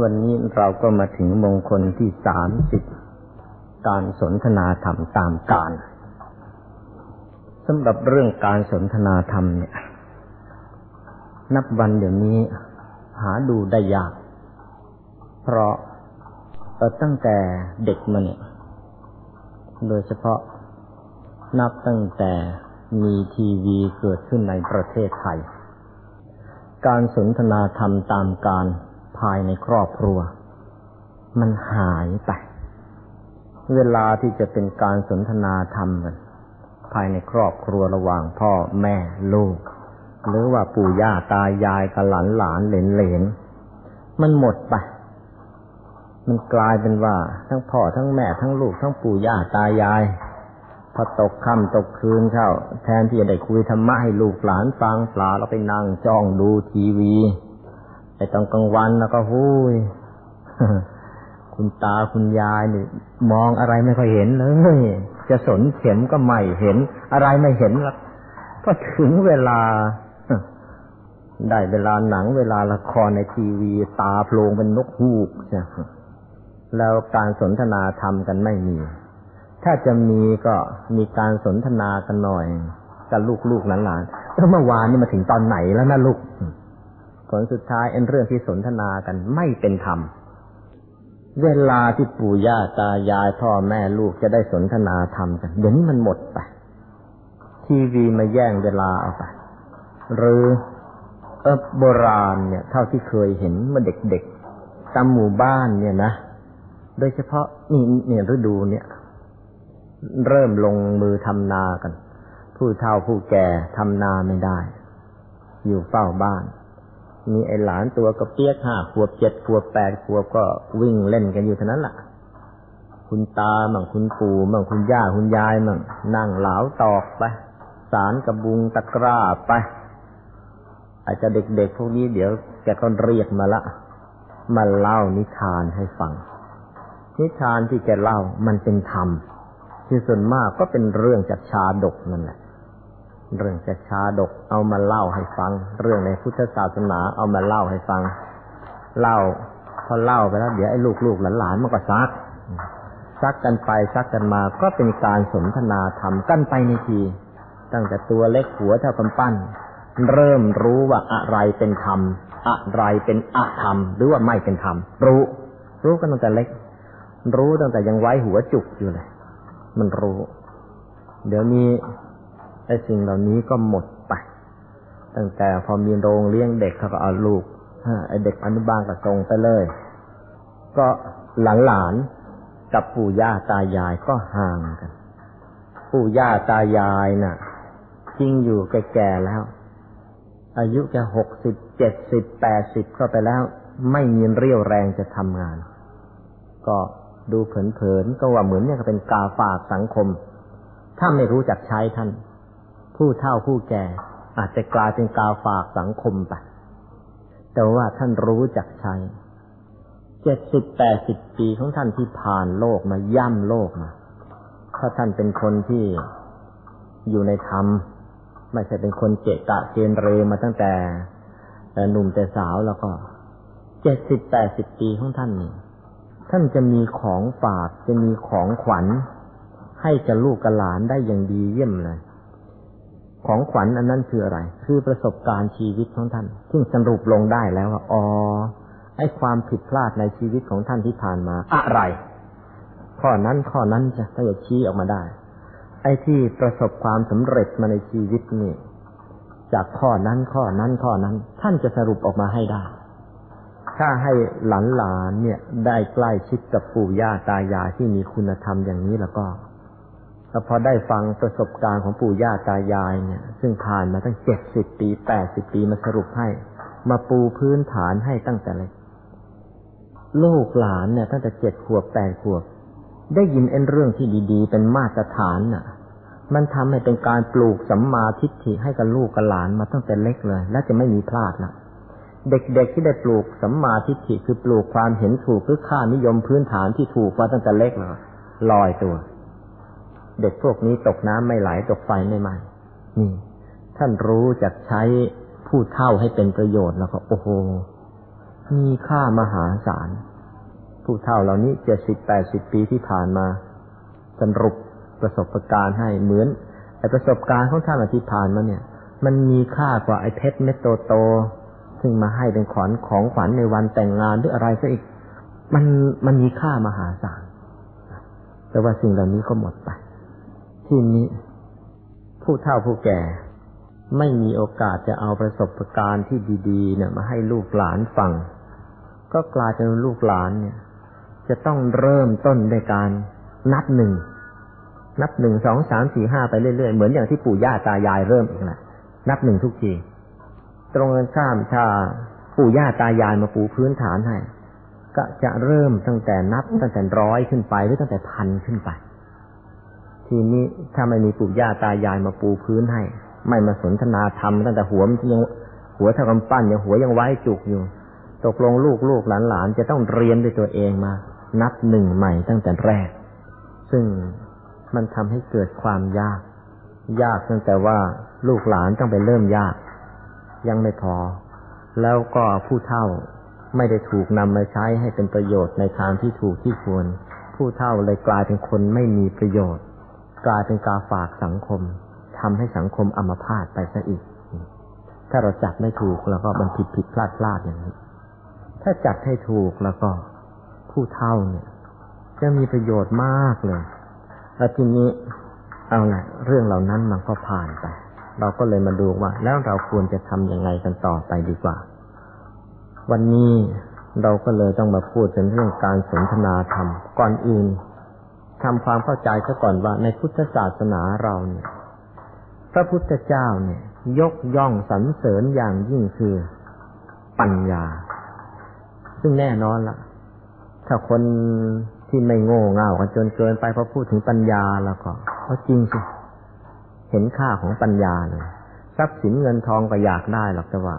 วันนี้เราก็มาถึงมงคลที่สามสิบการสนทนาธรรมตามการสำหรับเรื่องการสนทนาธรรมเนี่ย นับวันเดี๋ยวนี้หาดูได้ยาก เพราะตั้งแต่เด็กมาเนี่ย โดยเฉพาะนับตั้งแต่มีทีวีเกิดขึ้นในประเทศไทย การสนทนาธรรมตามการ ภายในครอบครัว มันหายไป เวลาที่จะเป็นการสนทนาธรรมกันภายในครอบครัวระหว่างพ่อแม่ลูก หรือว่าปู่ย่าตายายกับหลานหลานเหลนเหลนมันหมดไป มันกลายเป็นว่า ทั้งพ่อทั้งแม่ทั้งลูกทั้งปู่ย่าตายายพอตกค่ำตกคืนเข้า แทนที่จะได้คุยธรรมะให้ลูกหลานฟังปลาเราไปนั่งจ้องดูทีวี ตอนกลางวันแล้วก็หูยคุณตาคุณยายนี่ มองอะไรไม่ค่อยเห็นเลยจะสนเข็มก็ไม่เห็น อะไรไม่เห็นล้วก็ถึงเวลา ได้เวลาหนังเวลาละครในทีวี ตาโพลงเป็นนกฮูกใช่แล้วการสนทนาธรรมกันไม่มี ถ้าจะมีก็มีการสนทนากันหน่อยกับลูกๆหลานๆแล้วเมื่อวานนี่มาถึงตอนไหนแล้วนะลูก ผลสุดท้ายเอ็นเรื่องที่สนทนากันไม่เป็นธรรม เวลาที่ปู่ย่าตายายพ่อแม่ลูกจะได้สนทนาธรรมกันเดี๋ยวนี้มันหมดไปทีวีมาแย่งเวลาเอาไปหรือเออโบราณเนี่ย เท่าที่เคยเห็นเมื่อเด็กๆตามหมู่บ้านเนี่ยนะโดยเฉพาะนี่เนี่ยฤดูเนี่ย เริ่มลงมือทำนากัน ผู้เฒ่าผู้แก่ทำนาไม่ได้ อยู่เฝ้าบ้าน มีไอหลานตัวกระเปียกห้าขวบเจ็ดขวบแปดขวบก็วิ่งเล่นกันอยู่เท่านั้นแหละคุณตามั่งคุณปู่มั่งคุณย่าคุณยายมั่งนั่งเหลาตอกไป สารกระบุงตะกร้าไป อาจจะเด็กๆพวกนี้เดี๋ยวแกก็เรียกมาละ มาเล่านิทานให้ฟัง นิทานที่แกเล่ามันเป็นธรรมที่ส่วนมากก็เป็นเรื่องจากชาดกนั่นแหละ เรื่องจากชาดกเอามาเล่าให้ฟัง เรื่องในพุทธศาสนาเอามาเล่าให้ฟัง เล่าพอเล่าไปแล้วเดี๋ยวไอ้ลูกๆหลานๆมันก็ซัก ซักกันไปซักกันมาก็เป็นการสนทนาธรรมกันไปในที ตั้งแต่ตัวเล็กหัวเท่ากำปั้น เริ่มรู้ว่าอะไรเป็นธรรม อะไรเป็นอะธรรม หรือว่าไม่เป็นธรรม รู้ รู้กันตั้งแต่เล็ก รู้ตั้งแต่ยังไว้หัวจุกอยู่เลย มันรู้ เดี๋ยวนี้ ไอ้สิ่งเหล่านี้ก็หมดไปตั้งแต่พอมีโรงเลี้ยงเด็กเขาก็เอาลูกไอ้เด็กอนุบาลก็ส่งไปเลย ก็หลานหลานกับปู่ย่าตายายก็ห่างกัน ปู่ย่าตายายน่ะจริงอยู่แก่ๆแล้ว อายุแค่หกสิบเจ็ดสิบแปดสิบเข้าไปแล้ว ไม่มีเรี่ยวแรงจะทำงาน ก็ดูเผินๆก็ว่าเหมือนเนี่ยเป็นกาฝากสังคม ถ้าไม่รู้จักใช้ท่าน ผู้เฒ่าผู้แก่ อาจจะกลายเป็นกาฝากสังคมไป แต่ว่าท่านรู้จักใช้เจ็ดสิบแปดสิบปีของท่านที่ผ่านโลกมาย่ำโลกมา ถ้าท่านเป็นคนที่อยู่ในธรรม ไม่ใช่เป็นคนเจตะเกณเรมาตั้งแต่หนุ่มแต่สาวแล้วก็เจ็ดสิบแปดสิบปีของท่านนี่ท่านจะมีของฝากจะมีของขวัญ ให้กับลูกกับหลานได้อย่างดีเยี่ยมเลย ของขวัญอันนั้นคืออะไร คือประสบการณ์ชีวิตของท่าน ซึ่งสรุปลงได้แล้วว่าอ๋อไอ้ความผิดพลาดในชีวิตของท่านที่ผ่านมา อะไร ข้อนั้นข้อนั้นจะถ้าจะชี้ออกมาได้ ไอ้ที่ประสบความสำเร็จมาในชีวิตนี่จากข้อนั้นข้อนั้นข้อนั้น ท่านจะสรุปออกมาให้ได้ ถ้าให้หลานหลานเนี่ย ได้ใกล้ชิดกับปู่ย่าตายายที่มีคุณธรรมอย่างนี้แล้วก็ แล้วพอได้ฟังประสบการณ์ของปู่ย่าตายายเนี่ย ซึ่งผ่านมาตั้งเจ็ดสิบปีแปดสิบปีมาสรุปให้ มาปูพื้นฐานให้ตั้งแต่เล็กลูกหลานเนี่ยตั้งแต่เจ็ดขวบแปดขวบ ได้ยินเอ็นเรื่องที่ดี ๆ เป็นมาตรฐานน่ะ มันทำให้เป็นการปลูกสัมมาทิฏฐิให้กับลูกกับหลานมาตั้งแต่เล็กเลย และจะไม่มีพลาดนะเด็กๆที่ได้ปลูกสัมมาทิฏฐิคือปลูกความเห็นถูกหรือค่านิยมพื้นฐานที่ถูกมาตั้งแต่เล็กเลยลอยตัว เด็กพวกนี้ตกน้ำไม่ไหลตกไฟไม่ไหม้นี่ ท่านรู้จักใช้ผู้เท่าให้เป็นประโยชน์แล้วก็โอ้โห มีค่ามหาศาล ผู้เฒ่าเหล่านี้เจ็ดสิบแปดสิบปีที่ผ่านมาสรุปประสบการณ์ให้เหมือนไอประสบการณ์ของท่านที่ผ่านมาเนี่ย มันมีค่ากว่าไอเพชรเม็ดโตๆซึ่งมาให้เป็นขวัญของขวัญในวันแต่งงานหรืออะไรซะอีก มันมันมีค่ามหาศาลแต่ว่าสิ่งเหล่านี้ก็หมดไป ที่นี้ผู้เฒ่าผู้แก่ ไม่มีโอกาสจะเอาประสบการณ์ที่ดีๆ เนี่ย มาให้ลูกหลานฟัง ก็กลายเป็นลูกหลานเนี่ย จะต้องเริ่มต้นด้วยการนับหนึ่งนับหนึ่งสองสามสี่ห้าไปเรื่อยๆ เหมือนอย่างที่ปู่ย่าตายายเริ่มอีกแหละนับหนึ่งทุกที ตรงกันข้ามถ้าปู่ย่าตายายมาปูพื้นฐานให้ ก็จะเริ่มตั้งแต่นับตั้งแต่ร้อยขึ้นไปหรือตั้งแต่พันขึ้นไป ทีนี้ถ้าไม่มีปู่ย่าตายายมาปูพื้นให้ ไม่มาสนทนาธรรมตั้งแต่หัวมันยังหัวเท่ากำปั้นยังหัวยังไว้จุกอยู่ ตกลงลูกลูกหลานหลานจะต้องเรียนด้วยตัวเองมา นับหนึ่งใหม่ตั้งแต่แรก ซึ่งมันทำให้เกิดความยาก ยากตั้งแต่ว่าลูกหลานต้องไปเริ่มยาก ยังไม่พอ แล้วก็ผู้เฒ่าไม่ได้ถูกนำมาใช้ให้เป็นประโยชน์ในทางที่ถูกที่ควร ผู้เฒ่าเลยกลายเป็นคนไม่มีประโยชน์ กลายเป็นกาฝากสังคมทำให้สังคมอัมพาตไปซะอีก ถ้าเราจัดไม่ถูกแล้วก็มันผิดผิดพลาดพลาดอย่างนี้ ถ้าจัดให้ถูกแล้วก็ผู้เฒ่าเนี่ย จะมีประโยชน์มากเลยแล้วทีนี้เอาละเรื่องเหล่านั้นมันก็ผ่านไป เราก็เลยมาดูว่า แล้วเราควรจะทำยังไงกันต่อไปดีกว่า วันนี้เราก็เลยต้องมาพูดเป็นเรื่องการสนทนาธรรมก่อนอื่น ทำความเข้าใจซะก่อนว่าในพุทธศาสนาเราเนี่ย พระพุทธเจ้าเนี่ย ยกย่องสรรเสริญอย่างยิ่งคือปัญญา ซึ่งแน่นอนละถ้าคนที่ไม่โง่เง่ากันจนเกินไปพอพูดถึงปัญญาแล้วก็เขาจริงสิเห็นค่าของปัญญาเลยทรัพย์สินเงินทองก็อยากได้หรอกแต่ว่า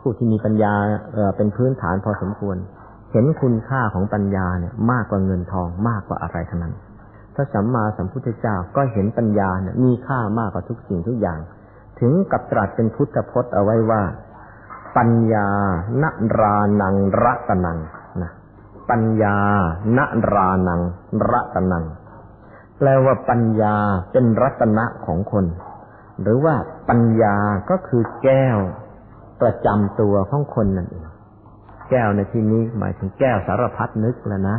ผู้ที่มีปัญญาเออเป็นพื้นฐานพอสมควร เห็นคุณค่าของปัญญาเนี่ยมากกว่าเงินทองมากกว่าอะไรทั้งนั้น พระสัมมาสัมพุทธเจ้าก็เห็นปัญญาเนี่ยมีค่ามากกว่าทุกสิ่งทุกอย่าง ถึงกับตรัสเป็นพุทธพจน์เอาไว้ว่า ปัญญานรานังรัตนังนะปัญญาณรานังรัตนัง แปลว่าปัญญาเป็นรัตนะของคน หรือว่าปัญญาก็คือแก้วประจำตัวของคนนั่นเอง แก้วในที่นี้หมายถึงแก้วสารพัดนึกแล้วนะ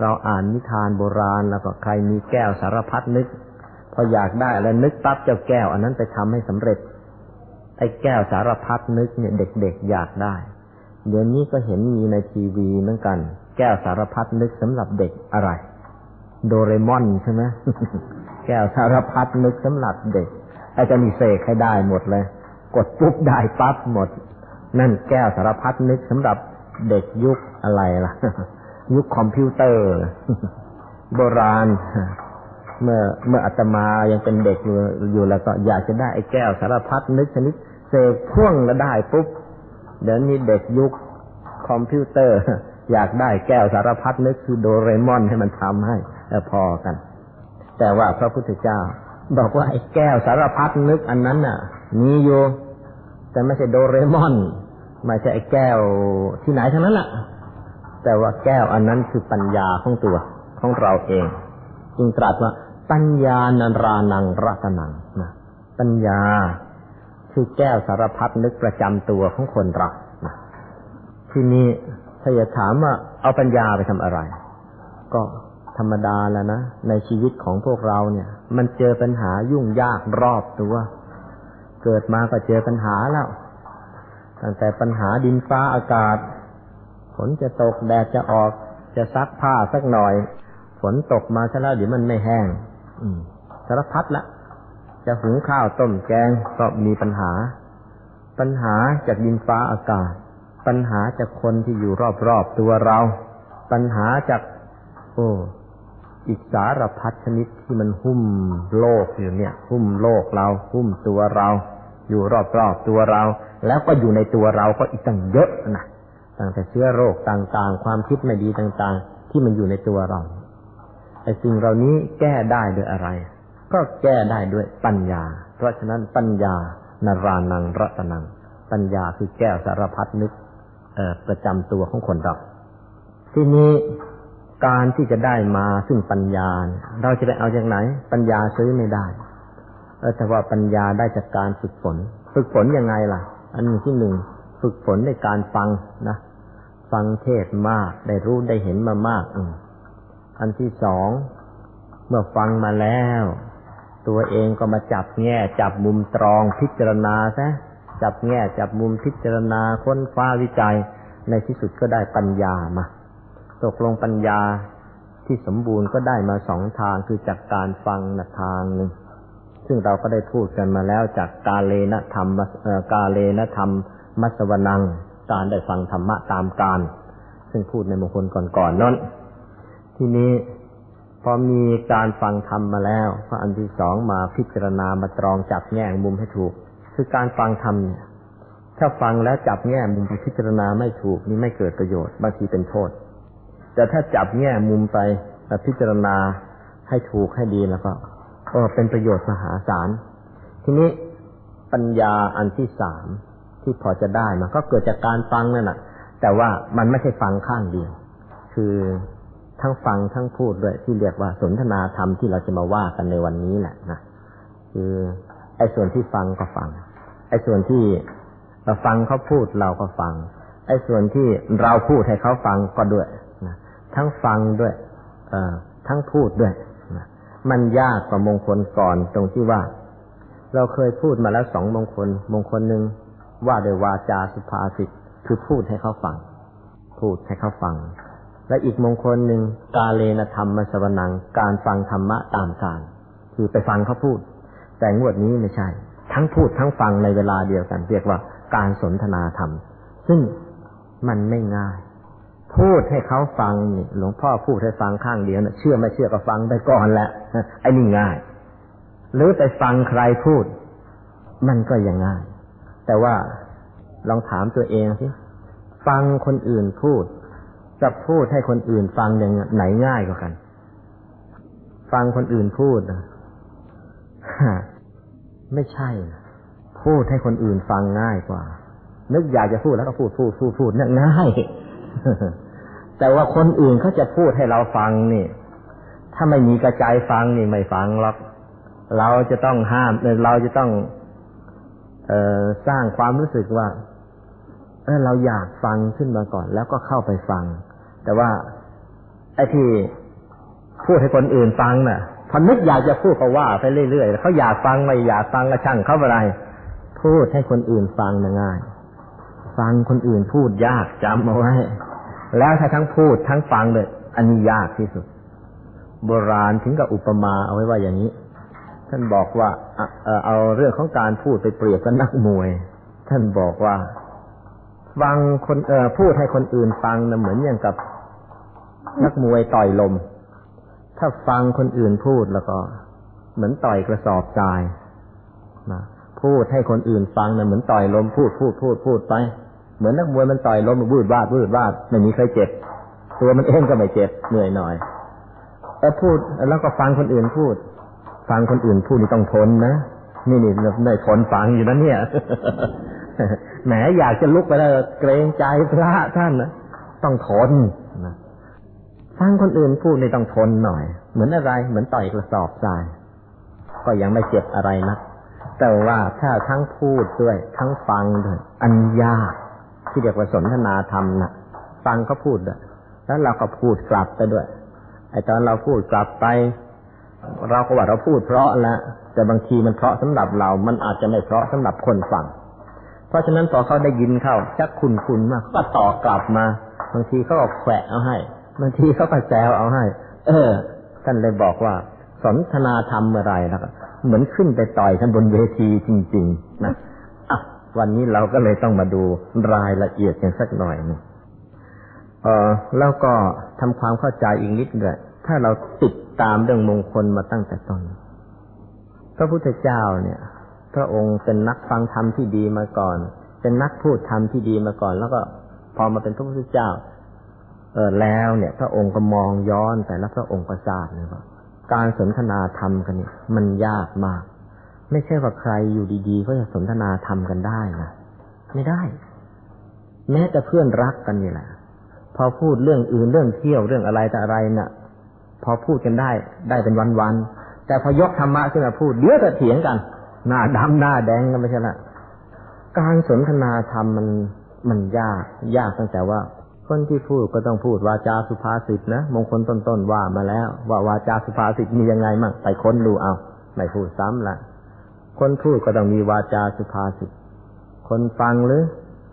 เราอ่านนิทานโบราณแล้วก็ใครมีแก้วสารพัดนึก พออยากได้แล้วนึกปั๊บเจ้าแก้ว อันนั้นไปทำให้สำเร็จ ไอ้แก้วสารพัดนึกเนี่ยเด็กๆอยากได้ เดี๋ยวนี้ก็เห็นมีในทีวีเหมือนกัน แก้วสารพัดนึกสำหรับเด็กอะไร โดเรมอนใช่ไหมแก้วสารพัดนึกสำหรับเด็กไอ้จะมีเสกให้ได้หมดเลย กดปุ๊บได้ปั๊บหมด นั่นแก้วสารพัดนึกสำหรับเด็กยุคอะไรล่ะ ยุคคอมพิวเตอร์ โบราณ เมื่อเมื่ออาตมายังเป็นเด็กอยู่อยู่แล้วก็อยากจะได้ไอ้แก้วสารพัดนึกชนิดเสกพ่วงแล้วได้ปุ๊บเดี๋ยวนี้เด็กยุคคอมพิวเตอร์ อยากได้แก้วสารพัดนึกคือโดเรมอนให้มันทำให้พอกัน แต่ว่าพระพุทธเจ้า บอกว่าไอ้แก้วสารพัดนึกอันนั้นน่ะ มีอยู่แต่ไม่ใช่โดเรมอน ไม่ใช่ไอ้แก้วที่ไหนทั้งนั้นแหละแต่ว่าแก้วอันนั้นคือปัญญาของตัวของเราเอง จึงตรัสว่า ปัญญานรานังรัตนังนะปัญญาคือแก้วสารพัดนึกประจำตัวของคนเราทีนี้ถ้าอยากถามว่าเอาปัญญาไปทำอะไร ก็ธรรมดาแล้วนะ ในชีวิตของพวกเราเนี่ย มันเจอปัญหายุ่งยากรอบตัว เกิดมาก็เจอปัญหาแล้ว ตั้งแต่ปัญหาดินฟ้าอากาศ ฝนจะตกแดดจะออก จะซักผ้าสักหน่อย ฝนตกมาซะแล้วเดี๋ยวมันไม่แห้งสารพัดละ จะหุงข้าวต้มแกงก็มีปัญหา ปัญหาจากดินฟ้าอากาศ ปัญหาจากคนที่อยู่รอบๆตัวเรา ปัญหาจาก โอ้อีกสารพัดชนิดที่มันหุ้มโลกอยู่เนี่ย หุ้มโลกเรา หุ้มตัวเรา อยู่รอบๆตัวเรา แล้วก็อยู่ในตัวเราก็อีกตั้งเยอะนะตั้งแต่เชื้อโรคต่างๆ ความคิดไม่ดีต่างๆ ที่มันอยู่ในตัวเราไอ้สิ่งเหล่านี้แก้ได้ด้วยอะไร ก็แก้ได้ด้วยปัญญา เพราะฉะนั้นปัญญานารานังรัตนัง ปัญญาคือแก้วสารพัดนึกประจำตัวของคนเราทีนี้การที่จะได้มาซึ่งปัญญา เราจะไปเอาจากไหน ปัญญาซื้อไม่ได้ แต่ว่าปัญญาได้จากการฝึกฝน ฝึกฝนยังไงล่ะ อันที่หนึ่งฝึกฝนในการฟังนะฟังเทศมากได้รู้ได้เห็นมามากอันที่สองเมื่อฟังมาแล้ว ตัวเองก็มาจับแง่จับมุมตรองพิจารณาซะจับแง่จับมุมพิจารณาค้นคว้าวิจัย ในที่สุดก็ได้ปัญญามาตกลงปัญญาที่สมบูรณ์ก็ได้มาสองทางคือจากการฟังนะทางหนึ่ง ซึ่งเราก็ได้พูดกันมาแล้วจากกาเลนะธรรมกาเลนะธรรม มัสวนัง การได้ฟังธรรมะตามการ ซึ่งพูดในมงคลก่อนๆนนั้น ทีนี้พอมีการฟังธรรมมาแล้วก็อันที่สองมาพิจารณามาตรองจับแง่มุมให้ถูก คือการฟังธรรมเนี่ยถ้าฟังแล้วจับแง่มุมไปพิจารณาไม่ถูกนี่ไม่เกิดประโยชน์บางทีเป็นโทษ แต่ถ้าจับแง่มุมไปพิจารณาให้ถูกให้ดีแล้วก็ ก็เป็นประโยชน์มหาศาล ทีนี้ปัญญาอันที่สามที่พอจะได้มันก็เกิดจากการฟังนั่นแหละแต่ว่ามันไม่ใช่ฟังข้างเดียว คือทั้งฟังทั้งพูดด้วยที่เรียกว่าสนทนาธรรมที่เราจะมาว่ากันในวันนี้แหละนะคือไอ้ส่วนที่ฟังก็ฟัง ไอ้ส่วนที่เราฟังเขาพูดเราก็ฟัง ไอ้ส่วนที่เราพูดให้เขาฟังก็ด้วยนะทั้งฟังด้วย เอทั้งพูดด้วย มันยากกว่ามงคลก่อนตรงที่ว่า เราเคยพูดมาแล้วสองมงคล มงคลหนึ่งว่าโดยวาจาสุภาษิตคือพูดให้เขาฟัง พูดให้เขาฟัง และอีกมงคลหนึ่งกาเลนธรรมมสวนัง การฟังธรรมะตามการคือไปฟังเขาพูด แต่งวดนี้ไม่ใช่ ทั้งพูดทั้งฟังในเวลาเดียวกัน เรียกว่าการสนทนาธรรม ซึ่งมันไม่ง่าย พูดให้เขาฟังนี่หลวงพ่อพูดให้ฟังข้างเดียวนะเชื่อไม่เชื่อก็ฟังไปก่อนแหละไอ้นี่ง่าย หรือไปฟังใครพูด มันก็ยังง่าย แต่ว่าลองถามตัวเองสิฟังคนอื่นพูดกับพูดให้คนอื่นฟังอย่างไหนง่ายกว่ากัน ฟังคนอื่นพูดนะไม่ใช่พูดให้คนอื่นฟังง่ายกว่า นึกอยากจะพูดแล้วก็พูดพูดพูดพูดเนี่ยง่าย แต่ว่าคนอื่นเขาจะพูดให้เราฟังนี่ ถ้าไม่มีกระจายฟังนี่ไม่ฟังหรอกเราจะต้องห้ามเราจะต้อง เออสร้างความรู้สึกว่าเออเราอยากฟังขึ้นมาก่อน แล้วก็เข้าไปฟัง แต่ว่าไอ้ที่พูดให้คนอื่นฟังน่ะพอนึกอยากจะพูดก็ว่าไปเรื่อยๆเขาอยากฟังไม่อยากฟังก็ช่างเขาอะไร พูดให้คนอื่นฟังง่าย ฟังคนอื่นพูดยากจำเอาไว้ แล้วถ้าทั้งพูดทั้งฟังเลยอันนี้ยากที่สุด โบราณถึงกับอุปมาเอาไว้ว่าอย่างนี้ ท่านบอกว่าเอาเรื่องของการพูดไปเปรียบกับนักมวย ท่านบอกว่าฟังคนเออพูดให้คนอื่นฟังนะเหมือนอย่างกับนักมวยต่อยลม ถ้าฟังคนอื่นพูดแล้วก็ เหมือนต่อยกระสอบทรายนะพูดให้คนอื่นฟังนะเหมือนต่อยลมพูดพูดพูดพูดไป เหมือนนักมวยมันต่อยล้มวืดวาดวืดวาดไม่มีใครเจ็บ ตัวมันเองก็ไม่เจ็บเหนื่อยหน่อยแต่พูดแล้วก็ฟังคนอื่นพูด ฟังคนอื่นพูดนี่ต้องทนนะนี่นี่ได้ทนฟังอยู่นะเนี่ยแหมอยากจะลุกไปแล้วเกรงใจพระท่านนะต้องทนนะฟังคนอื่นพูดนี่ต้องทนหน่อย เหมือนอะไร เหมือนต่อยกระสอบทราย ก็ยังไม่เจ็บอะไรนะแต่ว่าถ้าทั้งพูดด้วย ทั้งฟังด้วยอันยาก ที่เรียกว่าสนทนาธรรมนะฟังเขาพูดแล้วเราก็พูดกลับไปด้วยไอ้ตอนเราพูดกลับไป เราก็ว่าเราพูดเพราะแล้วแต่บางทีมันเพราะสำหรับเรา มันอาจจะไม่เพราะสำหรับคนฟัง เพราะฉะนั้นพอเขาได้ยินเข้าชักคุณคุณมากก็ต่อกลับมา บางทีเขาก็แขวะเอาให้ บางทีเขาก็แซวเอาให้ เออ ท่านเลยบอกว่า สนทนาธรรมเมื่อไรแล้วเหมือนขึ้นไปต่อยกันบนเวทีจริง ๆ นะ วันนี้เราก็เลยต้องมาดูรายละเอียดกันสักหน่อยนึงเออแล้วก็ทำความเข้าใจอีกนิดเลยถ้าเราติดตามเรื่องมงคลมาตั้งแต่ต้นพระพุทธเจ้าเนี่ย พระองค์เป็นนักฟังธรรมที่ดีมาก่อน เป็นนักพูดธรรมที่ดีมาก่อน แล้วก็พอมาเป็นพระพุทธเจ้า เออแล้วเนี่ย พระองค์ก็มองย้อนแต่ละพระองค์ประสาทเลยว่าการสนทนาธรรมกันเนี่ยมันยากมาก ไม่ใช่ว่าใครอยู่ดีๆ ก็จะสนทนาธรรมกันได้นะไม่ได้ แม้แต่เพื่อนรักกันนี่แหละพอพูดเรื่องอื่นเรื่องเที่ยวเรื่องอะไรแต่อะไรเนะ่ะ พอพูดกันได้ ได้เป็นวันๆแต่พอยกธรรมะขึ้นมาพูดเดี๋ยวจะเถียงกัน หน้าดำหน้าแดงกันไม่ใช่ละการสนทนาธรรมมันมันยาก ยากตั้งแต่ว่าคนที่พูดก็ต้องพูดวาจาสุภาษิตนะมงคลต้นๆว่ามาแล้ว ว่าวาจาสุภาษิตมียังไงมั่งไปค้นดูเอาไม่พูดซ้ำละ คนพูดก็ต้องมีวาจาสุภาษิต คนฟังหรือ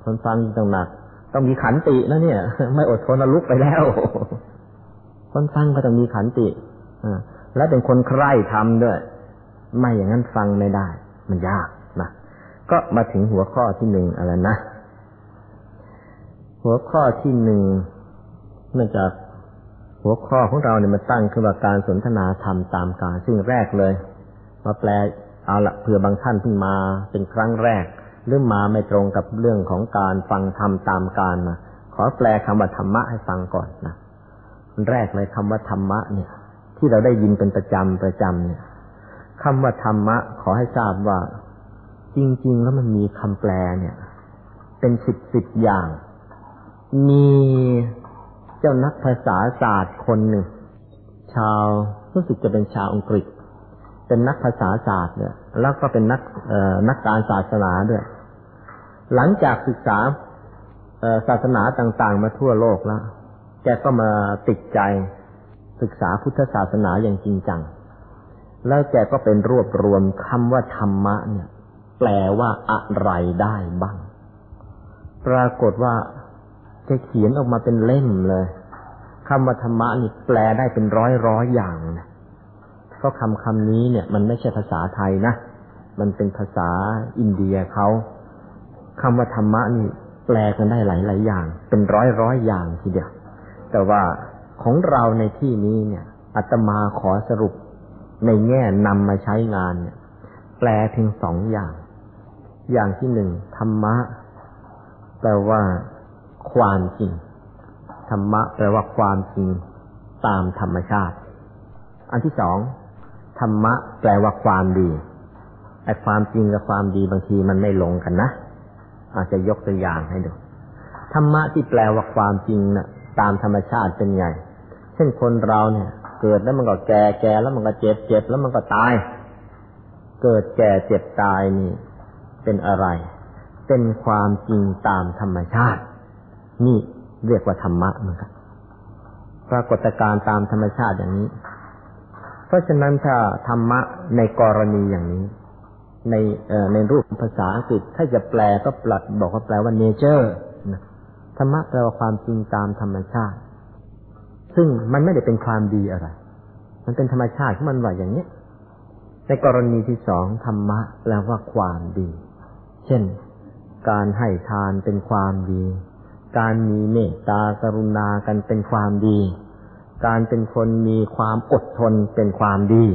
คนฟังต้องหนัก ต้องมีขันตินะเนี่ย ไม่อดทนลุกไปแล้ว คนฟังก็ต้องมีขันติอและเป็นคนใคร่ทำด้วย ไม่อย่างนั้นฟังไม่ได้ มันยากนะ ก็มาถึงหัวข้อที่หนึ่งอะไรนะ หัวข้อที่หนึ่งเนื่องจากหัวข้อของเราเนี่ยมันตั้งขึ้นว่าการสนทนาธรรมตามการซึ่งแรกเลย มาแปล เอาละเผื่อบางท่านเพิ่งมาเป็นครั้งแรก หรือมาไม่ตรงกับเรื่องของการฟังธรรมตามการมาขอแปลคำว่าธรรมะให้ฟังก่อนนะแรกเลยคำว่าธรรมะเนี่ย ที่เราได้ยินเป็นประจำประจำเนี่ยคำว่าธรรมะ ขอให้ทราบว่า จริง ๆ แล้วมันมีคำแปลเนี่ย เป็นสิบสิบอย่าง มีเจ้านักภาษาศาสตร์คนหนึ่งชาวรู้สึกจะเป็นชาวอังกฤษ เป็นนักภาษาศาสตร์เนี่ย แล้วก็เป็นนักนักการศาสนาด้วย หลังจากศึกษาศาสนาต่างๆ มาทั่วโลกแล้ว แกก็มาติดใจศึกษาพุทธศาสนาอย่างจริงจัง แล้วแกก็เป็นรวบรวมคำว่าธรรมะเนี่ย แปลว่าอะไรได้บ้าง ปรากฏว่าแกเขียนออกมาเป็นเล่มเลยคำว่าธรรมะนี่แปลได้เป็นร้อยร้อยอย่างนะ ราะคำคำนี้เนี่ย มันไม่ใช่ภาษาไทยนะ มันเป็นภาษาอินเดียเขาคำว่าธรรมะนี่แปลกันได้หลายหลายอย่าง เป็นร้อยร้อยอย่างทีเดียว แต่ว่าของเราในที่นี้เนี่ยอาตมาขอสรุปในแง่นำมาใช้งานเนี่ย แปลเพียงสองอย่าง อย่างที่หนึ่งธรรมะ แปลว่า ความจริง ธรรมะ แปลว่าความจริง ตามธรรมชาติ อันที่สอง รรมะแปลว่าความดีไอ้ความจริงกับความดีบางทีมันไม่ลงกันนะอาจจะยกตัวอย่างให้ดูธรรมะที่แปลว่าความจริงนะ่ะ ตามธรรมชาติเป็นไง เช่นคนเราเนี่ย เกิดแล้วมันก็แก่แก่แล้วมันก็เจ็บเจ็บแล้วมันก็ตาย เกิดแก่เจ็บตายนี่ เป็นอะไร เป็นความจริงตามธรรมชาติ นี่เรียกว่าธรรมะเหมือนกันปรากฏการณ์ตามธรรมชาติอย่างนี้ ราะฉะนั้นถ้าธรรมะในกรณีอย่างนี้ ในในรูปภาษาอังกฤษถ้าจะแปลก็ปลัดบอกว่าแปลว่า nature ธรรมะแปลว่าความจริงตามธรรมชาติ ซึ่งมันไม่ได้เป็นความดีอะไร มันเป็นธรรมชาติที่มันไหวอย่างนี้ในกรณีที่สองธรรมะแปลว่าความดี เช่น การให้ทานเป็นความดี การมีเมตตากรุณากันเป็นความดี การเป็นคนมีความอดทนเป็นความดี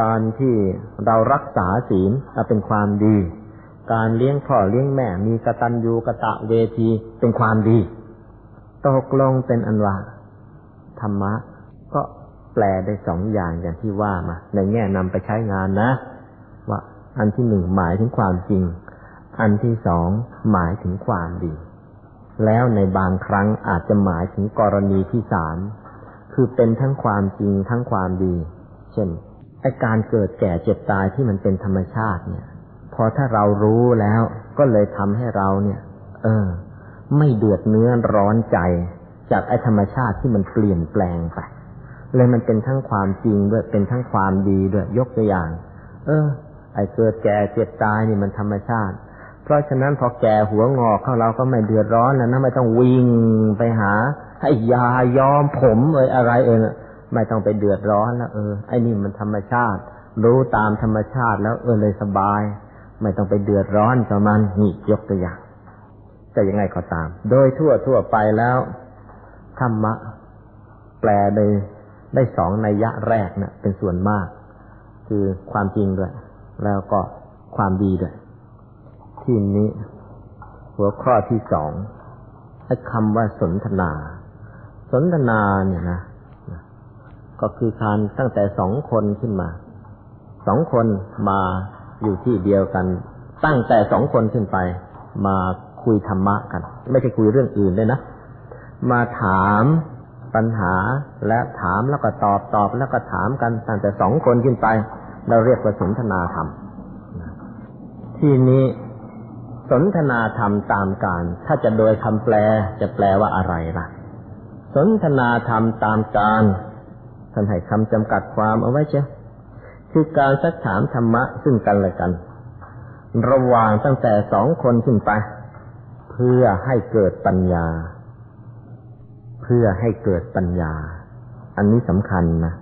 การที่เรารักษาศีลเป็นความดี การเลี้ยงพ่อเลี้ยงแม่มีกตัญญูกะตะเวทีเป็นความดีตกลงเป็นอันว่าธรรมะ ก็แปลได้สองอย่างอย่างที่ว่ามา ในแง่นำไปใช้งานนะ ว่าอันที่หนึ่งหมายถึงความจริง อันที่สองหมายถึงความดี แล้วในบางครั้งอาจจะหมายถึงกรณีที่สาม คือเป็นทั้งความจริงทั้งความดี เช่นไอการเกิดแก่เจ็บตายที่มันเป็นธรรมชาติเนี่ย พอถ้าเรารู้แล้วก็เลยทำให้เราเนี่ย เออ ไม่เดือดเนื้อร้อนใจ จากไอ้ธรรมชาติที่มันเปลี่ยนแปลงไปเลยมันเป็นทั้งความจริงด้วยเป็นทั้งความดีด้วยยกตัวอย่าง เออ ไอ้เกิดแก่เจ็บตายนี่มันธรรมชาติ เพราะฉะนั้นพอแก่หัวงอกเข้าเราก็ไม่เดือดร้อนแล้วนะไม่ต้องวิ่งไปหา ให้ยายอมผมเอยอะไรเองไม่ต้องไปเดือดร้อนแล้วเออไอ้นี่มันธรรมชาติ รู้ตามธรรมชาติแล้วเออเลยสบาย ไม่ต้องไปเดือดร้อนกับมันนี่ยกตัวอย่างจะยังไงก็ตาม โดยทั่วทั่วไปแล้วธรรมะ แปลได้ได้สองนัยยะแรกเนะ่ะ เป็นส่วนมาก คือความจริงด้วย แล้วก็ความดีด้วย ที่นี้ หัวข้อที่สองไอ้คำว่าสนทนา สนทนาเนี่ยนะก็คือการตั้งแต่สองคนขึ้นมา สองคนมาอยู่ที่เดียวกัน ตั้งแต่สองคนขึ้นไป มาคุยธรรมะกัน ไม่ใช่คุยเรื่องอื่นเลยนะ มาถามปัญหาและถามแล้วก็ตอบตอบแล้วก็ถามกันตั้งแต่สองคนขึ้นไป เราเรียกว่าสนทนาธรรม ที่นี้สนทนาธรรมตามการ ถ้าจะโดยคำแปลจะแปลว่าอะไรล่ะ สนทนาธรรมตามการท่านให้คำจำกัดความเอาไว้เช่คือการสักถามธรรมะซึ่งกันและกัน ระหว่างตั้งแต่สองคนขึ้นไป เพื่อให้เกิดปัญญา เพื่อให้เกิดปัญญา อันนี้สำคัญนะ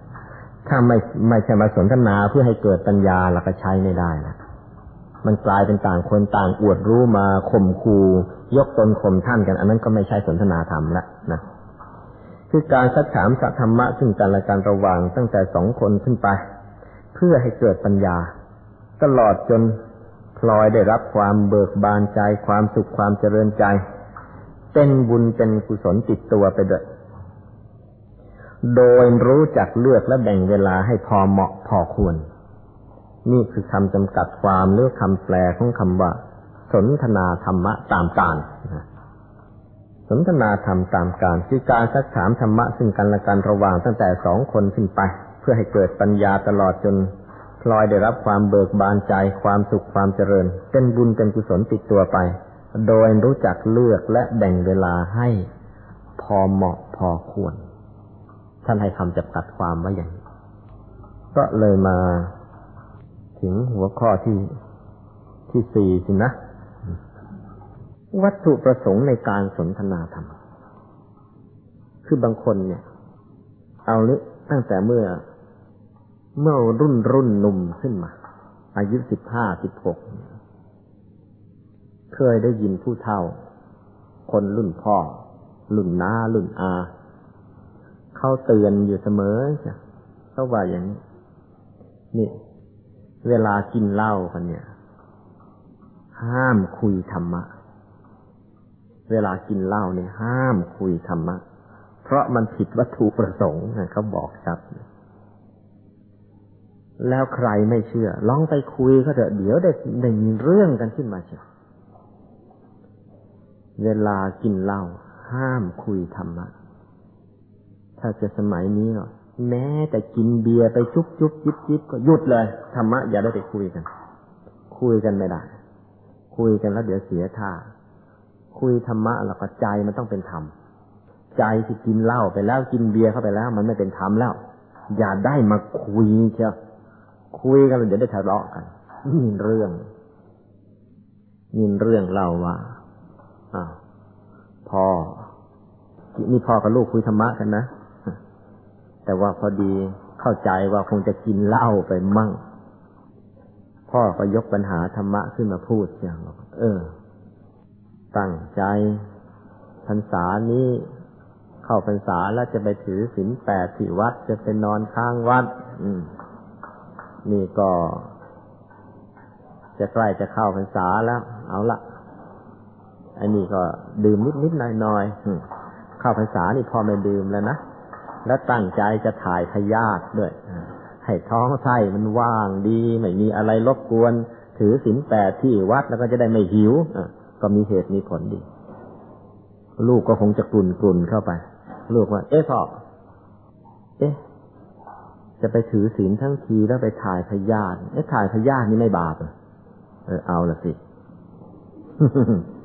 ถ้าไม่ไม่ใช่มาสนทนาเพื่อให้เกิดปัญญาเราก็ใช้ไม่ได้นะมันกลายเป็นต่างคนต่างอวดรู้มาข่มคูยกตนข่มท่านกัน อันนั้นก็ไม่ใช่สนทนาธรรมละนะ คือการสักถามสัธรรมะซึ่งกันและกันระหว่างตั้งแต่สองคนขึ้นไป เพื่อให้เกิดปัญญา ตลอดจนพลอยได้รับความเบิกบานใจความสุขความเจริญใจ เป็นบุญเป็นกุศลติดตัวไปด้วยโดยรู้จักเลือกและแบ่งเวลาให้พอเหมาะพอควร นี่คือคำจำกัดความหรือคำแปลของคำว่า สนทนาธรรมะตามการ สนทนาธรรมตามการคือการสักถามธรรมะซึ่งกันและกันระหว่างตั้งแต่สองคนขึ้นไป เพื่อให้เกิดปัญญาตลอดจนพลอยได้รับความเบิกบานใจความสุขความเจริญ เป็นบุญเป็นกุศลติดตัวไป โดยรู้จักเลือกและแบ่งเวลาให้ พอเหมาะพอควร ท่านให้คำจำกัดความไว้อย่างนี้ก็เลยมา ถึงหัวข้อที่ที่สี่สินะ วัตถุประสงค์ในการสนทนาธรรม คือบางคนเนี่ย เอาลึตั้งแต่เมื่อ เมื่อรุ่นรุ่นหนุ่มขึ้นมา อายุสิบห้าสิบหกเคยได้ยินผู้เฒ่า คนรุ่นพ่อ รุ่นน้า รุ่นอา เขาเตือนอยู่เสมอจ้ะเขาว่าอย่างนี้ นี่ เวลากินเหล้ากันเนี่ย ห้ามคุยธรรมะ เวลากินเหล้าเนี่ยห้ามคุยธรรมะ เพราะมันผิดวัตถุประสงค์เขาบอกชัด แล้วใครไม่เชื่อ ลองไปคุยก็เถอะเดี๋ยวได้ได้มีเรื่องกันขึ้นมาเชียวเวลากินเหล้าห้ามคุยธรรมะ ถ้าจะสมัยนี้เนาะแม้แต่กินเบียร์ไปจุ๊บจุ๊บจิบจิบก็หยุดเลยธรรมะอย่าได้ไปคุยกัน คุยกันไม่ได้ คุยกันแล้วเดี๋ยวเสียท่า คุยธรรมะแล้วก็ใจมันต้องเป็นธรรม ใจที่กินเหล้าไปแล้วกินเบียร์เข้าไปแล้ว มันไม่เป็นธรรมแล้ว อย่าได้มาคุยเชียวคุยกันเดี๋ยวได้ทะเลาะกันนี่เรื่องนี่เรื่องเล่าว่าอ้าวพ่อนี่พ่อกับลูกคุยธรรมะกันนะ แต่ว่าพอดีเข้าใจว่าคงจะกินเหล้าไปมั่ง พ่อก็ยกปัญหาธรรมะขึ้นมาพูดอย่างเออ ตั้งใจพรรษานี้เข้าพรรษาแล้วจะไปถือศีลแปดที่วัดจะไปนอนค้างวัดนี่ก็ จะใกล้จะเข้าพรรษาแล้ว เอาละอันนี้ก็ดื่มนิดนิดหน่อยหน่อยเข้าพรรษานี่พอไม่ดื่มแล้วนะแล้วตั้งใจจะถ่ายพยาธิด้วยให้ท้องไส้มันว่างดี ไม่มีอะไรรบกวน ถือศีลแปดที่วัดแล้วก็จะได้ไม่หิวอะ ก็มีเหตุมีผลดี ลูกก็คงจะกลุ่นกลุ่นเข้าไป ลูกว่า เอ๊ะพ่อเอ๊ะจะไปถือศีลทั้งทีแล้วไปถ่ายพยาธิเอ๊ะถ่ายพยาธินี่ไม่บาปเออเอาละสิ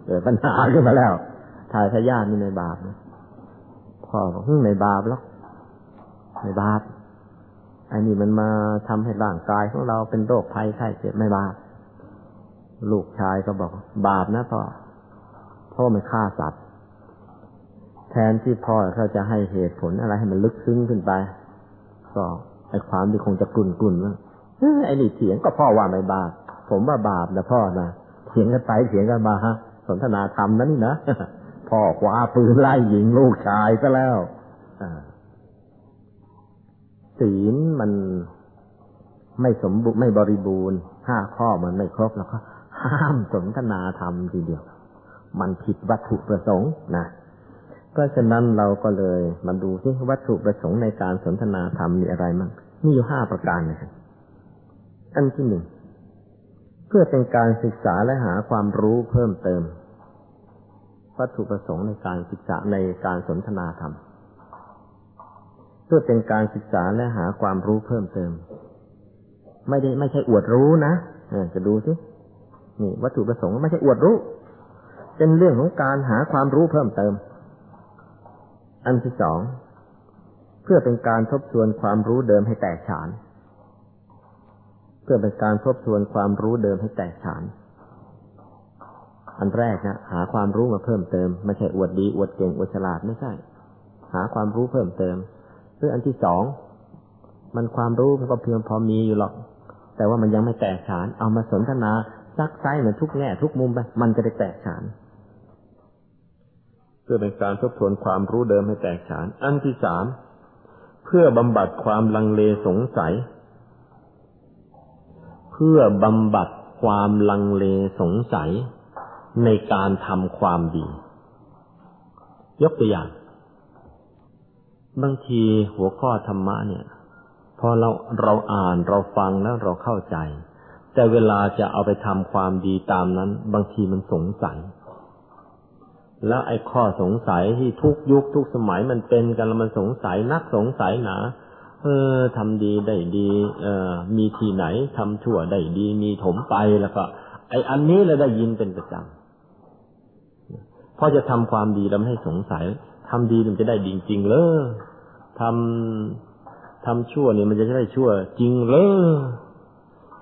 เกิดปัญหาขึ้นมาแล้ว ถ่ายพยาธินี่ไม่บาปนะพ่อบอกไม่บาปหรอกไม่บาปอันนี้มันมาทำให้ร่างกายของเราเป็นโรคภัยไข้เจ็บไม่บาป ลูกชายก็บอก บาปนะพ่อพ่อมันฆ่าสัตว์แทนที่พ่อเขาจะให้เหตุผลอะไรให้มันลึกซึ้งขึ้นไป ก็ไอความที่คงจะกลุ่นกลุ่นว่าไอ้นี่เถียงก็พ่อว่าไม่บาป ผมว่าบาปนะพ่อนะเถียงกันไปเถียงกันมาฮะสนทนาธรรมนั่นนี่นะพ่อคว้าปืนไล่ยิงลูกชายซะแล้วศีลมันไม่สมบูรณ์ไม่บริบูรณ์ห้าข้อมันไม่ครบแล้วก็ ห้ามสนทนาธรรมทีเดียว มันผิดวัตถุประสงค์นะเพราะฉะนั้นเราก็เลยมาดูที่วัตถุประสงค์ในการสนทนาธรรมมีอะไรมั่งมีอยู่ห้าประการนะครับอันที่หนึ่งเพื่อเป็นการศึกษาและหาความรู้เพิ่มเติม วัตถุประสงค์ในการศึกษาในการสนทนาธรรม เพื่อเป็นการศึกษาและหาความรู้เพิ่มเติม ไม่ได้ไม่ใช่อวดรู้นะจะดูสิ นี่วัตถุประสงค์ไม่ใช่อวดรู้ เป็นเรื่องของการหาความรู้เพิ่มเติม อันที่สองเพื่อเป็นการทบทวนความรู้เดิมให้แตกฉาน เพื่อเป็นการทบทวนความรู้เดิมให้แตกฉาน อันแรกนะหาความรู้มาเพิ่มเติม ไม่ใช่อวดดีอวดเก่งอวดฉลาดไม่ใช่ หาความรู้เพิ่มเติมเพื่ออันที่สองมันความรู้มันก็เพียงพอมีอยู่หรอก แต่ว่ามันยังไม่แตกฉาน เอามาสนทนา ซักไซเหมือนทุกแง่ทุกมุมไป มันจะได้แตกฉาน เพื่อเป็นการทบทวนความรู้เดิมให้แตกฉาน อันที่สาม เพื่อบำบัดความลังเลสงสัย เพื่อบำบัดความลังเลสงสัยในการทำความดี ยกตัวอย่าง บางทีหัวข้อธรรมะเนี่ย พอเราเราอ่านเราฟังแล้วเราเข้าใจ แต่เวลาจะเอาไปทำความดีตามนั้น บางทีมันสงสัย แล้วไอ้ข้อสงสัยที่ทุกยุคทุกสมัยมันเป็นกันแล้วมันสงสัยนักสงสัยหนาเออทำดีได้ดี เออมีที่ไหนทำชั่วได้ดี มีถมไปแล้วก็ ไอ้อันนี้เราได้ยินเป็นประจำพอจะทำความดีแล้วไม่ให้สงสัยทำดีมันจะได้ดีจริงเลยทำทำชั่วเนี่ยมันจะได้ชั่ว จริงเลย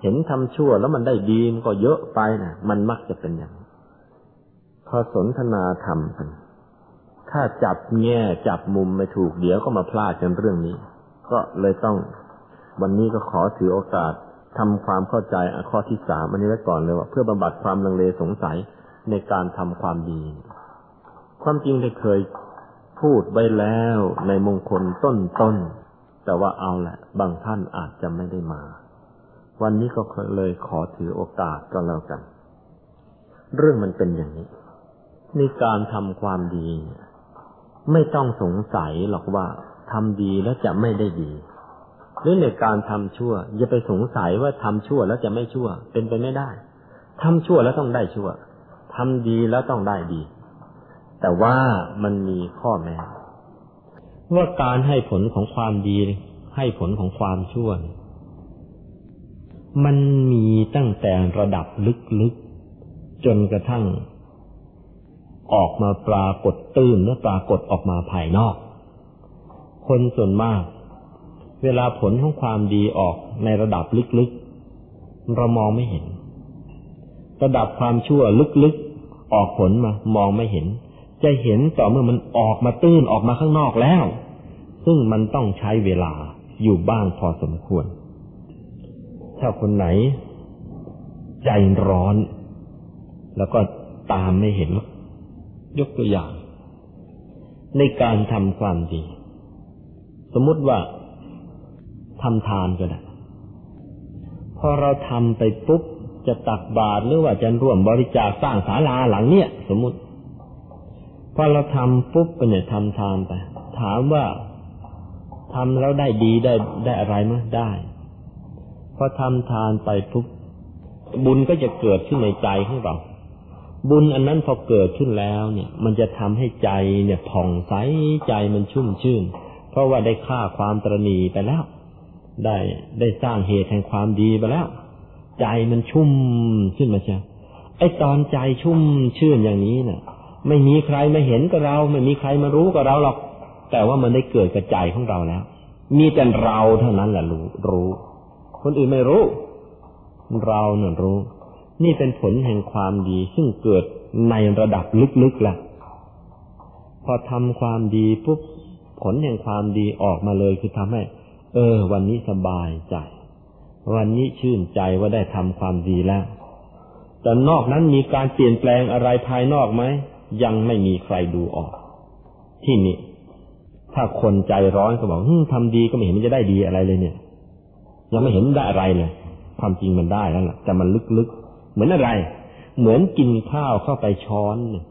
เห็นทำชั่วแล้วมันได้ดีมันก็เยอะไปนะมันมักจะเป็นอย่างพอสนทนาธรรมกัน ถ้าจับแง่จับมุมไม่ถูกเดี๋ยวก็มาพลาดกันเรื่องนี้ ก็เลยต้อง วันนี้ก็ขอถือโอกาสทำความเข้าใจข้อที่สามอันนี้ไว้ก่อนเลยว่า เพื่อบำบัดความลังเลสงสัยในการทำความดี ความจริงได้เคยพูดไว้แล้วในมงคลต้นต้นแต่ว่าเอาแหละ บางท่านอาจจะไม่ได้มา วันนี้ก็เลยขอถือโอกาสก็แล้วกัน เรื่องมันเป็นอย่างนี้ในการทำความดีไม่ต้องสงสัยหรอกว่าทำดีแล้วจะไม่ได้ดีหรือในการทำชั่ว อย่าไปสงสัยว่าทำชั่วแล้วจะไม่ชั่ว เป็นไปไม่ได้ทำชั่วแล้วต้องได้ชั่วทำดีแล้วต้องได้ดี แต่ว่ามันมีข้อแม้ว่าการให้ผลของความดี ให้ผลของความชั่ว มันมีตั้งแต่ระดับลึกๆ จนกระทั่ง ออกมาปรากฏตื้นและปรากฏออกมาภายนอก คนส่วนมาก เวลาผลของความดีออกในระดับลึกๆ เรามองไม่เห็น ระดับความชั่วลึกๆ ออกผลมามองไม่เห็น จะเห็นต่อเมื่อมันออกมาตื้นออกมาข้างนอกแล้ว ซึ่งมันต้องใช้เวลาอยู่บ้างพอสมควร ถ้าคนไหน ใจร้อน แล้วก็ตามไม่เห็น ยกตัวอย่าง ในการทำความดี สมมติว่าทำทานก็ได้ พอเราทำไปปุ๊บจะตักบาตรหรือว่าจะร่วมบริจาคสร้างศาลาหลังเนี้ยสมมติ พอเราทำปุ๊บไปเนี่ยทำทานไป ถามว่าทำแล้วได้ดีได้ได้อะไรมั้ยได้ อทำทานไปปุ๊บบุญก็จะเกิดขึ้นในใจของเรา บุญอันนั้นพอเกิดขึ้นแล้วเนี่ย มันจะทำให้ใจเนี่ยผ่องใสใจมันชุ่มชื่น เพราะว่าได้ฆ่าความตรณีไปแล้ว ได้ได้สร้างเหตุแห่งความดีไปแล้ว ใจมันชุ่มขึ้นมาใช่ไอตอนใจชุ่มชื่นอย่างนี้เนะ่ะ ไม่มีใครมาเห็นกับเรา ไม่มีใครมารู้กับเราหรอก แต่ว่ามันได้เกิดกับใจของเราแล้ว มีแต่เราเท่านั้นแหละรู้รู้ คนอื่นไม่รู้ เราเนี่ยรู้ นี่เป็นผลแห่งความดีซึ่งเกิดในระดับลึกๆแหละพอทำความดีปุ๊บผลแห่งความดีออกมาเลยคือทำให้ เออ วันนี้สบายใจ วันนี้ชื่นใจว่าได้ทำความดีแล้วแต่นอกนั้นมีการเปลี่ยนแปลงอะไรภายนอกไหมยังไม่มีใครดูออก ที่นี่ ถ้าคนใจร้อนก็บอกทำดีก็ไม่เห็นมันจะได้ดีอะไรเลยเนี่ย ยังไม่เห็นได้อะไรเลย ความจริงมันได้แล้วล่ะแต่มันลึกๆ เหมือนอะไร เหมือนกินข้าวเข้าไปช้อนหนึ่ง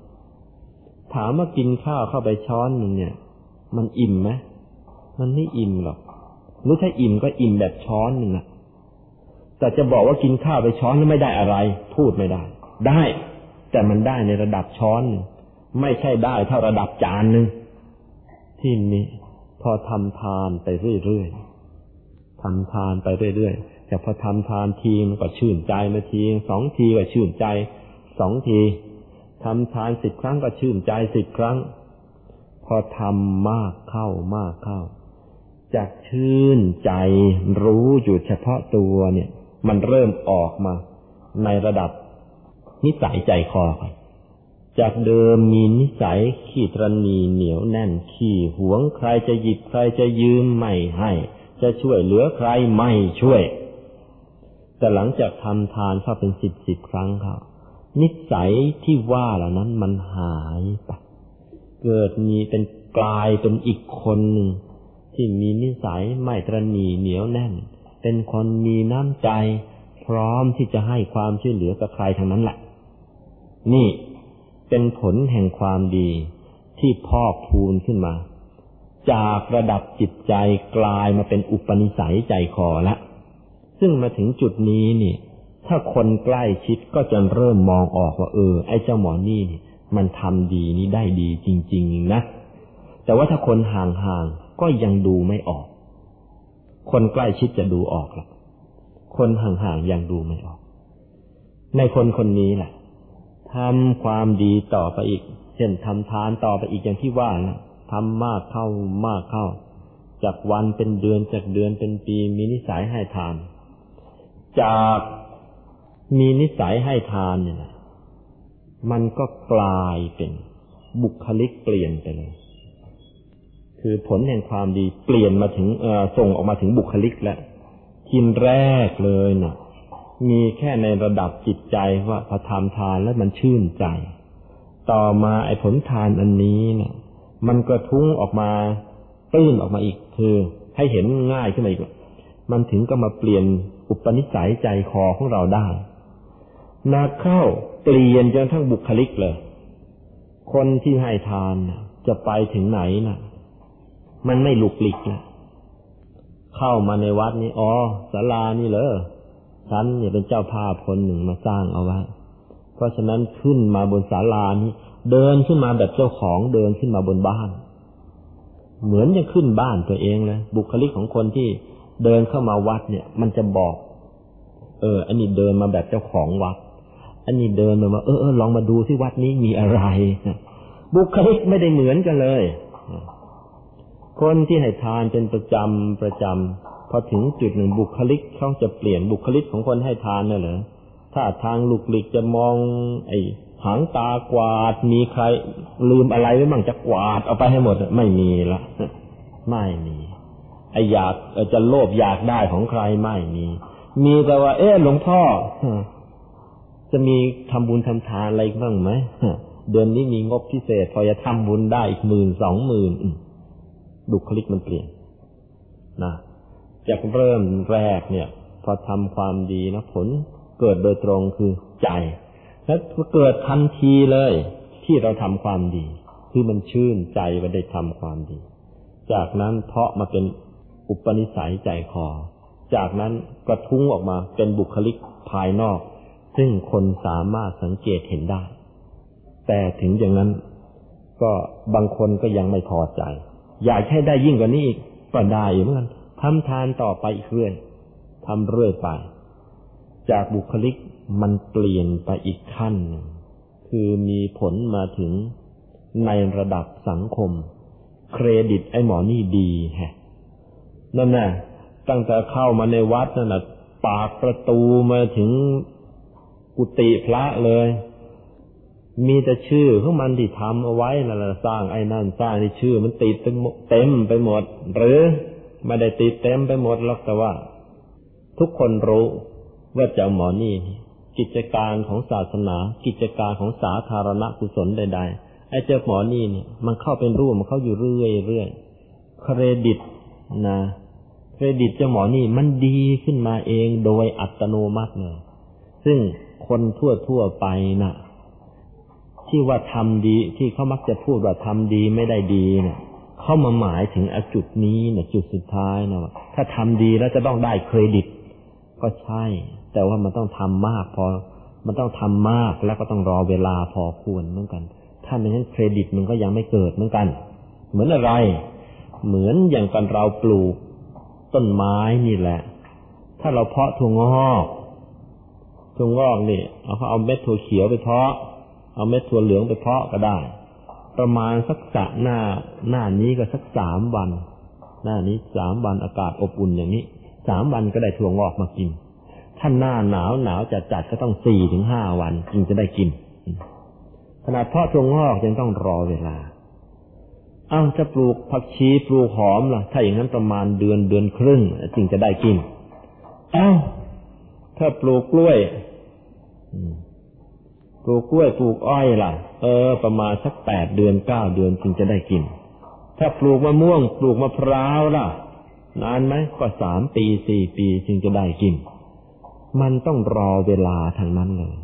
ถามว่ากินข้าวเข้าไปช้อนหนึ่งเนี่ย มันอิ่มไหมมันไม่อิ่มหรอกหรือถ้าอิ่มก็อิ่มแบบช้อนหนึ่งนะแต่จะบอกว่ากินข้าวไปช้อนแล้วไม่ได้อะไร พูดไม่ได้ ได้ แต่มันได้ในระดับช้อนหนึ่งไม่ใช่ได้เท่าระดับจานหนึ่งที่นี้พอทำทานไปเรื่อยๆ ทำทานไปเรื่อยๆแต่พอทำทานทีมันก็ชื่นใจมาทีสองทีก็ชื่นใจสองทีทำทานสิบครั้งก็ชื่นใจสิบครั้ง พอทำมากเข้ามากเข้าจากชื่นใจรู้อยู่เฉพาะตัวเนี่ย มันเริ่มออกมา ในระดับนิสัยใจคอไปจากเดิมมีนิสัยขี้ตรณีเหนียวแน่นขี้หวงใครจะหยิบใครจะยืมไม่ให้ จะช่วยเหลือใครไม่ช่วย แต่หลังจากทำทานเข้าเป็นสิบสิบครั้งเขานิสัยที่ว่าเหล่านั้นมันหายไปเกิดมีเป็นกลายเป็นอีกคนหนึ่งที่มีนิสัยไม่ตรณีเหนียวแน่น เป็นคนมีน้ำใจ พร้อมที่จะให้ความช่วยเหลือกับใครทั้งนั้นแหละ นี่เป็นผลแห่งความดีที่พ่อพูนขึ้นมา จากระดับจิตใจกลายมาเป็นอุปนิสัยใจคอละ ซึ่งมาถึงจุดนี้นี่ ถ้าคนใกล้ชิดก็จะเริ่มมองออกว่า เออ ไอ้เจ้าหมอนี่นี่ มันทำดีนี่ได้ดีจริง ๆ นะ แต่ว่าถ้าคนห่างๆก็ยังดูไม่ออก คนใกล้ชิดจะดูออกละคนห่างๆยังดูไม่ออก ในคนคนนี้แหละทำความดีต่อไปอีก เช่นทำทานต่อไปอีกอย่างที่ว่านะ ทำมากเข้ามากเข้า จากวันเป็นเดือนจากเดือนเป็นปี มีนิสัยให้ทาน จากมีนิสัยให้ทานเนี่ยนะมันก็กลายเป็นบุคลิกเปลี่ยนไปเลย คือผลแห่งความดีเปลี่ยนมาถึงส่งออกมาถึงบุคลิกแล้วทีนแรกเลยนะ่ะ มีแค่ในระดับจิตใจว่าพอทำทานแล้วมันชื่นใจ ต่อมาไอ้ผลทานอันนี้เนะี่ย มันกระทุ้งออกมาตื้นออกมาอีก คือให้เห็นง่ายขึ้นมาอีก มันถึงก็มาเปลี่ยนอุปนิสัยใจคอของเราได้นาเข้าเปลี่ยนจนทั้งบุคลิกเลย คนที่ให้ทานจะไปถึงไหนนะมันไม่หลุกลิกนะเข้ามาในวัดนี้อ๋อศาลานี่เหรอฉันเนี่ยเป็นเจ้าภาพคนหนึ่งมาสร้างเอาไว้เพราะฉะนั้นขึ้นมาบนศาลานี้ เดินขึ้นมาแบบเจ้าของเดินขึ้นมาบนบ้าน เหมือนจะขึ้นบ้านตัวเองเลยบุคลิกของคนที่เดินเข้ามาวัดเนี่ย มันจะบอก เออ อันนี้เดินมาแบบเจ้าของวัด อันนี้เดินมาว่าเออเออลองมาดูที่วัดนี้มีอะไรบุคลิกไม่ได้เหมือนกันเลย คนที่ให้ทานเป็นประจำประจำพอถึงจุดหนึ่งบุคลิกเขาจะเปลี่ยนบุคลิกของคนให้ทานน่ะเหรอถ้าทางลุกหลิกจะมอง ไอ้ หางตากวาด มีใครลืมอะไรไว้มั่งจะกวาดเอาไปให้หมดไม่มีละไม่มีไออยากจะโลภอยากได้ของใครไม่มี มีแต่ว่า เอ๊ะหลวงพ่อจะมีทำบุญทำทานอะไรบ้างไหมเดือนนี้มีงบพิเศษ พอจะทำบุญได้อีกหมื่นสองหมื่นบุคลิกมันเปลี่ยนนะจากเริ่มแรกเนี่ย พอทำความดีนะผลเกิดโดยตรงคือใจ แล้วเกิดทันทีเลย ที่เราทำความดี คือมันชื่นใจว่าได้ทำความดี จากนั้นเพาะมาเป็นอุปนิสัยใจคอ จากนั้นกระทุ้งออกมาเป็นบุคลิกภายนอก ซึ่งคนสามารถสังเกตเห็นได้ แต่ถึงอย่างนั้น ก็บางคนก็ยังไม่พอใจ อยากให้ได้ยิ่งกว่านี้อีกก็ได้เหมือนกันทำทานต่อไปอีกเรื่อยทำเรื่อยไป จากบุคลิกมันเปลี่ยนไปอีกขั้น คือมีผลมาถึงในระดับสังคม เครดิตไอ้หมอนี่ดีแฮะนั่นน่ะตั้งแต่เข้ามาในวัดนั่นน่ะปากประตูมาถึงกุฏิพระเลย มีแต่ชื่อของมันที่ทำเอาไว้นั่นแหละสร้างไอ้นั่นสร้างที่ชื่อ มันติดเต็มไปหมด หรือไม่ได้ติดเต็มไปหมดหรอกแต่ว่า ทุกคนรู้ ว่าเจ้าหมอนี่ กิจการของศาสนา กิจการของสาธารณกุศลใดๆไอ้เจ้าหมอนี่เนี่ย มันเข้าเป็นรูปมันเข้าอยู่เรื่อยเรื่อยเครดิตนะเครดิตเจ้าหมอนี่มันดีขึ้นมาเองโดยอัตโนมัติเลยซึ่งคนทั่วทั่วไปนะ่ะ ที่ว่าทำดีที่เขามักจะพูดว่าทำดีไม่ได้ดีเนะี่ยเข้ามาหมายถึงอจุดนี้นี่ยจุดสุดท้ายนะว่าถ้าทำดีแล้วจะต้องได้เครดิต ก็ใช่ แต่ว่ามันต้องทำมากพอ มันต้องทำมากแล้วก็ต้องรอเวลาพอควรเหมือนกัน ถ้าไม่งั้นเครดิตมันก็ยังไม่เกิดเหมือนกัน เหมือนอะไร เหมือนอย่างกันเราปลูกต้นไม้นี่แหละ ถ้าเราเพาะถั่วงอกถั่วงอกนี่เอาเอาเม็ดถั่วเขียวไปเพาะ เอาเม็ดถั่วเหลืองไปเพาะก็ได้ ประมาณสักสะหน้าหน้านี้ก็สักสามวัน หน้านี้สามวันอากาศอบอุ่นอย่างนี้สามวันก็ได้ถั่วงอกมากิน ถ้าหน้าหนาวหนาวจัดจัดก็ต้องสี่ถึงห้าวันจึงจะได้กิน ขนาดเพาะถั่วงอกยังต้องรอเวลาอ้าวจะปลูกผักชีปลูกหอมล่ะ ถ้าอย่างนั้นประมาณเดือนเดือนครึ่งจึงจะได้กินอ้าวถ้าปลูกกล้วยปลูกกล้วยปลูกอ้อยล่ะ เออ ประมาณสักแปดเดือนเก้าเดือนจึงจะได้กิน ถ้าปลูกมะม่วง ปลูกมะพร้าวล่ะ นานไหมก็สามปีสี่ปีจึงจะได้กิน มันต้องรอเวลาทางนั้นเลย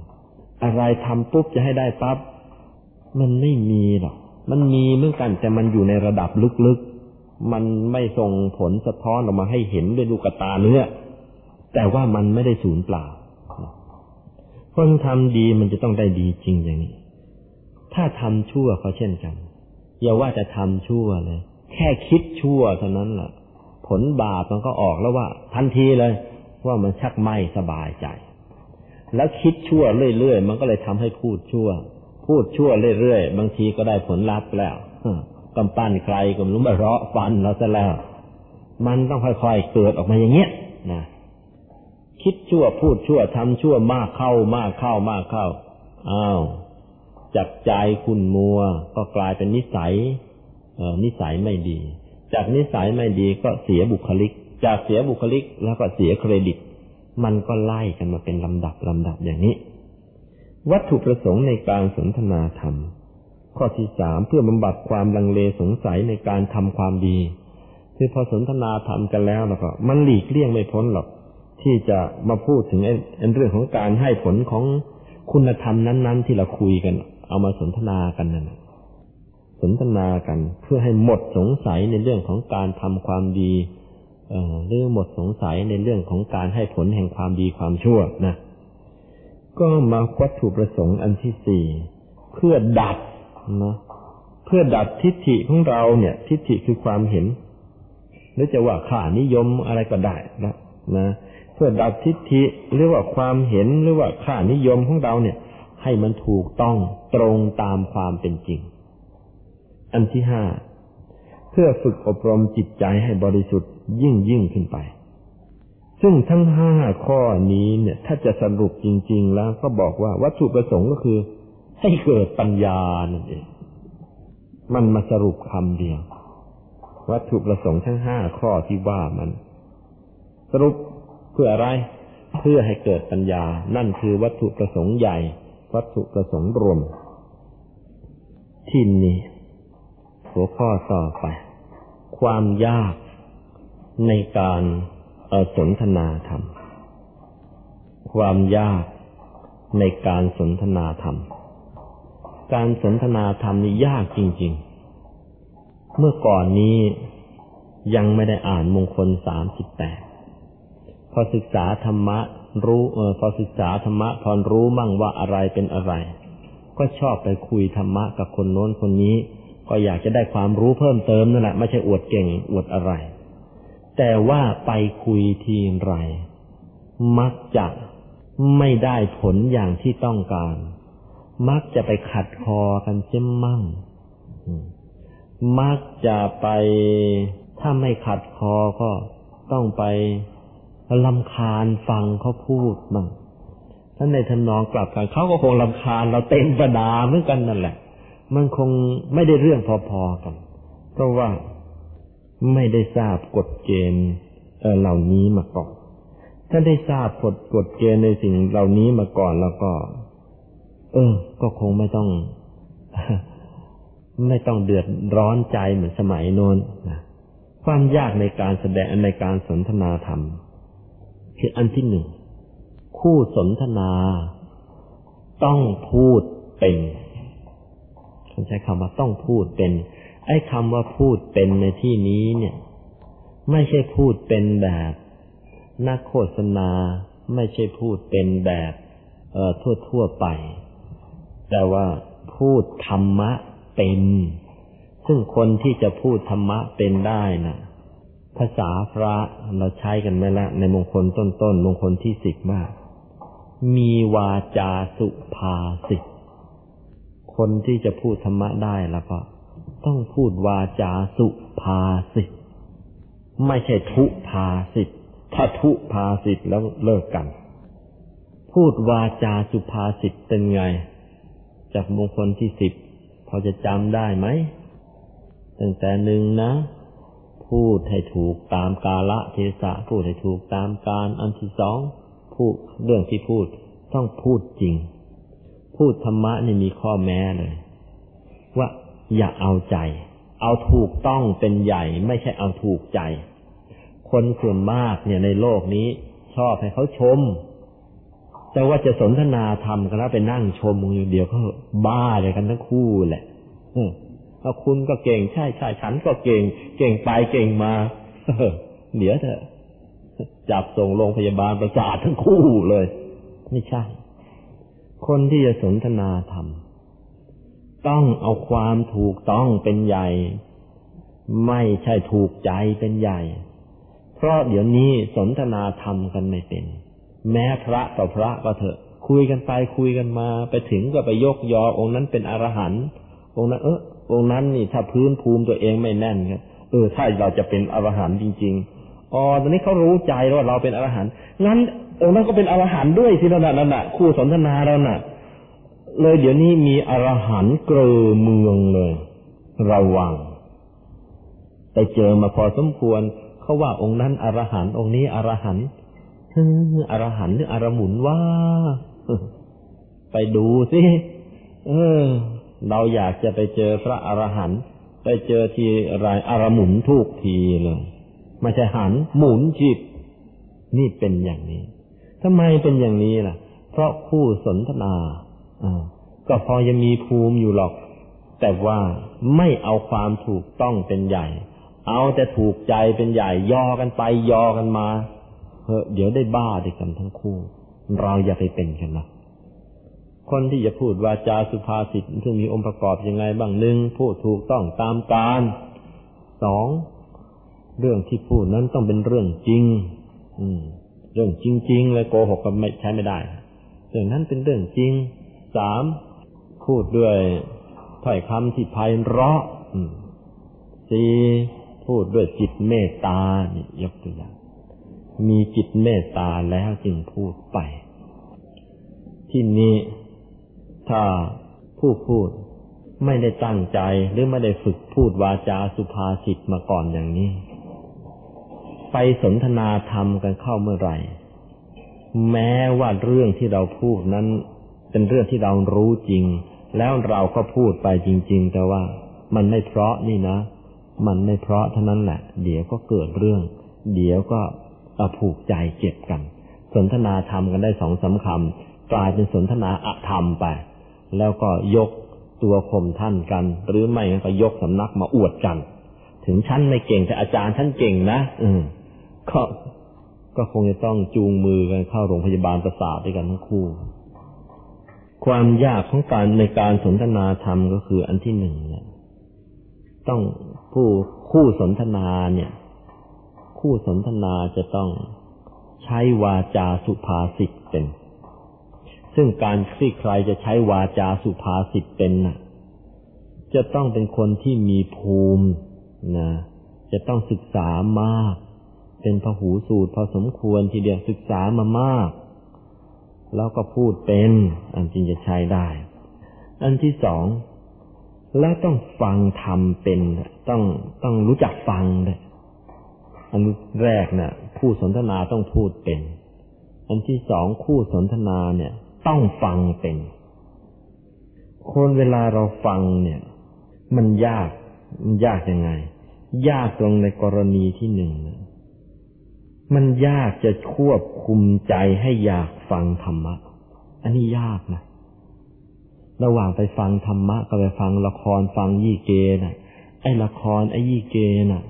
อะไรทำปุ๊บจะให้ได้ปั๊บมันไม่มีหรอก มันมีเหมือนกันแต่มันอยู่ในระดับลึกๆ มันไม่ส่งผลสะท้อนออกมาให้เห็นด้วยลูกตาเนื้อแต่ว่ามันไม่ได้สูญเปล่าคนทำดีมันจะต้องได้ดีจริงอย่างนี้ ถ้าทำชั่วก็เช่นกัน อย่าว่าจะทำชั่วเลย แค่คิดชั่วเท่านั้นแหละผลบาปมันก็ออกแล้วว่า ทันทีเลย ว่ามันชักไม่สบายใจ แล้วคิดชั่วเรื่อยๆ มันก็เลยทำให้พูดชั่ว พูดชั่วเรื่อยๆ บางทีก็ได้ผลลัพธ์แล้วกำปั้นใครก็ไม่รู้มาเราะฟันเราซะแล้ว มันต้องค่อยๆเกิดออกมาอย่างเงี้ยนะคิดชั่วพูดชั่วทำชั่วมากเข้ามากเข้ามากเข้าอ้าวจับใจคุณมัว ก็กลายเป็นนิสัยเออนิสัยไม่ดี จากนิสัยไม่ดีก็เสียบุคลิก จากเสียบุคลิกแล้วก็เสียเครดิต มันก็ไล่กันมาเป็นลำดับลำดับอย่างนี้ วัตถุประสงค์ในการสนทนาธรรม ข้อที่สามเพื่อบำบัดความลังเลสงสัยในการทำความดี คือพอสนทนาธรรมกันแล้วแล้วก็ มันหลีกเลี่ยงไม่พ้นหรอก ที่จะมาพูดถึงเรื่องของการให้ผลของคุณธรรมนั้น ๆ ที่เราคุยกัน เอามาสนทนากันนั่นสนทนากันเพื่อให้หมดสงสัยในเรื่องของการทำความดี เรื่อหมดสงสัยในเรื่องของการให้ผลแห่งความดีความชั่วนะก็มาวัตถุประสงค์อันที่สี่เพื่อดัดนะเพื่อดัดทิฏฐิของเราเนี่ย ทิฏฐิคือความเห็นหรือจะว่าข่านิยมอะไรก็ได้นะนะเพื่อดัดทิฏฐิหรือว่าความเห็นหรือว่าข่านิยมของเราเนี่ย ให้มันถูกต้องตรงตามความเป็นจริง อันที่ห้าเพื่อฝึกอบรมจิตใจให้บริสุทธิ์ ยิ่งยิ่งขึ้นไป ซึ่งทั้งห้าข้อนี้เนี่ย ถ้าจะสรุปจริง ๆ แล้วก็บอกว่าวัตถุประสงค์ก็คือ ให้เกิดปัญญานั่นเอง มันมาสรุปคำเดียว วัตถุประสงค์ทั้งห้าข้อที่ว่ามันสรุปเพื่ออะไร เพื่อให้เกิดปัญญา นั่นคือวัตถุประสงค์ใหญ่ วัตถุประสงค์รวม ที่นี้หัวข้อต่อไป ความยาก ในการสนทนาธรรม ความยากในการสนทนาธรรม การสนทนาธรรมนี่ยากจริง ๆ เมื่อก่อนนี้ยังไม่ได้อ่านมงคลสามสิบแปดพอศึกษาธรรมะรู้เออพอศึกษาธรรมะพอรู้มั่งว่าอะไรเป็นอะไร ก็ชอบไปคุยธรรมะกับคนโน้นคนนี้ ก็อยากจะได้ความรู้เพิ่มเติมนั่นแหละไม่ใช่อวดเก่งอวดอะไร แต่ว่าไปคุยทีไร มักจะไม่ได้ผลอย่างที่ต้องการ มักจะไปขัดคอกันเช่นมั่ง มักจะไปถ้าไม่ขัดคอก็ต้องไปลำคาญฟังเขาพูดมั่งถ้านในทนองกลับกันเขาก็คงลำคาญเราเต็มประดาเหมือนกันนั่นแหละ มันคงไม่ได้เรื่องพอๆกัน เพราะว่า ไม่ได้ทราบกฎเกณฑ์เหล่านี้มาก่อน ถ้าได้ทราบกฎกฎเกณฑ์ในสิ่งเหล่านี้มาก่อนแล้วก็ เออ ก็คงไม่ต้อง ไม่ต้องเดือดร้อนใจเหมือนสมัยโน้นนะความยากในการแสดงในการสนทนาธรรม คืออันที่หนึ่งคู่สนทนา ต้องพูดเป็นเขาใช้คำว่าต้องพูดเป็น ไอ้คำว่าพูดเป็นในที่นี้เนี่ย ไม่ใช่พูดเป็นแบบนักโฆษณา ไม่ใช่พูดเป็นแบบเอ่อทั่วทั่วไป แต่ว่าพูดธรรมะเป็น ซึ่งคนที่จะพูดธรรมะเป็นได้นะ่ะ ภาษาพระเราใช้กันไปแล้วในมงคลต้นๆมงคลที่สิบมาก มีวาจาสุภาษิตคนที่จะพูดธรรมะได้แล้วก็ ต้องพูดวาจาสุภาษิตไม่ใช่ทุภาษิตถ้าทุภาษิตแล้วเลิกกัน พูดวาจาสุภาษิตเป็นไง จากมงคลที่สิบพอจะจำได้ไหมตั้งแต่หนึ่งนะ พูดให้ถูกตามกาละเทศะพูดให้ถูกตามการอันที่สองพูดเรื่องที่พูดต้องพูดจริง พูดธรรมะนี่มีข้อแม้เลย ว่า อย่าเอาใจ เอาถูกต้องเป็นใหญ่ ไม่ใช่เอาถูกใจ คนส่วนมากเนี่ยในโลกนี้ชอบให้เขาชม แต่ว่าจะสนทนาธรรมกันแล้วไปนั่งชมมึงอยู่เดียวก็บ้าเลยกันทั้งคู่แหละเออคุณก็เก่งใช่ใช่ฉันก็เก่ง เก่งไปเก่งมาเดี๋ยวเถอะจับส่งโรงพยาบาลประสาททั้งคู่เลย ไม่ใช่ คนที่จะสนทนาธรรม ต้องเอาความถูกต้องเป็นใหญ่ ไม่ใช่ถูกใจเป็นใหญ่ เพราะเดี๋ยวนี้สนทนาธรรมกันไม่เป็น แม้พระต่อพระก็เถอะ คุยกันไปคุยกันมา ไปถึงก็ไปยกยอองค์นั้นเป็นอรหันต์องค์นั้นเออองค์นั้นนี่ถ้าพื้นภูมิตัวเองไม่แน่นครับเออถ้าเราจะเป็นอรหันต์จริงๆอ๋อตอนนี้เขารู้ใจว่าเราเป็นอรหันต์งั้นองค์นั้นก็เป็นอรหันต์ด้วยสินั่นนั่นน่ะคู่สนทนาเราน่ะ เลยเดี๋ยวนี้มีอรหันต์เกลอเมืองเลย ระวังไปเจอมาพอสมควรเขาว่าองค์นั้นอรหันต์องค์นี้อรหันต์อรหันต์หรืออรหมุนว่าไปดูสิเออ เราอยากจะไปเจอพระอรหันต์ไปเจอทีไรอรหมุนทุกทีเลยไม่ใช่หันหมุนจิตนี่เป็นอย่างนี้ทำไมเป็นอย่างนี้ล่ะ เพราะคู่สนทนาอ่า ก็พอยังมีภูมิอยู่หรอก แต่ว่าไม่เอาความถูกต้องเป็นใหญ่ เอาแต่ถูกใจเป็นใหญ่ ยอกันไป ยอกันมาเฮ้เดี๋ยวได้บ้าด้วยกันทั้งคู่ เราอย่าไปเป็นกันนะคนที่จะพูดวาจาสุภาษิตซึ่งมีองค์ประกอบยังไงบ้างหนึ่งพูดถูกต้องตามการสองเรื่องที่พูดนั้นต้องเป็นเรื่องจริง อืม เรื่องจริงๆเลยโกหกก็ไม่ใช้ไม่ได้เรื่องนั้นเป็นเรื่องจริง สามพูดด้วยถ้อยคำที่ไพเราะสี่พูดด้วยจิตเมตตานี่ยกตัวอย่าง มีจิตเมตตาแล้วจึงพูดไป ที่นี้ถ้าผู้พูดไม่ได้ตั้งใจหรือไม่ได้ฝึกพูดวาจาสุภาษิตมาก่อนอย่างนี้ ไปสนทนาธรรมกันเข้าเมื่อไหร่ แม้ว่าเรื่องที่เราพูดนั้น เป็นเรื่องที่เรารู้จริง แล้วเราก็พูดไปจริง ๆ แต่ว่ามันไม่เพราะนี่นะ มันไม่เพราะเท่านั้นแหละ เดี๋ยวก็เกิดเรื่อง เดี๋ยวก็ผูกใจเจ็บกัน สนทนาธรรมกันได้สองสาคำกลายเป็นสนทนาอธรรมไป แล้วก็ยกตัวข่มท่านกัน หรือไม่ก็ยกสำนักมาอวดกัน ถึงชั้นไม่เก่งแต่อาจารย์ท่านเก่งนะอืมก็ก็คงจะต้องจูงมือกันเข้าโรงพยาบาลประสาทด้วยกันทั้งคู่ ความยากของการในการสนทนาธรรมก็คืออันที่หนึ่งเนี่ย ต้องผู้คู่สนทนาเนี่ย คู่สนทนาจะต้องใช้วาจาสุภาษิตเป็น ซึ่งการที่ใครจะใช้วาจาสุภาษิตเป็นน่ะ จะต้องเป็นคนที่มีภูมินะจะต้องศึกษามาก เป็นพหูสูตรพอสมควรทีเดียวศึกษามามาก แล้วก็พูดเป็น อันจริงจะใช้ได้ อันที่สอง แล้วต้องฟังธรรมเป็น ต้องต้องรู้จักฟังเลยอันแรกนะ่ะผู้สนทนาต้องพูดเป็น อันที่สองคู่สนทนาเนี่ย ต้องฟังเป็น คนเวลาเราฟังเนี่ย มันยากมันยากยังไง ยากตรงในกรณีที่หนึ่ง มันยากจะควบคุมใจให้อยากฟังธรรมะ อันนี้ยากนะ ระหว่างไปฟังธรรมะกับไปฟังละครฟังยี่เกน่ะ ไอ้ละครไอ้ยี่เกน่ะ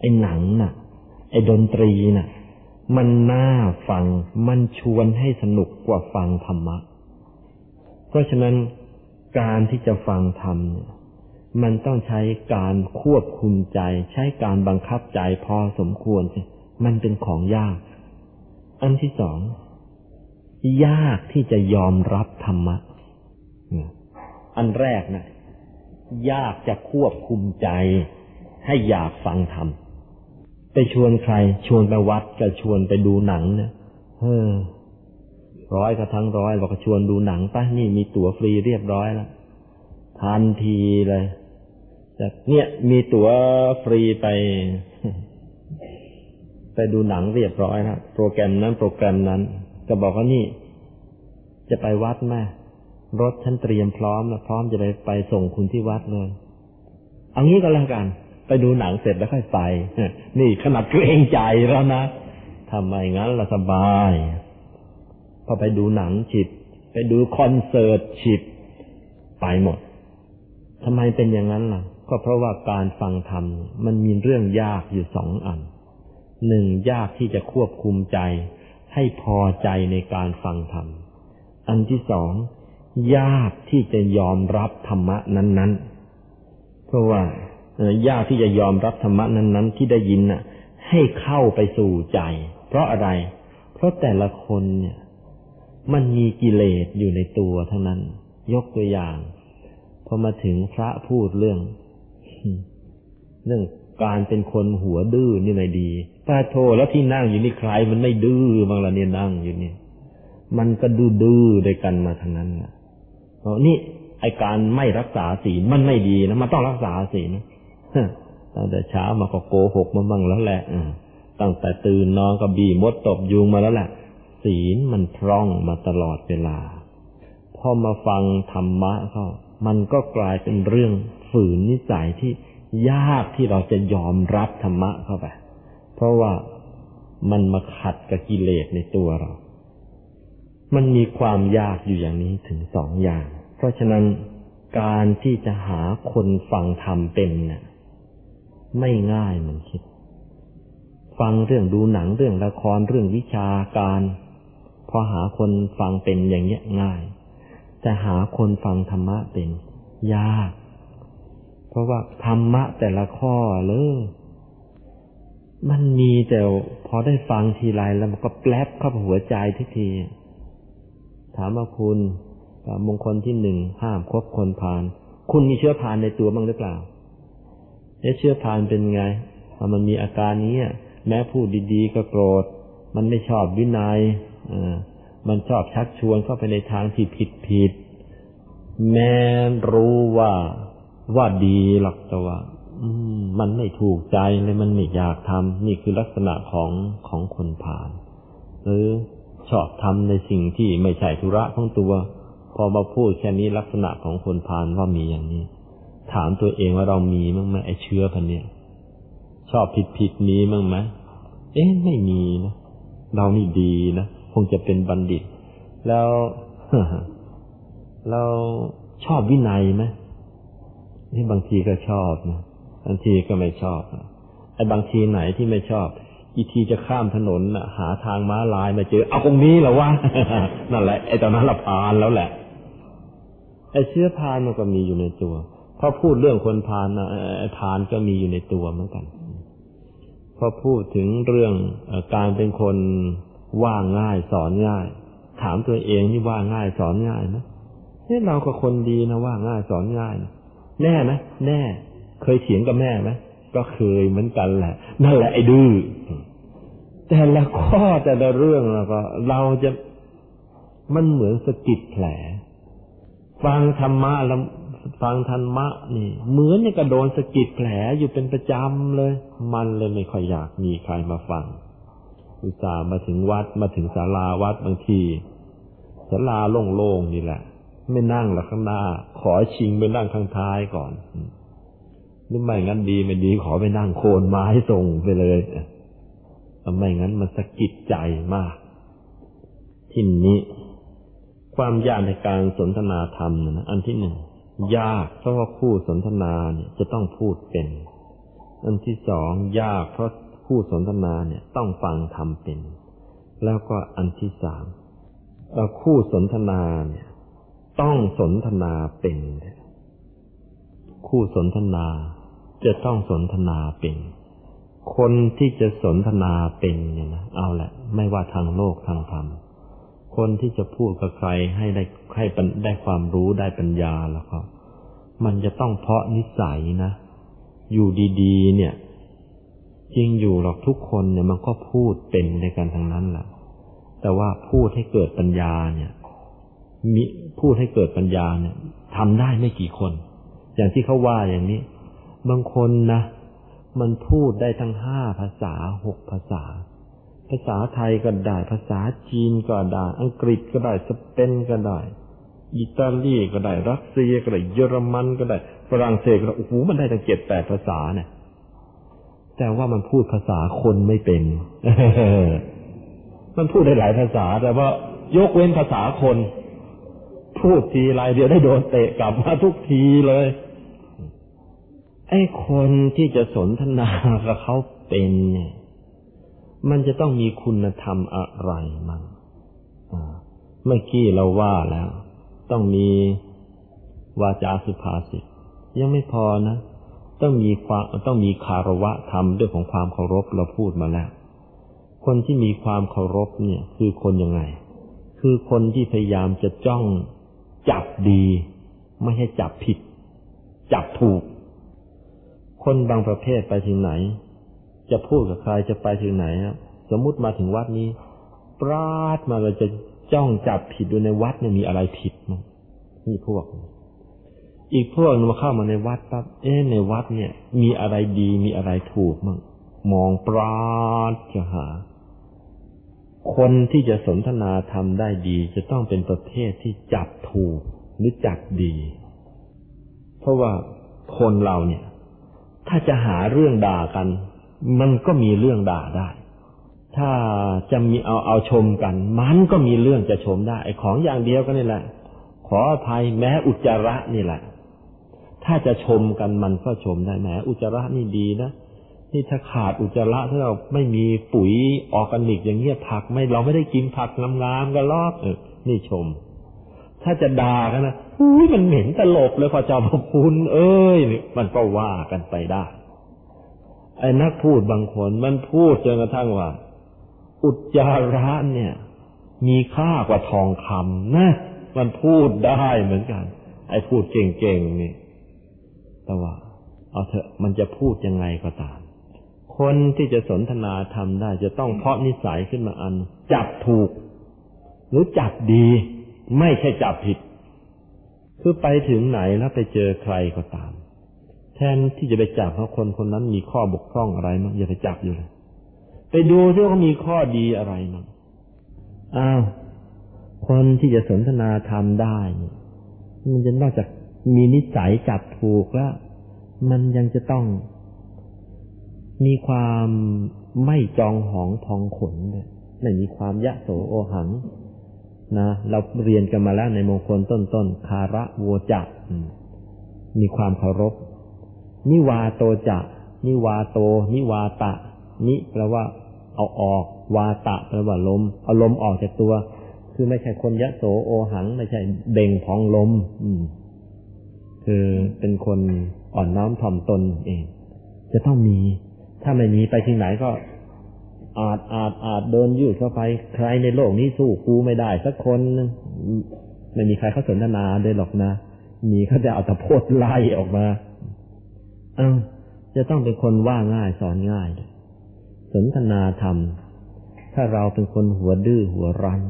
ไอ้หนังน่ะ ไอ้ดนตรีน่ะ มันน่าฟัง มันชวนให้สนุกกว่าฟังธรรมะ เพราะฉะนั้นการที่จะฟังธรรมเนี่ยมันต้องใช้การควบคุมใจ ใช้การบังคับใจพอสมควรใช่ มันเป็นของยาก อันที่สอง ยากที่จะยอมรับธรรมะ อันแรกนะยากจะควบคุมใจ ให้อยากฟังธรรม ไปชวนใคร ชวนไปวัดก็ชวนไปดูหนังเนี่ยเฮ้อร้อยก็ทั้งร้อยบอกชวนดูหนังป่ะนี่มีตั๋วฟรีเรียบร้อยแล้วทันทีเลยแต่เนี่ยมีตั๋วฟรีไป ไปดูหนังเรียบร้อยแล้วโปรแกรมนั้นโปรแกรมนั้น ก็บอกว่านี่ จะไปวัดไหมรถฉันเตรียมพร้อมแล้วพร้อมจะไปไปส่งคุณที่วัดเลยเอางี้ก็แล้วกัน ไปดูหนังเสร็จแล้วค่อยไปนี่ขนาดเกรงใจแล้วนะทำไมงั้นละสบายพอไปดูหนังฉิดไปดูคอนเสิร์ตฉิดไปหมดทำไมเป็นอย่างนั้นล่ะ ก็เพราะว่าการฟังธรรมมันมีเรื่องยากอยู่สองอัน หนึ่งยากที่จะควบคุมใจ ให้พอใจในการฟังธรรม อันที่สอง ยากที่จะยอมรับธรรมะนั้น ๆ เพราะว่ายากที่จะยอมรับธรรมะนั้น ๆ ที่ได้ยินน่ะ ให้เข้าไปสู่ใจ เพราะอะไร เพราะแต่ละคนเนี่ย มันมีกิเลสอยู่ในตัวทั้งนั้น ยกตัวอย่างพอมาถึงพระพูดเรื่อง เรื่องการเป็นคนหัวดื้อนี่ไม่ดี พรโทแล้วที่นั่งอยู่นี่ใครมันไม่ดื้อบางละเนี่ยนั่งอยู่นี่มันก็ดื้อดื้อด้วยกันมาทั้งนั้นนะเพราะนี่ไอการไม่รักษาศีลมันไม่ดีนะมันต้องรักษาศีลตั้งแต่เช้ามาก็โกหกมาบ้างแล้วแหละตั้งแต่ตื่นนอนก็บีมดตบยุงมาแล้วแหละศีลมันพร่องมาตลอดเวลาพอมาฟังธรรมะเขามันก็กลายเป็นเรื่องฝืนนิสัยที่ยากที่เราจะยอมรับธรรมะเข้าไป เพราะว่ามันมาขัดกับกิเลสในตัวเรา มันมีความยากอยู่อย่างนี้ถึงสองอย่าง เพราะฉะนั้นการที่จะหาคนฟังธรรมเป็นเนี่ยไม่ง่ายมันคิด ฟังเรื่องดูหนังเรื่องละครเรื่องวิชาการ พอหาคนฟังเป็นอย่างเงี้ยง่าย แต่หาคนฟังธรรมะเป็น ยาก เพราะว่าธรรมะแต่ละข้อเลย มันมีแต่พอได้ฟังทีไรแล้วมันก็แปลบเข้าหัวใจทุกที ถามว่าคุณมงคลที่หนึ่งห้ามคบคนพาลคุณมีเชื้อพานในตัวบ้างหรือเปล่าเชื้อพานเป็นไงมันมีอาการนี้แม้พูดดีๆก็โกรธ มันไม่ชอบวินยัยมันชอบชักชวนเข้าไปในทางที่ผิดผิด แม้รู้ว่าว่าดีหรอกแต่ว่า มันไม่ถูกใจเลยมันไม่อยากทำนี่คือลักษณะของของคนผ่าน หรือชอบทำในสิ่งที่ไม่ใช่ธุระของตัว พอมาพูดแค่นี้ลักษณะของคนผ่านว่ามีอย่างนี้ ถามตัวเองว่าเรามีมั้งไหมไอเชื้อพันเนี่ย ชอบผิดผิดมีมั้งไหมเอ๊ะไม่มีนะเรานี่ดีนะคงจะเป็นบัณฑิต แล้วเราชอบวินัยไหมนี่บางทีก็ชอบนะ บางทีก็ไม่ชอบไอ้บางทีไหนที่ไม่ชอบ อีทีจะข้ามถนนหาทางม้าลายมาเจอ เอาตรงนี้เหรอวะนั่นแหละไอ้ตอนนั้นละพานแล้วแหละไอ้เชื้อพานมันก็มีอยู่ในตัวพอพูดเรื่องคนพานไอ้พานก็มีอยู่ในตัวเหมือนกันพอพูดถึงเรื่องการเป็นคนว่าง่ายสอนง่าย ถามตัวเองนี่ว่าง่ายสอนง่ายไหมเนี่ยเราก็คนดีนะว่าง่ายสอนง่ายนะแน่ไหมแน่ เคยเถียงกับแม่ไหมก็เคยเหมือนกันแหละ นั่นแหละไอ้ดื้อแต่ละข้อแต่ละเรื่องแล้วก็เราจะมันเหมือนสะกิดแผล ฟังธรรมะแล้วฟังธรรมะนี่ เหมือนกระโดนสะกิดแผลอยู่เป็นประจำเลย มันเลยไม่ค่อยอยากมีใครมาฟัง อุตส่าห์มาถึงวัดมาถึงศาลาวัดบางทีศาลาโล่งๆนี่แหละ ไม่นั่งหลักข้างหน้า ขอชิงไปนั่งข้างท้ายก่อน หรือไม่งั้นดีไม่ดีขอไปนั่งโคนไม้ส่งไปเลยไม่งั้นมันสะกิดใจมาก ที่นี้ ความยากในการสนทนาธรรมนะอันที่หนึ่งยากเพราะว่าผู้สนทนาเนี่ยจะต้องพูดเป็น อันที่สองยากเพราะผู้สนทนาเนี่ยต้องฟังทำเป็น แล้วก็อันที่สามคู่สนทนาเนี่ย ต้องสนทนาเป็นคู่สนทนา จะต้องสนทนาเป็น คนที่จะสนทนาเป็นเนี่ยนะเอาแหละ ไม่ว่าทางโลกทางธรรมคนที่จะพูดกับใครให้ได้ให้ได้ความรู้ได้ปัญญาแล้วก็มันจะต้องเพาะนิสัยนะ อยู่ดีๆ เนี่ย จริงอยู่หรอกทุกคนเนี่ยมันก็พูดเป็นในการทางนั้นแหละแต่ว่าพูดให้เกิดปัญญาเนี่ยมีพูดให้เกิดปัญญาเนี่ยทำได้ไม่กี่คน อย่างที่เขาว่าอย่างนี้ บางคนนะ มันพูดได้ทั้งห้าภาษาหกภาษา ภาษาไทยก็ได้ ภาษาจีนก็ได้ อังกฤษก็ได้ สเปนก็ได้ อิตาลีก็ได้ รัสเซียก็ได้ เยอรมันก็ได้ ฝรั่งเศสก็ได้ โอ้โห มันได้ตั้งเจ็ดแปดภาษาเนี่ย แต่ว่ามันพูดภาษาคนไม่เป็น มันพูดได้หลายภาษา แต่ว่ายกเว้นภาษาคน พูดทีไรเดียวได้โดนเตะกลับมาทุกทีเลย ไอ้คนที่จะสนทนากับเขาเป็นเนี่ย มันจะต้องมีคุณธรรมอะไรมั่งเมื่อกี้เราว่าแล้ว ต้องมีวาจาสุภาษิตยังไม่พอนะ ต้องมีความต้องมีคารวะธรรมด้วยของความเคารพเราพูดมาแล้ว คนที่มีความเคารพเนี่ย คือคนยังไง คือคนที่พยายามจะจ้องจับดี ไม่ให้จับผิด จับถูก คนบางประเภทไปถึงไหน จะพูดกับใครจะไปถึงไหนครับสมมุติมาถึงวัดนี้ ปราดมาเราจะจ้องจับผิดดูในวัดเนี่ยมีอะไรผิดมั้งนี่พวก อีกพวกนึงมาเข้ามาในวัดปั๊บเอ๊ะในวัดเนี่ย มีอะไรดีมีอะไรถูกมั้งมองปราดจะหา คนที่จะสนทนาทำได้ดี จะต้องเป็นประเภทที่จับถูกหรือจับดี เพราะว่าคนเราเนี่ย ถ้าจะหาเรื่องด่ากัน มันก็มีเรื่องด่าได้ ถ้าจะมีเอาเอาชมกัน มันก็มีเรื่องจะชมได้ไอ้ของอย่างเดียวกันนี่แหละ ขออภัยแม้อุจจาระนี่แหละ ถ้าจะชมกันมันก็ชมได้แม้อุจจาระนี่ดีนะนี่ถ้าขาดอุจจาระถ้าเราไม่มีปุ๋ยออร์แกนิกอย่างเงี้ยผักไม่เราไม่ได้กินผักงามๆกันหรอกเออนี่ชม ถ้าจะด่ากันนะอุ้ยมันเหม็นตลบเลยพ่อเจ้าประคุณเอ้ยมันก็ว่ากันไปได้ ไอ้นักพูดบางคนมันพูดจนกระทั่งว่า อุจจาระเนี่ย มีค่ากว่าทองคำนะ มันพูดได้เหมือนกัน ไอ้พูดเก่งๆนี่ แต่ว่า เอาเถอะมันจะพูดยังไงก็ตาม คนที่จะสนทนาทำได้จะต้องเพาะนิสัยขึ้นมาอัน จับถูก หรือจับดี ไม่ใช่จับผิด คือไปถึงไหนแล้วไปเจอใครก็ตาม แทนที่จะไปจับเพราะคนคนนั้นมีข้อบกพร่องอะไรมั้งอย่าไปจับอยู่เลย ไปดูที่เขามีข้อดีอะไรมั้งอ้าวคนที่จะสนทนาทำได้มันจะนอกจากมีนิสัยจับถูกแล้ว มันยังจะต้อง มีความไม่จองหองพองขนด้วยไม่มีความยะโสโอหัง นะ เราเรียนกันมาแล้วในมงคลต้นๆคาระโวจะมีความเคารพ นิวาโตจะนิวาโต นิวาตะ นิแปลว่า เอาออก วาตะแปลว่าลมเอาลมออกจากตัว คือไม่ใช่คนยะโสโอหัง ไม่ใช่เบ่งพองลม อืม คือเป็นคนอ่อนน้อมถ่อมตนเอง จะต้องมี ถ้าไม่มีไปที่ไหนก็ อาจอาจอาจเดินยืดเข้าไป ใครในโลกนี้สู้กูไม่ได้สักคนไม่มีใครเขาสนทนาด้วยหรอกนะ มีเขาจะเอาตะโพดไล่ออกมา เอ้าจะต้องเป็นคนว่าง่ายสอนง่าย สนทนาธรรม ถ้าเราเป็นคนหัวดื้อหัวรั้น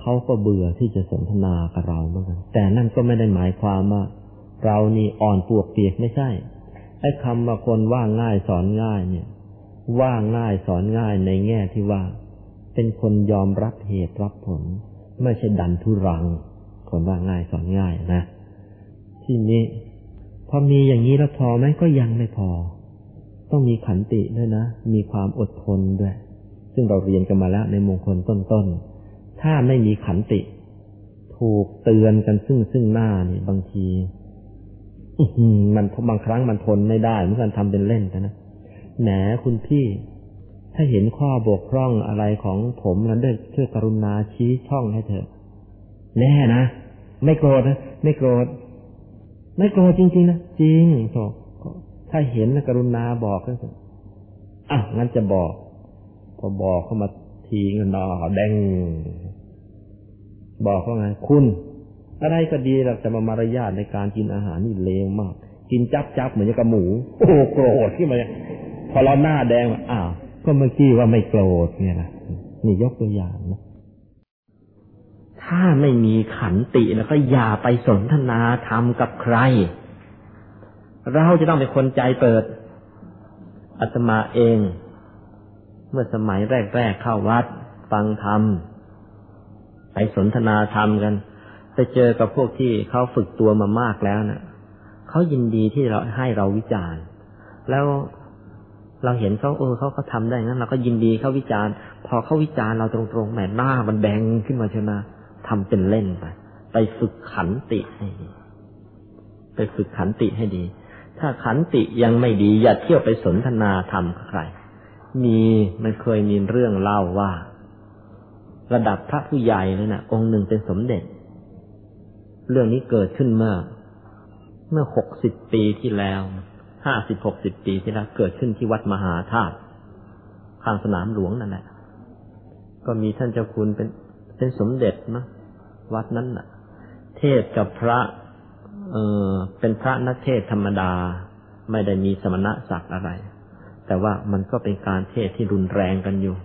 เขาก็เบื่อที่จะสนทนากับเราเหมือนกันแต่นั่นก็ไม่ได้หมายความว่าเรานี่อ่อนปวกเปียกไม่ใช่ไอ้คำว่าคนว่าง่ายสอนง่ายเนี่ย ว่าง่ายสอนง่ายในแง่ที่ว่า เป็นคนยอมรับเหตุรับผล ไม่ใช่ดันทุรัง คนว่าง่ายสอนง่ายนะ ที่นี้พอมีอย่างนี้แล้วพอไหมก็ยังไม่พอ ต้องมีขันติด้วยนะ มีความอดทนด้วย ซึ่งเราเรียนกันมาแล้วในมงคลต้นๆ ถ้าไม่มีขันติ ถูกเตือนกันซึ่งซึ่งหน้านี่บางทีมันบางครั้งมันทนไม่ได้เหมือนกันทำเป็นเล่นกันนะ แหนคุณพี่ ถ้าเห็นข้อบกพร่องอะไรของผมนั้นได้ช่วยกรุณาชี้ช่องให้เถอะ แน่นะ ไม่โกรธนะ ไม่โกรธ ไม่โกรธจริงๆนะ จริงโถถ้าเห็นนะกรุณาบอกก็อะงั้นจะบอก พอบอกเข้ามาทีเงินดอแดง บอกว่าไง คุณอะไรก็ดีเราจะมามารยาทในการกินอาหารนี่เลวมาก กินจับจับเหมือนกับหมู โอ้โกรธขึ้นมา พอเราหน้าแดงอ้าวก็เมื่อกี้ว่าไม่โกรธเนี่ยนะนี่ยกตัวอย่างนะถ้าไม่มีขันติแล้วก็อย่าไปสนทนาธรรมกับใคร เราจะต้องเป็นคนใจเปิดอาตมาเอง เมื่อสมัยแรกๆเข้าวัด ฟังธรรม ไปสนทนาธรรมกันไปเจอกับพวกที่เขาฝึกตัวมามากแล้วนะ่ะเขายินดีที่เราให้เราวิจารณ์ แล้ว เราเห็นเขาเออเขาเขาทาได้งั้นเราก็ยินดีเขาวิจารณ์ พอเขาวิจารณ์เราตรงๆแหมหน้ามันแดงขึ้นมาใช่ไหมทำเป็นเล่นไป ไปฝึกขันติให้ดี ไปฝึกขันติให้ดี ถ้าขันติยังไม่ดี อย่าเที่ยวไปสนทนาธรรมใคร มีมันเคยมีเรื่องเล่าว่า ระดับพระผู้ใหญ่เลยนะองค์หนึ่งเป็นสมเด็จ เรื่องนี้เกิดขึ้นเมื่อเมื่อหกสิบปีที่แล้ว ห้าสิบหกสิบปีที่แล้วเกิดขึ้นที่วัดมหาธาตุข้างสนามหลวงนั่นแหละก็มีท่านเจ้าคุณเป็นเป็นสมเด็จนะวัดนั้นน่ะ เทศกับพระ เออเป็นพระนักเทศธรรมดา ไม่ได้มีสมณะศักดิ์อะไร แต่ว่ามันก็เป็นการเทศที่รุนแรงกันอยู่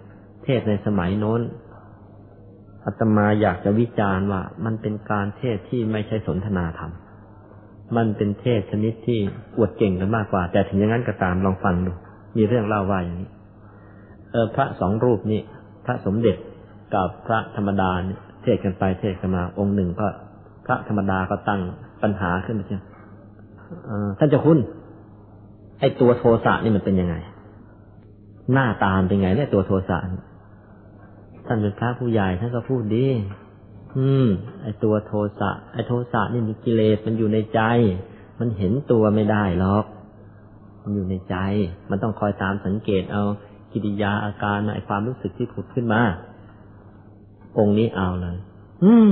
เทศในสมัยโน้นอาตมาอยากจะวิจารณ์ว่า มันเป็นการเทศที่ไม่ใช่สนทนาธรรม มันเป็นเทศชนิดที่อวดเก่งกันมากกว่า แต่ถึงอย่างนั้นก็ตามลองฟังดู มีเรื่องเล่าว่าอย่างนี้ เออพระสองรูปนี้พระสมเด็จกับพระธรรมดาเนี่ยเทศกันไปเทศกันมา องค์หนึ่งก็ พระธรรมดาก็ตั้งปัญหาขึ้นมาเช่นท่านเจ้าคุณ ไอตัวโทสะนี่มันเป็นยังไง หน้าตามเป็นไงเนี่ยตัวโทสะท่านเป็นพระผู้ใหญ่ท่านก็พูดดี อืม ไอตัวโทสะ ไอโทสะนี่มีกิเลสมันอยู่ในใจ มันเห็นตัวไม่ได้หรอก มันอยู่ในใจ มันต้องคอยตามสังเกตเอากิริยาอาการไอความรู้สึกที่ผุดขึ้นมา องค์นี้เอาเลย อืม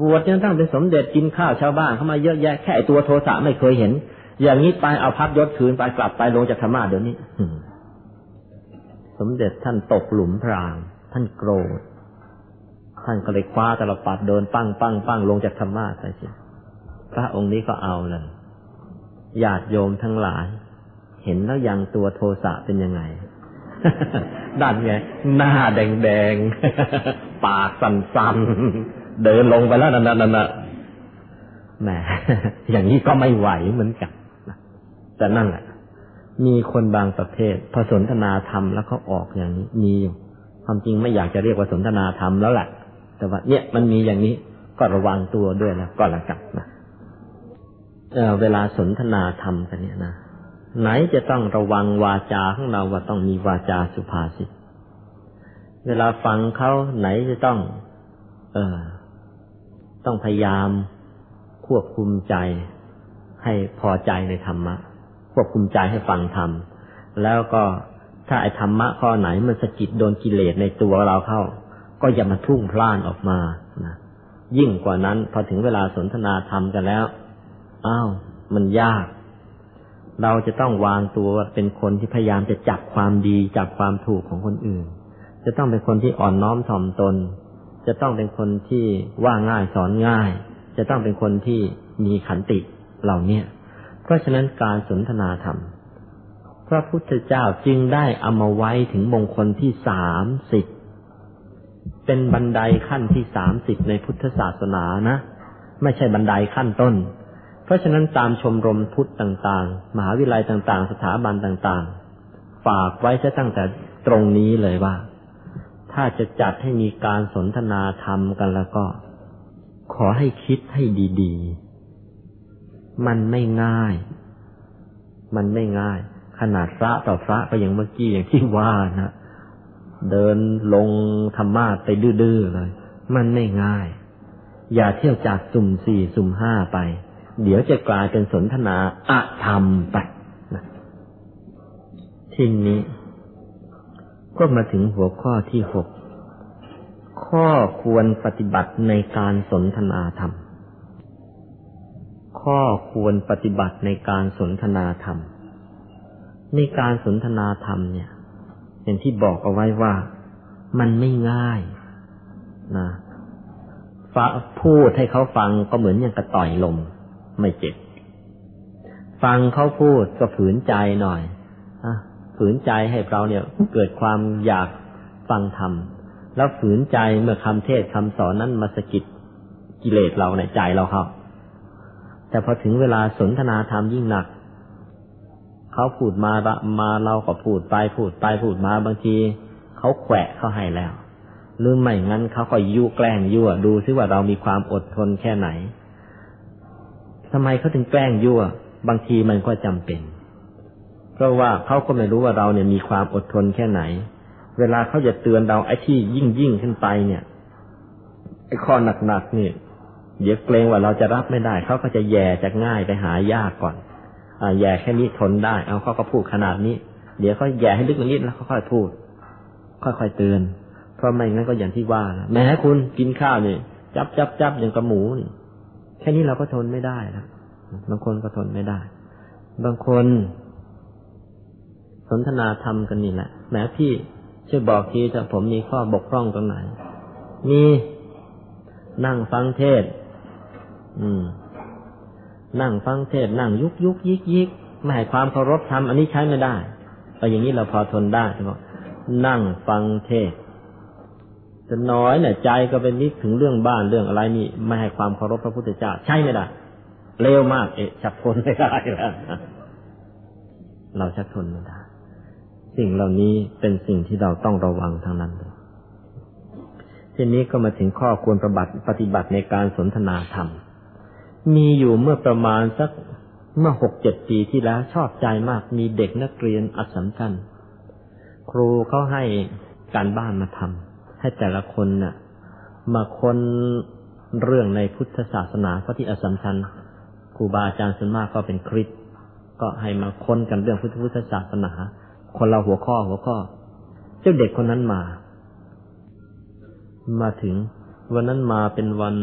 บวชจนตั้งเป็นสมเด็จกินข้าวชาวบ้านเข้ามาเยอะแยะแค่ไอตัวโทสะไม่เคยเห็น อย่างนี้ไปเอาพับยศคืนไปกลับไปลงจากธรรมะเดี๋ยวนี้สมเด็จท่านตกหลุมพราง ท่านโกรธ ท่านก็เลยคว้าตลปัดเดินปั้งปั้งปั้งลงจากธรรมะไปสิพระองค์นี้ก็เอาเลยญาติโยมทั้งหลาย เห็นแล้วยังตัวโทสะเป็นยังไงดันไง หน้าแดงแดงปากสันสันเดินลงไปแล้วนั่นนั่นน่ะแหมอย่างนี้ก็ไม่ไหวเหมือนกันแต่นั่นแหละมีคนบางประเภทพอสนทนาธรรมแล้วเขาออกอย่างนี้มีอยู่ความจริงไม่อยากจะเรียกว่าสนทนาธรรมแล้วแหละ แต่ว่าเนี่ยมันมีอย่างนี้ก็ระวังตัวด้วยนะก็ละกันนะเเวลาสนทนาธรรมกันเนี่ยนะไหนจะต้องระวังวาจาของเราว่าต้องมีวาจาสุภาษิตเวลาฟังเขาไหนจะต้อง เออ ต้องพยายามควบคุมใจให้พอใจในธรรมะ ควบคุมใจให้ฟังธรรม แล้วก็ถ้าไอ้ธรรมะข้อไหนมันสะกิดโดนกิเลสในตัวเราเข้า ก็อย่ามาทุ่งพล่านออกมานะยิ่งกว่านั้นพอถึงเวลาสนทนาธรรมกันแล้วอ้าวมันยาก เราจะต้องวางตัวเป็นคนที่พยายามจะจับความดีจับความถูกของคนอื่น จะต้องเป็นคนที่อ่อนน้อมถ่อมตน จะต้องเป็นคนที่ว่าง่ายสอนง่าย จะต้องเป็นคนที่มีขันติเหล่านี้เพราะฉะนั้นการสนทนาธรรมพระพุทธเจ้าจึงได้เอามาไว้ถึงมงคลที่สามสิบ เป็นบันไดขั้นที่สามสิบในพุทธศาสนานะ ไม่ใช่บันไดขั้นต้น เพราะฉะนั้นตามชมรมพุทธต่างๆ มหาวิทยาลัยต่างๆ สถาบันต่างๆ ฝากไว้จะตั้งแต่ตรงนี้เลยว่า ถ้าจะจัดให้มีการสนทนาธรรมกันแล้วก็ ขอให้คิดให้ดีๆ มันไม่ง่าย มันไม่ง่าย ขนาดพระต่อพระก็ยังเมื่อกี้อย่างที่ว่านะ เดินลงธรรมะไปดื้อๆเลย มันไม่ง่าย อย่าเที่ยวจากสุ่มสี่สุ่มห้าไป เดี๋ยวจะกลายเป็นสนทนาอะธรรมไปนะทีนี้ ก็มาถึงหัวข้อที่หกข้อควรปฏิบัติในการสนทนาธรรม ข้อควรปฏิบัติในการสนทนาธรรม ในการสนทนาธรรมเนี่ย อย่างที่บอกเอาไว้ว่า มันไม่ง่ายนะพูดให้เขาฟังก็เหมือนอย่างกระต่อยลม ไม่เจ็บ ฟังเขาพูดก็ฝืนใจหน่อยอฝืนใจให้เราเนี่ย เกิดความอยากฟังธรรมแล้วฝืนใจเมื่อคำเทศคำสอนนั้นมาสกิดกิเลสเราในใจเราครับ แต่พอถึงเวลาสนทนาธรรมยิ่งหนัก เขาพูดมามาเราก็พูดไปพูดไปพูดมาบางทีเขาแขวะเขาให้แล้ว หรือไม่งั้นเขาก็ยุแกล้งยั่วดูซิว่าเรามีความอดทนแค่ไหนทำไมเขาถึงแกล้งยั่ว บางทีมันก็จำเป็น เพราะว่าเขาก็ไม่รู้ว่าเราเนี่ยมีความอดทนแค่ไหน เวลาเขาจะเตือนเราไอ้ที่ยิ่งยิ่งขึ้นไปเนี่ยไอ้ข้อหนักๆนี่เดี๋ยวเกรงว่าเราจะรับไม่ได้ เขาก็จะแย่จะง่ายไปหายากก่อน แย่แค่นี้ทนได้ เอาเขาก็พูดขนาดนี้ เดี๋ยวเขาแย่ให้ลึกกว่านิดแล้วเขาค่อยพูด ค่อยๆเตือน เพราะไม่งั้นก็อย่างที่ว่าแม้คุณกินข้าวนี่จับจับจับอย่างกระหมูนี่แค่นี้เราก็ทนไม่ได้นะบางคนก็ทนไม่ได้ บางคนสนทนาธรรมกันนี่แหละแม้พี่ช่วยบอกทีถ้าผมมีข้อบกพร่องตรงไหน มีนั่งฟังเทศ อืม นั่งฟังเทศนั่งยุกยุกยิกยิกไม่ให้ความเคารพธรรมอันนี้ใช้ไม่ได้แต่อย่างนี้เราพอทนได้ใช่ไหมนั่งฟังเทศจะน้อยเนี่ยใจก็เป็นนิดถึงเรื่องบ้านเรื่องอะไรนี่ไม่ให้ความเคารพพระพุทธเจ้าใช่ไม่ได้เร็วมาก เอะชักทนไม่ได้แล้วเราชักทนไม่ได้สิ่งเหล่านี้เป็นสิ่งที่เราต้องระวังทั้งนั้นเลยทีนี้ก็มาถึงข้อควรประบัติปฏิบัติในการสนทนาธรรม มีอยู่เมื่อประมาณสักเมื่อหกเจ็ดปีที่แล้วชอบใจมากมีเด็กนักเรียนอัศมชัญครูเขาให้การบ้านมาทำให้แต่ละคนน่ะ มาค้นเรื่องในพุทธศาสนาเพราะที่อสัมชัญครูบาอาจารย์ส่วนมากก็เป็นคริสก็ให้มาค้นกันเรื่องพุทธพุทธศาสนา คนเราหัวข้อหัวข้อ เจ้าเด็กคนนั้นมา มาถึงวันนั้นมาเป็นวัน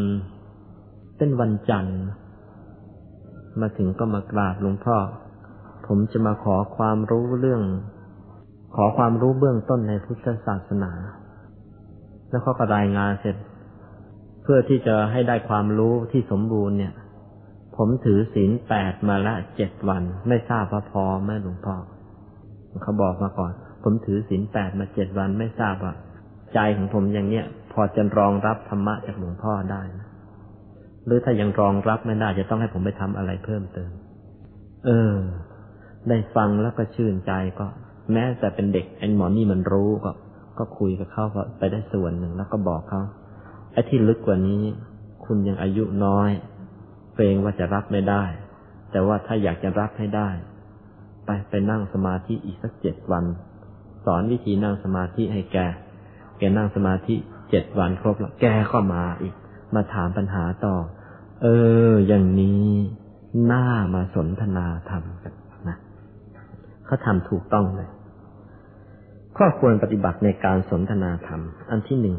เป็นวันจันทร์ มาถึงก็มากราบหลวงพ่อ ผมจะมาขอความรู้เรื่อง ขอความรู้เบื้องต้นในพุทธศาสนา แล้วเขาก็รายงานเสร็จ เพื่อที่จะให้ได้ความรู้ที่สมบูรณ์เนี่ย ผมถือศีลแปดมาละเจ็ดวัน ไม่ทราบว่าพอไหมหลวงพ่อ เขาบอกมาก่อน ผมถือศีลแปดมาเจ็ดวันไม่ทราบว่าใจของผมอย่างเนี้ยพอจะรองรับธรรมะจากหลวงพ่อได้นะ หรือถ้ายังรองรับไม่ได้จะต้องให้ผมไปทำอะไรเพิ่มเติม เออ ได้ฟังแล้วก็ชื่นใจก็ แม้แต่เป็นเด็กไอ้หมอนี่มันรู้ก็ ก็คุยกับเขาก็ไปได้ส่วนหนึ่งแล้วก็บอกเขาไอ้ที่ลึกกว่านี้ คุณยังอายุน้อยเกรงว่าจะรับไม่ได้ แต่ว่าถ้าอยากจะรับให้ได้ ไปไปนั่งสมาธิอีกสักเจ็ดวัน สอนวิธีนั่งสมาธิให้แกแกนั่งสมาธิเจ็ดวันครบแล้วแกก็มาอีก มาถามปัญหาต่อ เออ อย่างนี้น่ามาสนทนาธรรมกันนะเขาทำถูกต้องเลย ข้อควรปฏิบัติในการสนทนาธรรม อันที่หนึ่ง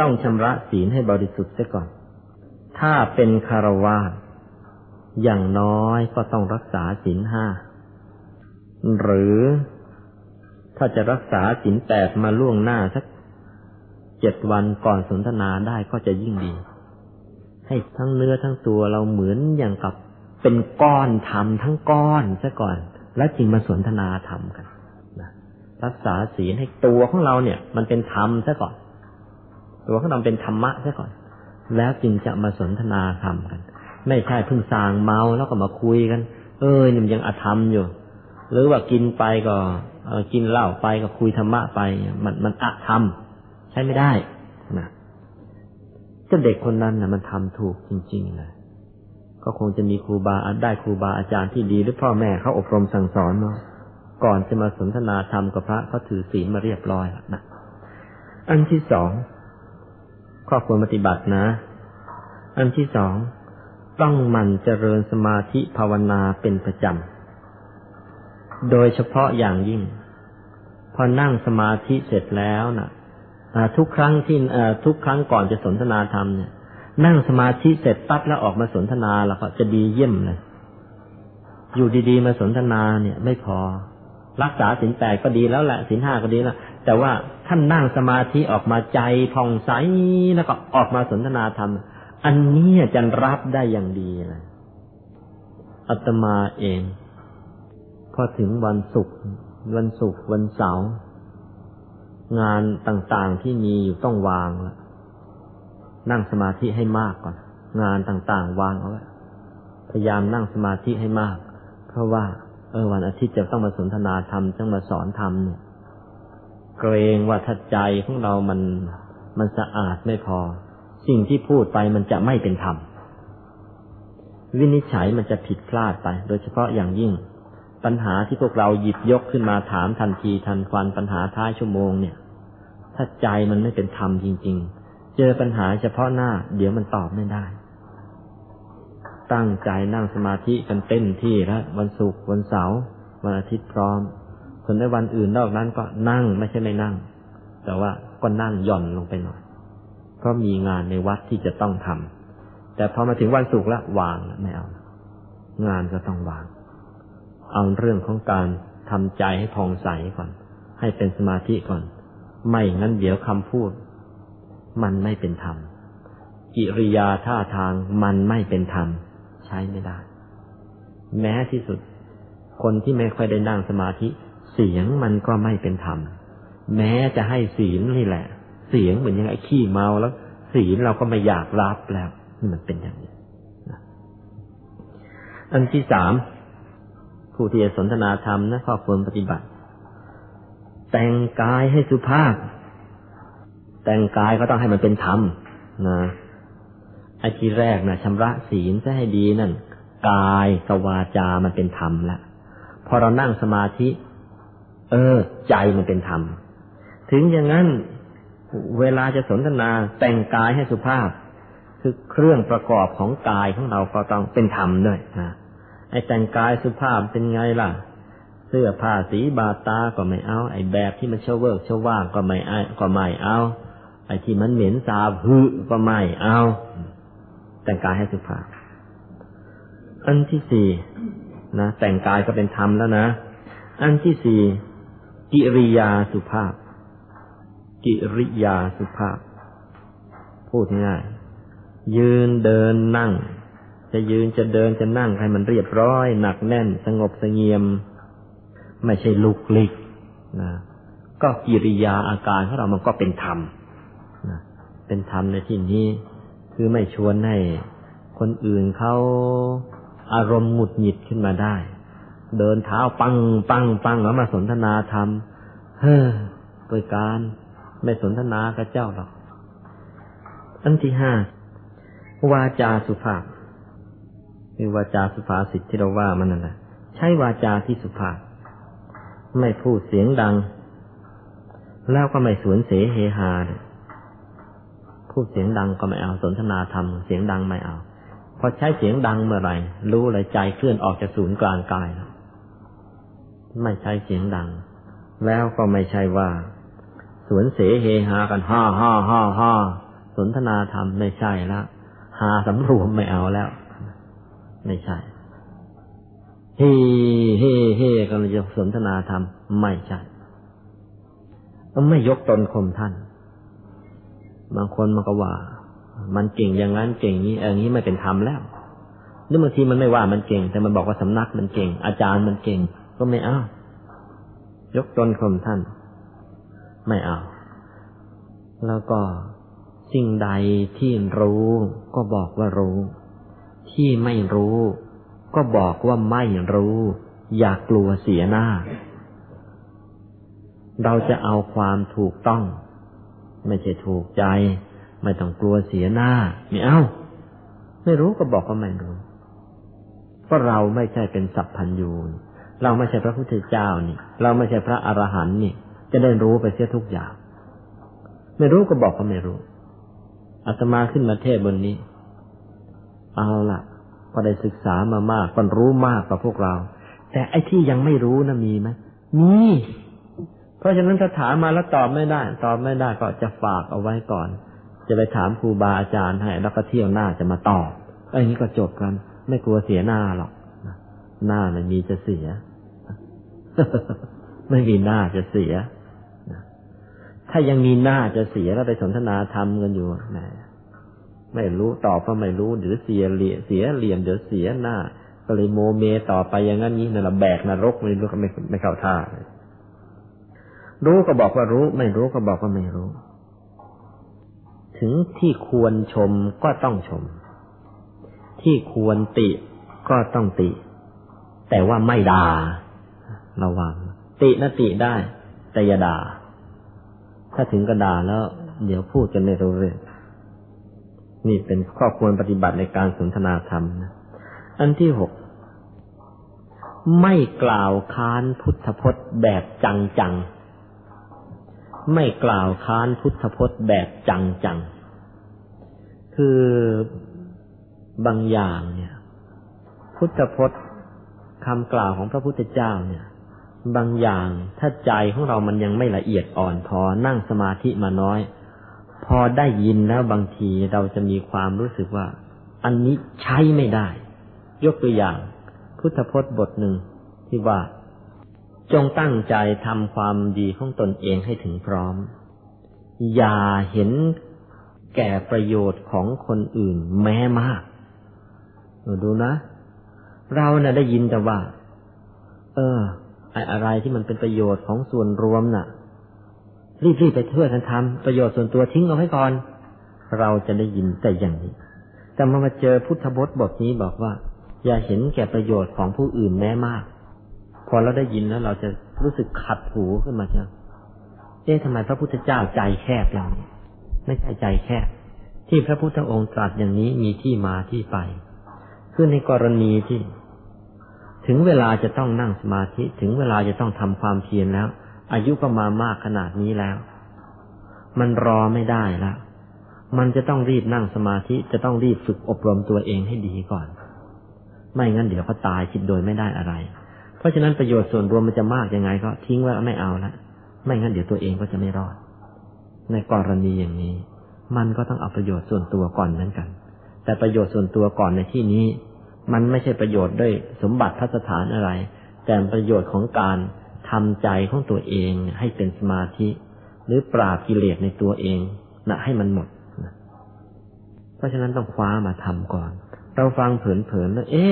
ต้องชำระศีลให้บริสุทธิ์เสียก่อน ถ้าเป็นคารวาอย่างน้อยก็ต้องรักษาศีลห้า หรือถ้าจะรักษาศีลแปดมาล่วงหน้าสักเจ็ดวันก่อนสนทนาได้ก็จะยิ่งดี ให้ทั้งเนื้อทั้งตัวเราเหมือนอย่างกับเป็นก้อนทำทั้งก้อนซะก่อน แล้วจึงมาสนทนาธรรมกันรักษาศีลให้ตัวของเราเนี่ย มันเป็นธรรมซะก่อน ตัวของเราเป็นธรรมะซะก่อน แล้วจึงจะมาสนทนาธรรมกัน ไม่ใช่เพิ่งสางเมาแล้วก็มาคุยกัน เอ้ยมันยังอธรรมอยู่ หรือว่ากินไปก็กินเหล้าไปก็คุยธรรมะไป มันมันอธรรม ใช้ไม่ได้ เจ้าเด็กคนนั้นนะมันทำถูกจริงๆเลยก็คงจะมีครูบาได้ครูบาอาจารย์ที่ดีหรือพ่อแม่เขาอบรมสั่งสอนเนาะก่อนจะมาสนทนาธรรมกับพระเขาถือศีลมาเรียบร้อยแล้วนะอันที่สองข้อควรปฏิบัตินะ อันที่สองต้องมันเจริญสมาธิภาวนาเป็นประจำ โดยเฉพาะอย่างยิ่ง พอนั่งสมาธิเสร็จแล้วนะ่ะ ทุกครั้งที่ทุกครั้งก่อนจะสนทนาธรรมเนี่ยนั่งสมาธิเสร็จปั๊บแล้วออกมาสนทนาแล้วก็จะดีเยี่ยมเลย อยู่ดีๆ มาสนทนาเนี่ย ไม่พอ รักษาสินแปดก็ดีแล้วแหละสินห้าก็ดีแล้วแต่ว่าท่านนั่งสมาธิออกมาใจผ่องใสแล้วก็ออกมาสนทนาธรรม อันนี้จะรับได้อย่างดีเลยอาตมาเอง พอถึงวันศุกร์วันศุกร์วันเสาร์ งานต่างๆที่มีอยู่ต้องวางแล้วนั่งสมาธิให้มากก่อน งานต่างๆ วางเอาไว้พยายามนั่งสมาธิให้มาก เพราะว่า เออวันอาทิตย์จะต้องมาสนทนาธรรมต้องมาสอนธรรมเนี่ย เกรงว่าถ้าใจของเรามันมันสะอาดไม่พอ สิ่งที่พูดไปมันจะไม่เป็นธรรมวินิจฉัยมันจะผิดพลาดไป โดยเฉพาะอย่างยิ่ง ปัญหาที่พวกเราหยิบยกขึ้นมาถามทันทีทันควันปัญหาท้ายชั่วโมงเนี่ย ถ้าใจมันไม่เป็นธรรมจริง ๆ เจอปัญหาเฉพาะหน้า เดี๋ยวมันตอบไม่ได้ ตั้งใจนั่งสมาธิกันเต็มที่แล้ววันศุกร์วันเสาร์วันอาทิตย์พร้อมส่วนในวันอื่นนอกนั้นก็นั่งไม่ใช่ไม่นั่ง แต่ว่าก็นั่งหย่อนลงไปหน่อยเพราะมีงานในวัดที่จะต้องทำแต่พอมาถึงวันศุกร์ล้ววางไม่เอา งานก็ต้องวาง เอาเรื่องของการทำใจให้พองใสก่อน ให้เป็นสมาธิก่อน ไม่งั้นเดี๋ยวคำพูด มันไม่เป็นธรรม กิริยาท่าทางมันไม่เป็นธรรม ใช้ไม่ได้ แม้ที่สุด คนที่ไม่ค่อยได้นั่งสมาธิ เสียงมันก็ไม่เป็นธรรม แม้จะให้ศีลนี่แหละ เสียงเหมือนยังไงขี้เมาแล้ว ศีลเราก็ไม่อยากรับแล้ว นี่มันเป็นอย่างนี้อันที่สาม ผู้ที่จะสนทนาธรรมนะข้อควรปฏิบัติ แต่งกายให้สุภาพ แต่งกายก็ต้องให้มันเป็นธรรมนะไอ้ที่แรกนะชำระศีลจะให้ดีนั่น กายกวาจามันเป็นธรรมล้วพอเรานั่งสมาธิ เออ ใจมันเป็นธรรม ถึงอย่างนั้น เวลาจะสนทนาแต่งกายให้สุภาพ คือเครื่องประกอบของกายของเราก็ต้องเป็นธรรมด้วยนะ ไอ้แต่งกายสุภาพเป็นไงล่ะ เสื้อผ้าสีบาดตาก็ไม่เอา ไอ้แบบที่มันเชเวิร์กเชว่างก็ไม่ไอก็ไม่เอา ไอ้ที่มันเหม็นสาบหือก็ไม่เอา แต่งกายให้สุภาพ อันที่สี่นะแต่งกายก็เป็นธรรมแล้วนะ อันที่สี่กิริยาสุภาพ กิริยาสุภาพ พูดง่ายยืนเดินนั่ง จะยืนจะเดินจะนั่งให้มันเรียบร้อย หนักแน่น สงบสงเงียม ไม่ใช่ลุกลิกนะก็กิริยาอาการของเรามันก็เป็นธรรมเป็นธรรมในที่นี้คือไม่ชวนให้คนอื่นเขาอารมณ์หงุดหงิดขึ้นมาได้ เดินเท้าปังปังปังแล้วมาสนทนาธรรมเฮ้อโดยการไม่สนทนากับเจ้าหรอกอันที่ห้าวาจาสุภาพ คือวาจาสุภาษิตที่เราว่ามันนั่นแหละใช้วาจาที่สุภาพ ไม่พูดเสียงดัง แล้วก็ไม่สวนเสเฮฮาเลยพูดเสียงดังก็ไม่เอาสนทนาธรรมเสียงดังไม่เอาพอใช้เสียงดังเมื่อไหร่ รู้เลยใจเคลื่อนออกจากศูนย์กลางกายแล้วไม่ใช้เสียงดัง แล้วก็ไม่ใช่ว่า สวนเสเฮฮากันฮ่าฮ่าฮ่าฮ่าสนทนาธรรมไม่ใช่ล้วหาสำรวมไม่เอาแล้ว ไม่ใช่ เฮ่เฮ่เฮ่กันจะสนทนาธรรม ไม่ใช่ไม่ยกตนข่มท่าน บางคนมันก็ว่า มันเก่งอย่างนั้นเก่งนี้อย่างนี้ไม่เป็นธรรมแล้วนี่บางทีมันไม่ว่ามันเก่ง แต่มันบอกว่าสำนักมันเก่ง อาจารย์มันเก่ง ก็ไม่เอายกตนข่มท่าน ไม่เอา แล้วก็สิ่งใดที่รู้ก็บอกว่ารู้ ที่ไม่รู้ ก็บอกว่าไม่รู้ อย่ากลัวเสียหน้า เราจะเอาความถูกต้อง ไม่ใช่ถูกใจ ไม่ต้องกลัวเสียหน้าไม่เอาไม่รู้ก็บอกว่าไม่รู้เพราะเราไม่ใช่เป็นสัพพัญญูเราไม่ใช่พระพุทธเจ้านี่ เราไม่ใช่พระอรหันต์นี่ จะได้รู้ไปเสียทุกอย่าง ไม่รู้ก็บอกว่าไม่รู้อาตมาขึ้นมาเทศบนนี้ เอาละพอได้ศึกษามามากก็รู้มากกว่าพวกเรา แต่ไอ้ที่ยังไม่รู้นะมีไหมมีเพราะฉะนั้นถ้าถามมาแล้วตอบไม่ได้ ตอบไม่ได้ก็จะฝากเอาไว้ก่อน จะไปถามครูบาอาจารย์ให้ แล้วก็เที่ยวหน้าจะมาตอบไอ้นี้ก็จบกัน ไม่กลัวเสียหน้าหรอกหน้ามันมีจะเสีย ไม่มีหน้าจะเสียถ้ายังมีหน้าจะเสียแล้วไปสนทนาธรรมกันอยู่แหม ไม่รู้ตอบก็ไม่รู้เดี๋ยวเสียเหลี่ยเสียเหลี่ยมเดี๋ยวเสียหน้าก็เลยโมเมต่อไปอย่างนั้นนี้นั่นแหละแบกนรกไม่รู้ก็ไม่ไม่เข้าท่ารู้ก็บอกว่ารู้ ไม่รู้ก็บอกว่าไม่รู้ ถึงที่ควรชมก็ต้องชม ที่ควรติก็ต้องติ แต่ว่าไม่ด่าระวัง ตินะติได้ แต่อย่าด่าถ้าถึงกระด่าแล้ว เดี๋ยวพูดกันไม่รู้เรื่อง นี่เป็นข้อควรปฏิบัติในการสนทนาธรรมนะอันที่หกไม่กล่าวค้านพุทธพจน์แบบจังจังไม่กล่าวค้านพุทธพจน์แบบจังจังคือบางอย่างเนี่ย พุทธพจน์คำกล่าวของพระพุทธเจ้าเนี่ย บางอย่างถ้าใจของเรามันยังไม่ละเอียดอ่อนพอนั่งสมาธิมาน้อย พอได้ยินแล้วบางทีเราจะมีความรู้สึกว่า อันนี้ใช้ไม่ได้ ยกตัวอย่าง พุทธพจน์บทหนึ่งที่ว่า จงตั้งใจทำความดีของตนเองให้ถึงพร้อม อย่าเห็นแก่ประโยชน์ของคนอื่นแม้มากดูนะ เราเนะ่ะได้ยินแต่ว่า เออไออะไรที่มันเป็นประโยชน์ของส่วนรวมน่ะ รีบๆไปเทื่อกันทำประโยชน์ส่วนตัวทิ้งเอาไว้ก่อน เราจะได้ยินแต่อย่างนี้ แต่มามาเจอพุทธบทบทนี้บอกว่า อย่าเห็นแก่ประโยชน์ของผู้อื่นแม้มาก พอเราได้ยินแล้วเราจะรู้สึกขัดหูขึ้นมาเชียวเอ๊ะทำไมพระพุทธเจ้าใจแคบอย่างนี้ไม่ใช่ใจแคบที่พระพุทธองค์ตรัสอย่างนี้มีที่มาที่ไป คือในกรณีที่ ถึงเวลาจะต้องนั่งสมาธิ ถึงเวลาจะต้องทำความเพียรแล้ว อายุก็มามากขนาดนี้แล้ว มันรอไม่ได้แล้วมันจะต้องรีบนั่งสมาธิจะต้องรีบฝึกอบรมตัวเองให้ดีก่อน ไม่งั้นเดี๋ยวเขาตายคิดโดยไม่ได้อะไร เพราะฉะนั้นประโยชน์ส่วนรวมมันจะมากยังไง ก็ทิ้งไว้ไม่เอาละไม่งั้นเดี๋ยวตัวเองก็จะไม่รอด ในกรณีอย่างนี้ มันก็ต้องเอาประโยชน์ส่วนตัวก่อนเหมือนกัน แต่ประโยชน์ส่วนตัวก่อนในที่นี้ มันไม่ใช่ประโยชน์ด้วยสมบัติพัสถานอะไร แต่ประโยชน์ของการ ทำใจของตัวเองให้เป็นสมาธิ หรือปราบกิเลสในตัวเองนะให้มันหมดเพราะฉะนั้นต้องคว้ามาทำก่อน เราฟังเผลอๆแล้วเอ๊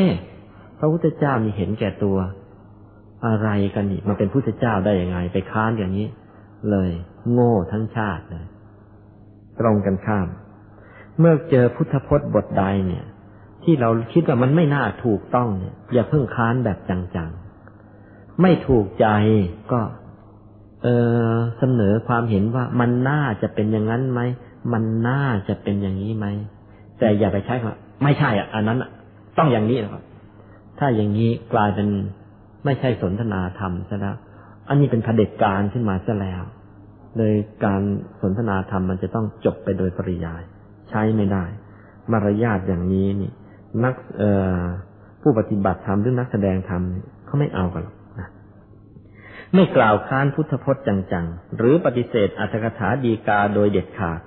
พระพุทธเจ้ามีเห็นแก่ตัว อะไรกันนี่มาเป็นพุทธเจ้าได้ยังไง ไปค้านอย่างนี้ เลย โง่ทั้งชาติเลยตรงกันข้าม เมื่อเจอพุทธพจน์บทใดเนี่ย ที่เราคิดว่ามันไม่น่าถูกต้องเนี่ยอย่าเพิ่งค้านแบบจังๆ ไม่ถูกใจก็ เออเสนอความเห็นว่ามันน่าจะเป็นอย่างนั้นไหมมันน่าจะเป็นอย่างนี้ไหมแต่อย่าไปใช้คำไม่ใช่อะ อันนั้นต้องอย่างนี้นะครับ ถ้าอย่างนี้กลายเป็นไม่ใช่สนทนาธรรมซะแล้วอันนี้เป็นเผด็จการขึ้นมาซะแล้วเลยการสนทนาธรรมมันจะต้องจบไปโดยปริยาย ใช้ไม่ได้ มารยาทอย่างนี้นี่ นักเออผู้ปฏิบัติธรรมหรือนักแสดงธรรมเขาไม่เอากันหรอก ไม่กล่าวค้านพุทธพจน์จังๆ หรือปฏิเสธอัตถกถาดีกาโดยเด็ดขาด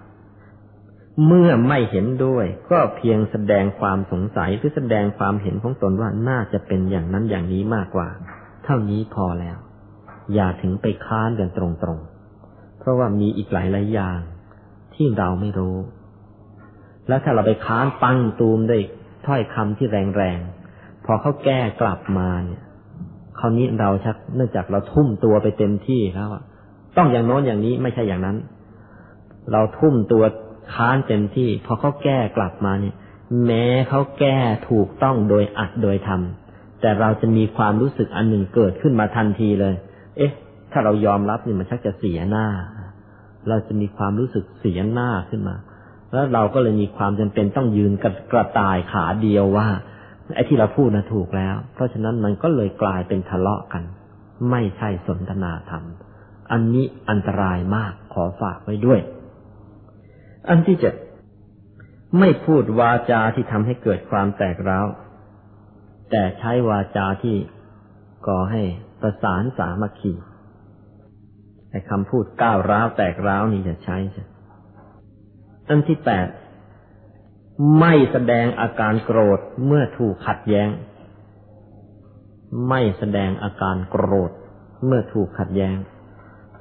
เมื่อไม่เห็นด้วย ก็เพียงแสดงความสงสัยหรือแสดงความเห็นของตนว่าน่าจะเป็นอย่างนั้นอย่างนี้มากกว่า เท่านี้พอแล้ว อย่าถึงไปค้านกันตรงๆ เพราะว่ามีอีกหลายหลายอย่างที่เราไม่รู้ แล้วถ้าเราไปค้านปังตูมด้วยถ้อยคำที่แรงๆ พอเขาแก้กลับมาเนี่ย คราวนี้เราชักเนื่องจากเราทุ่มตัวไปเต็มที่แล้วต้องอย่างโน้นอย่างนี้ไม่ใช่อย่างนั้น เราทุ่มตัวค้านเต็มที่พอเขาแก้กลับมาเนี่ย แม้เขาแก้ถูกต้องโดยอัดโดยทำแต่เราจะมีความรู้สึกอันหนึ่งเกิดขึ้นมาทันทีเลย เอ๊ะ ถ้าเรายอมรับเนี่ยมันชักจะเสียหน้า เราจะมีความรู้สึกเสียหน้าขึ้นมา แล้วเราก็เลยมีความจำเป็นต้องยืนกระกระต่ายขาเดียวว่า ไอ้ที่เราพูดนะถูกแล้ว เพราะฉะนั้นมันก็เลยกลายเป็นทะเลาะกัน ไม่ใช่สนทนาธรรม อันนี้อันตรายมากขอฝากไว้ด้วย อันที่เจ็ดไม่พูดวาจาที่ทำให้เกิดความแตกร้าว แต่ใช้วาจาที่ก่อให้ประสานสามัคคีไอ้คำพูดก้าวร้าวแตกร้าวนี่จะใช้ใช่อันที่แปด ไม่แสดงอาการโกรธเมื่อถูกขัดแย้ง ไม่แสดงอาการโกรธ เมื่อถูกขัดแย้ง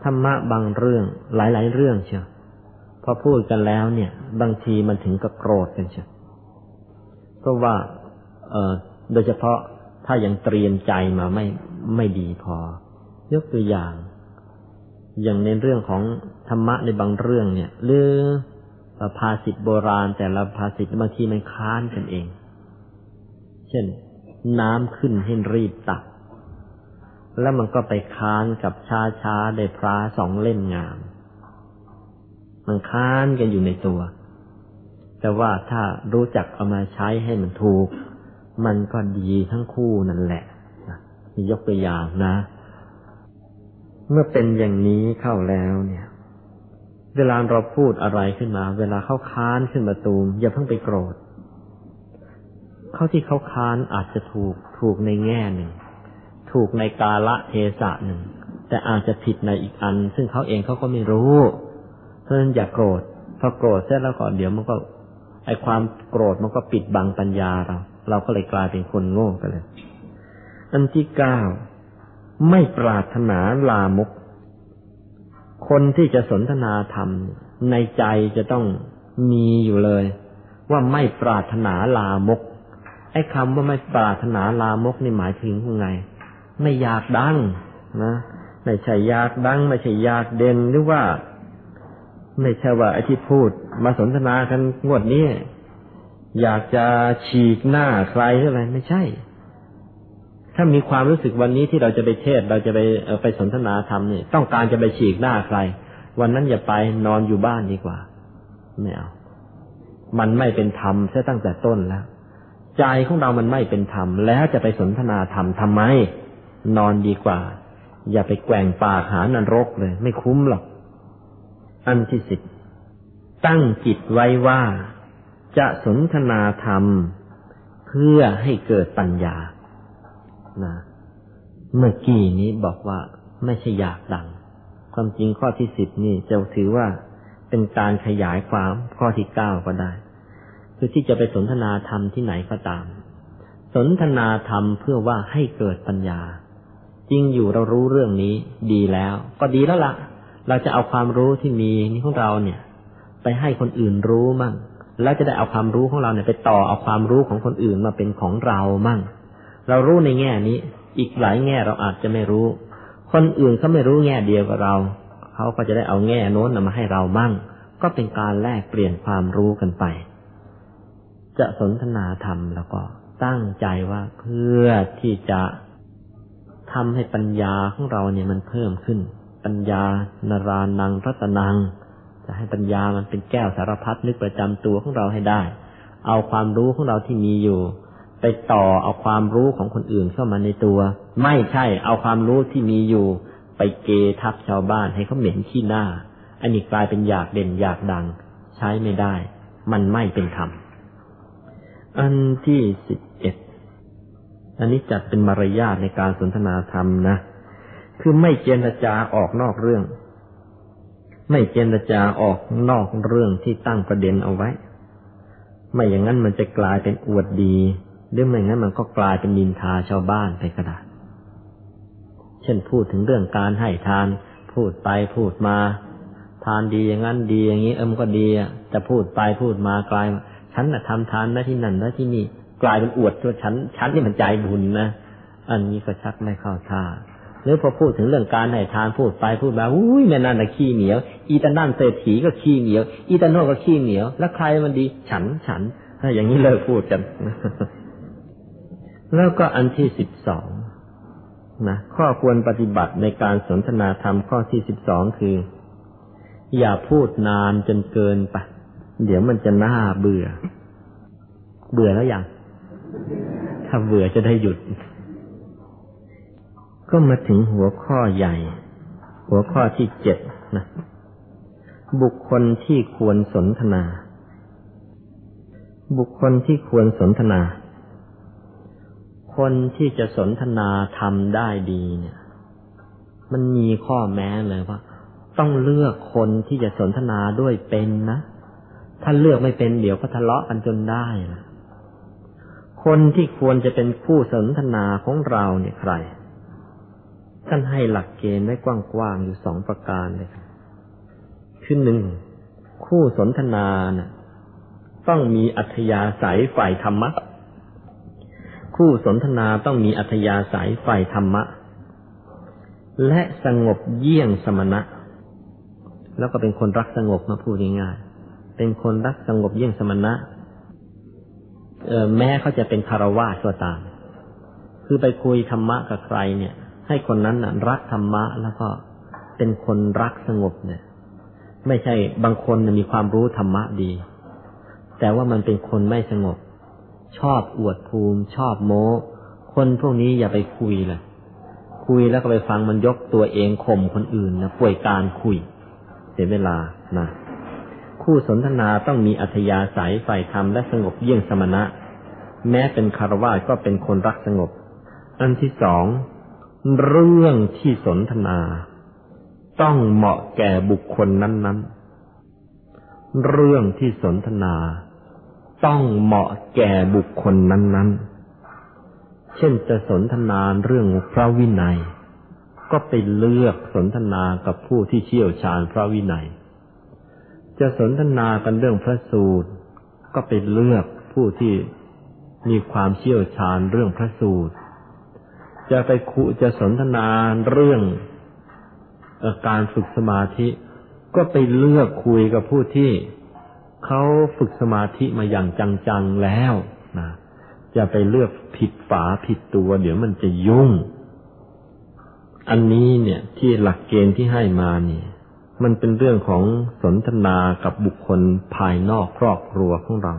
ธรรมะบางเรื่องหลาย ๆ เรื่องเชียวพอพูดกันแล้วเนี่ย บางทีมันถึงกับโกรธกันเชียวเพราะว่า เออโดยเฉพาะถ้ายังเตรียมใจมาไม่ไม่ดีพอ ยกตัวอย่าง อย่างในเรื่องของธรรมะในบางเรื่องเนี่ยหรือ ภาษิตโบราณ แต่ละภาษิตบางทีมันค้านกันเอง เช่น น้ำขึ้นให้รีบตัก แล้วมันก็ไปค้านกับช้าช้าได้พระสองเล่มงาม มันค้านกันอยู่ในตัว แต่ว่าถ้ารู้จักเอามาใช้ให้มันถูก มันก็ดีทั้งคู่นั่นแหละมียกตัวอย่างนะ เมื่อเป็นอย่างนี้เข้าแล้วเนี่ย เวลาเราพูดอะไรขึ้นมา เวลาเขาค้านขึ้นมาตูม อย่าเพิ่งไปโกรธเขาที่เขาค้านอาจจะถูกถูกในแง่หนึ่ง ถูกในกาละเทศะหนึ่ง แต่อาจจะผิดในอีกอัน ซึ่งเขาเองเขาก็ไม่รู้เพราะฉะนั้นอย่าโกรธพอโกรธเสร็จแล้วก็เดี๋ยวมันก็ ไอความโกรธมันก็ปิดบังปัญญาเรา เราก็เลยกลายเป็นคนโง่ไปเลย อันที่เก้าไม่ปรารถนาลามก คนที่จะสนทนาธรรม ในใจจะต้องมีอยู่เลย ว่าไม่ปรารถนาลามก ไอ้คำว่าไม่ปรารถนาลามกนี่หมายถึงยังไง ไม่อยากดังนะไม่ใช่อยากดัง ไม่ใช่อยากเด่นหรือว่า ไม่ใช่ว่าไอ้ที่พูด มาสนทนากันงวดนี้อยากจะฉีกหน้าใครอะไรไม่ใช่ ถ้ามีความรู้สึกวันนี้ที่เราจะไปเทศเราจะไปไปสนทนาธรรมนี่ต้องการจะไปฉีกหน้าใคร วันนั้นอย่าไปนอนอยู่บ้านดีกว่า ไม่เอา มันไม่เป็นธรรมแค่ตั้งแต่ต้นแล้ว ใจของเรามันไม่เป็นธรรมแล้วจะไปสนทนาธรรมทำไม นอนดีกว่า อย่าไปแกว่งปากหานรกเลย ไม่คุ้มหรอก อันที่สิบตั้งจิตไว้ว่าจะสนทนาธรรม เพื่อให้เกิดปัญญา นะเมื่อกี้นี้บอกว่าไม่ใช่อยากดัง ความจริงข้อที่สิบนี่จะถือว่าเป็นการขยายความข้อที่เก้าก็ได้ คือที่จะไปสนทนาธรรมที่ไหนก็ตาม สนทนาธรรมเพื่อว่าให้เกิดปัญญา จริงอยู่เรารู้เรื่องนี้ดีแล้ว ก็ดีแล้วละ่ะ เราจะเอาความรู้ที่มีนี้ของเราเนี่ย ไปให้คนอื่นรู้มั่ง แล้วจะได้เอาความรู้ของเราเนี่ยไปต่อเอาความรู้ของคนอื่นมาเป็นของเรามั่ง เรารู้ในแง่นี้ อีกหลายแง่เราอาจจะไม่รู้ คนอื่นเขาไม่รู้แง่เดียวกับเรา เขาก็จะได้เอาแง่โน้นมาให้เรามั่ง ก็เป็นการแลกเปลี่ยนความรู้กันไป จะสนทนาธรรมแล้วก็ตั้งใจว่าเพื่อที่จะทำให้ปัญญาของเราเนี่ยมันเพิ่มขึ้น ปัญญานารานังรัตนัง จะให้ปัญญามันเป็นแก้วสารพัดนึกประจำตัวของเราให้ได้ เอาความรู้ของเราที่มีอยู่ ไปต่อเอาความรู้ของคนอื่นเข้ามาในตัว ไม่ใช่เอาความรู้ที่มีอยู่ ไปเกทับชาวบ้านให้เขาเหม็นขี้หน้า อันนี้กลายเป็นอยากเด่นอยากดัง ใช้ไม่ได้ มันไม่เป็นธรรมอันที่สิบเอ็ดอันนี้จัดเป็นมารยาทในการสนทนาธรรมนะ คือไม่เจรจาออกนอกเรื่อง ไม่เจรจาออกนอกเรื่องที่ตั้งประเด็นเอาไว้ ไม่อย่างนั้นมันจะกลายเป็นอวดดี หรือไม่งั้นมันก็กลายเป็นนินทาชาวบ้านไปก็ได้เช่นพูดถึงเรื่องการให้ทาน พูดไปพูดมา ทานดีอย่างนั้นดีอย่างนี้เอิมก็ดีแต่พูดไปพูดมากลายฉันน่ะทำทานนะที่นั่นนะที่นี่กลายเป็นอวดตัวฉันฉันนี่มันใจบุญนะอันนี้ก็ชักไม่เข้าท่าหรือพอพูดถึงเรื่องการให้ทานพูดไปพูดมาอุ้ยแม่นั่นน่ะขี้เหนียว อีตานั่นเศรษฐีก็ขี้เหนียว อีตาโนก็ขี้เหนียว แล้วใครมันดี ฉันฉันอย่างนี้เลิกพูดกัน แล้วก็อันที่สิบสองนะข้อควรปฏิบัติในการสนทนาธรรมข้อที่สิบสองคือ อย่าพูดนานจนเกินไป เดี๋ยวมันจะน่าเบื่อ เบื่อแล้วยังถ้าเบื่อจะได้หยุด ก็มาถึงหัวข้อใหญ่ หัวข้อที่เจ็ดนะบุคคลที่ควรสนทนา บุคคลที่ควรสนทนา คนที่จะสนทนาทำได้ดีเนี่ย มันมีข้อแม้เลยว่า ต้องเลือกคนที่จะสนทนาด้วยเป็นนะ ถ้าเลือกไม่เป็นเดี๋ยวก็ทะเลาะกันจนได้นะคนที่ควรจะเป็นคู่สนทนาของเราเนี่ยใครท่านให้หลักเกณฑ์ไว้กว้างๆอยู่สองประการเลยคือหนึ่งคู่สนทนานะ่ะต้องมีอัธยาศัยฝ่ายธรรมะ คู่สนทนาต้องมีอัธยาศัยฝ่ายธรรมะ และสงบเยี่ยงสมณะ แล้วก็เป็นคนรักสงบมาพูดง่ายๆเป็นคนรักสงบเยี่ยงสมณะแม้เขาจะเป็นคารวะก็ตาม คือไปคุยธรรมะกับใครเนี่ย ให้คนนั้นนะรักธรรมะแล้วก็เป็นคนรักสงบเนี่ย ไม่ใช่บางคนมีความรู้ธรรมะดี แต่ว่ามันเป็นคนไม่สงบ ชอบอวดภูมิ ชอบโม้ คนพวกนี้อย่าไปคุยเลยคุยแล้วก็ไปฟังมันยกตัวเองข่มคนอื่นนะป่วยการคุย เสียเวลานะคู่สนทนาต้องมีอัธยาศัยฝ่ายธรรมและสงบเยี่ยงสมณะ แม้เป็นคารวะก็เป็นคนรักสงบ อันที่สอง เรื่องที่สนทนา ต้องเหมาะแก่บุคคลนั้น ๆ เรื่องที่สนทนา ต้องเหมาะแก่บุคคลนั้น ๆ เช่นจะสนทนาเรื่องพระวินัย ก็ไปเลือกสนทนากับผู้ที่เชี่ยวชาญพระวินัย จะสนทนากันเรื่องพระสูตร ก็ไปเลือกผู้ที่มีความเชี่ยวชาญเรื่องพระสูตร จะไปคุจะสนทนาเรื่องการฝึกสมาธิ ก็ไปเลือกคุยกับผู้ที่ เขาฝึกสมาธิมาอย่างจังๆแล้วนะจะไปเลือกผิดฝาผิดตัว เดี๋ยวมันจะยุ่ง อันนี้เนี่ย ที่หลักเกณฑ์ที่ให้มาเนี่ย มันเป็นเรื่องของสนทนากับบุคคลภายนอกครอบครัวของเรา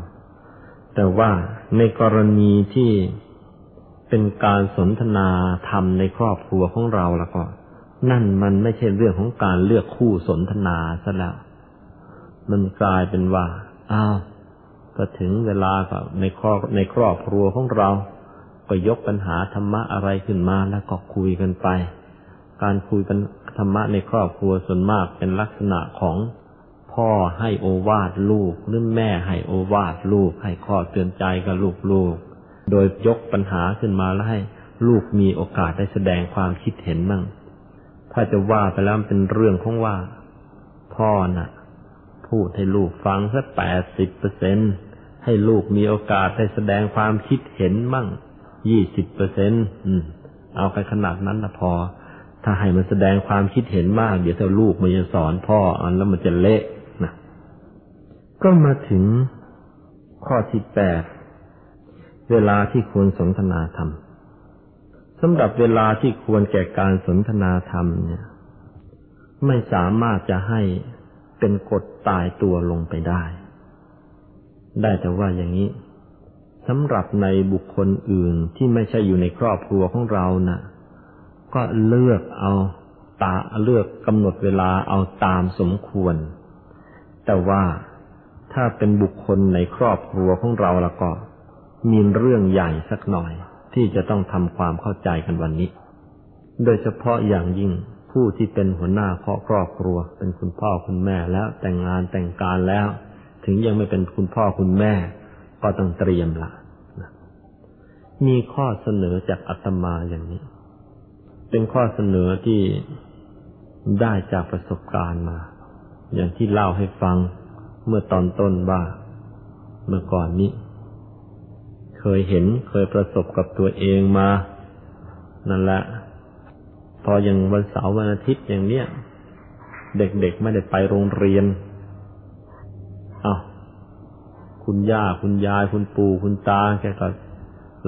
แต่ว่าในกรณีที่เป็นการสนทนาธรรมในครอบครัวของเราแล้วก็ นั่นมันไม่ใช่เรื่องของการเลือกคู่สนทนาซะแล้ว มันกลายเป็นว่าอ้าวก็ถึงเวลาก็ในครอบในครอบครัวของเรา ก็ยกปัญหาธรรมะอะไรขึ้นมาแล้วก็คุยกันไป การคุยกันธรรมะในครอบครัวส่วนมากเป็นลักษณะของพ่อให้โอวาทลูกหรือแม่ให้โอวาทลูก ให้ข้อเตือนใจกับลูกๆ โดยยกปัญหาขึ้นมาแล้วให้ลูกมีโอกาสได้แสดงความคิดเห็นมั่งถ้าจะว่าไปแล้วเป็นเรื่องของว่า พ่อน่ะ พูดให้ลูกฟังสักแปดสิบเปอร์เซ็นให้ลูกมีโอกาสได้แสดงความคิดเห็นมั่งยี่สิบเปอร์เซ็นต์เอาไปขนาดนั้นละพอ ถ้าให้มันแสดงความคิดเห็นมาก เดี๋ยวถ้าลูกมันจะสอนพ่ออันแล้วมันจะเละนะก็มาถึงข้อที่แปดเวลาที่ควรสนทนาธรรมสำหรับเวลาที่ควรแก่การสนทนาธรรมเนี่ย ไม่สามารถจะให้ เป็นกฎตายตัวลงไปได้ ได้แต่ว่าอย่างนี้สำหรับในบุคคลอื่นที่ไม่ใช่อยู่ในครอบครัวของเรานะ่ะ ก็เลือกเอาตาเลือกกำหนดเวลาเอาตามสมควร แต่ว่าถ้าเป็นบุคคลในครอบครัวของเราแล้วก็ มีเรื่องใหญ่สักหน่อย ที่จะต้องทำความเข้าใจกันวันนี้ โดยเฉพาะอย่างยิ่ง ผู้ที่เป็นหัวหน้าครอบครัว เป็นคุณพ่อคุณแม่แล้วแต่งงานแต่งการแล้ว ถึงยังไม่เป็นคุณพ่อคุณแม่ ก็ต้องเตรียมละมีข้อเสนอจากอาตมาอย่างนี้ เป็นข้อเสนอที่ได้จากประสบการณ์มา อย่างที่เล่าให้ฟังเมื่อตอนต้นว่าเมื่อก่อนนี้ เคยเห็นเคยประสบกับตัวเองมา นั่นแหละ พออย่างวันเสาร์วันอาทิตย์อย่างเนี้ยเด็กๆไม่ได้ไปโรงเรียนอา้าคุณย่าคุณยายคุณปู่คุณตาแกก็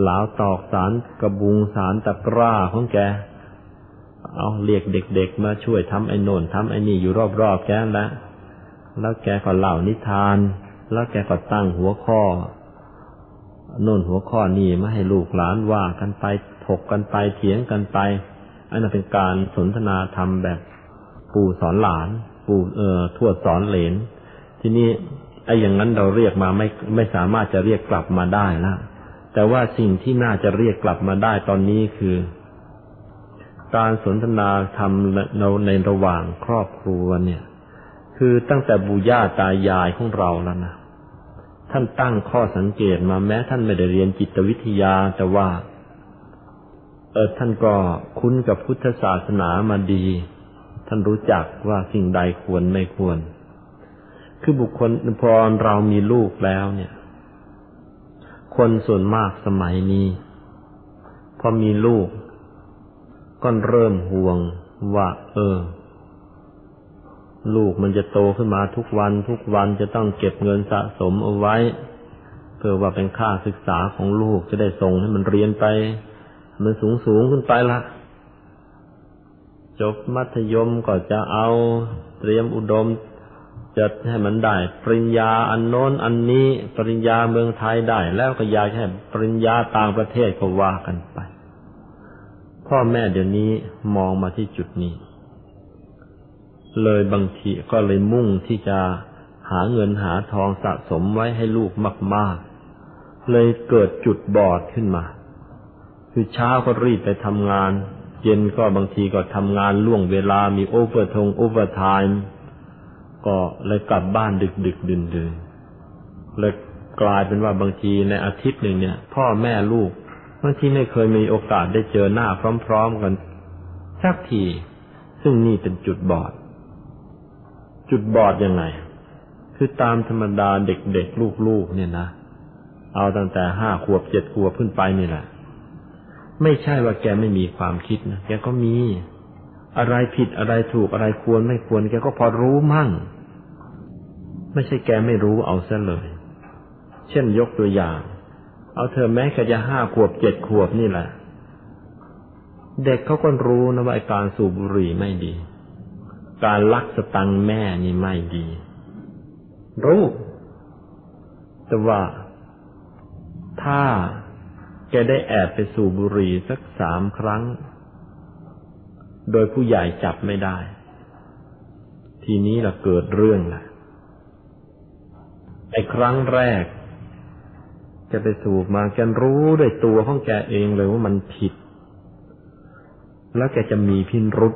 หลาวตอกสารกระบุงสารตะกร้าของแก เอาเรียกเด็ก ๆ มาช่วยทำไอ้โน่นทำไอ้นี่อยู่รอบๆแกแล้ว แล้วแกก็เล่านิทาน แล้วแกก็ตั้งหัวข้อโน่นหัวข้อนี่มาให้ลูกหลานว่ากันไปถกกันไปเถียงกันไป อันนั้นเป็นการสนทนาธรรมแบบปู่สอนหลาน ปู่เอ่อทวดสอนเหลน ทีนี้ไอ้อย่างนั้นเราเรียกมาไม่ไม่สามารถจะเรียกกลับมาได้ล้วแต่ว่าสิ่งที่น่าจะเรียกกลับมาได้ตอนนี้คือ การสนทนาธรรมในระหว่างครอบครัวเนี่ย คือตั้งแต่บุญญาตายายของเราแล้วนะท่านตั้งข้อสังเกตมาแม้ท่านไม่ได้เรียนจิตวิทยาแต่ว่า เออท่านก็คุ้นกับพุทธศาสนามาดี ท่านรู้จักว่าสิ่งใดควรไม่ควร คือบุคคลพอเรามีลูกแล้วเนี่ย คนส่วนมากสมัยนี้ พอมีลูก ก็เริ่มห่วงว่า เออ ลูกมันจะโตขึ้นมาทุกวัน ทุกวันจะต้องเก็บเงินสะสมเอาไว้ เพื่อว่าเป็นค่าศึกษาของลูกจะได้ส่งให้มันเรียนไป มันสูงสูงขึ้นไปละจบมัธยมก็จะเอาเตรียมอุดมจะให้มันได้ ปริญญาอันโน้นอันนี้ ปริญญาเมืองไทยได้ แล้วก็อยากให้ปริญญาต่างประเทศก็ว่ากันไป พ่อแม่เดี๋ยวนี้มองมาที่จุดนี้ เลยบางทีก็เลยมุ่งที่จะหาเงินหาทองสะสมไว้ให้ลูกมาก ๆ เลยเกิดจุดบอดขึ้นมา คือเช้าก็รีบไปทำงาน เย็นก็บางทีก็ทำงานล่วงเวลามีโอเวอร์ทงโอเวอร์ไทม์ก็เลยกลับบ้านดึกดึกดื่นดื่นเลยกลายเป็นว่าบางทีในอาทิตย์หนึ่งเนี่ย พ่อแม่ลูกบางทีไม่เคยมีโอกาสได้เจอหน้าพร้อม ๆกันสักที ซึ่งนี่เป็นจุดบอด จุดบอดยังไง คือตามธรรมดาเด็กๆลูกๆเนี่ยนะ เอาตั้งแต่ห้าขวบเจ็ดขวบขึ้นไปนี่แหละ ไม่ใช่ว่าแกไม่มีความคิดนะแกก็มี อะไรผิดอะไรถูกอะไรควรไม่ควร แกก็พอรู้มั่ง ไม่ใช่แกไม่รู้เอาซะเลย เช่นยกตัวอย่าง เอาเธอแม้แค่จะห้าขวบเจ็ดขวบนี่แหละ เด็กเขาก็รู้นะว่าการสูบบุหรี่ไม่ดี การลักสตังแม่นี่ไม่ดี รู้ แต่ว่าถ้า แกได้แอบไปสู่บุรีสักสามครั้ง โดยผู้ใหญ่จับไม่ได้ ทีนี้ละเกิดเรื่องละไอ้ครั้งแรกแกไปสูบมาแกรู้ด้วยตัวของแกเองเลยว่ามันผิด แล้วแกจะมีพินรุษ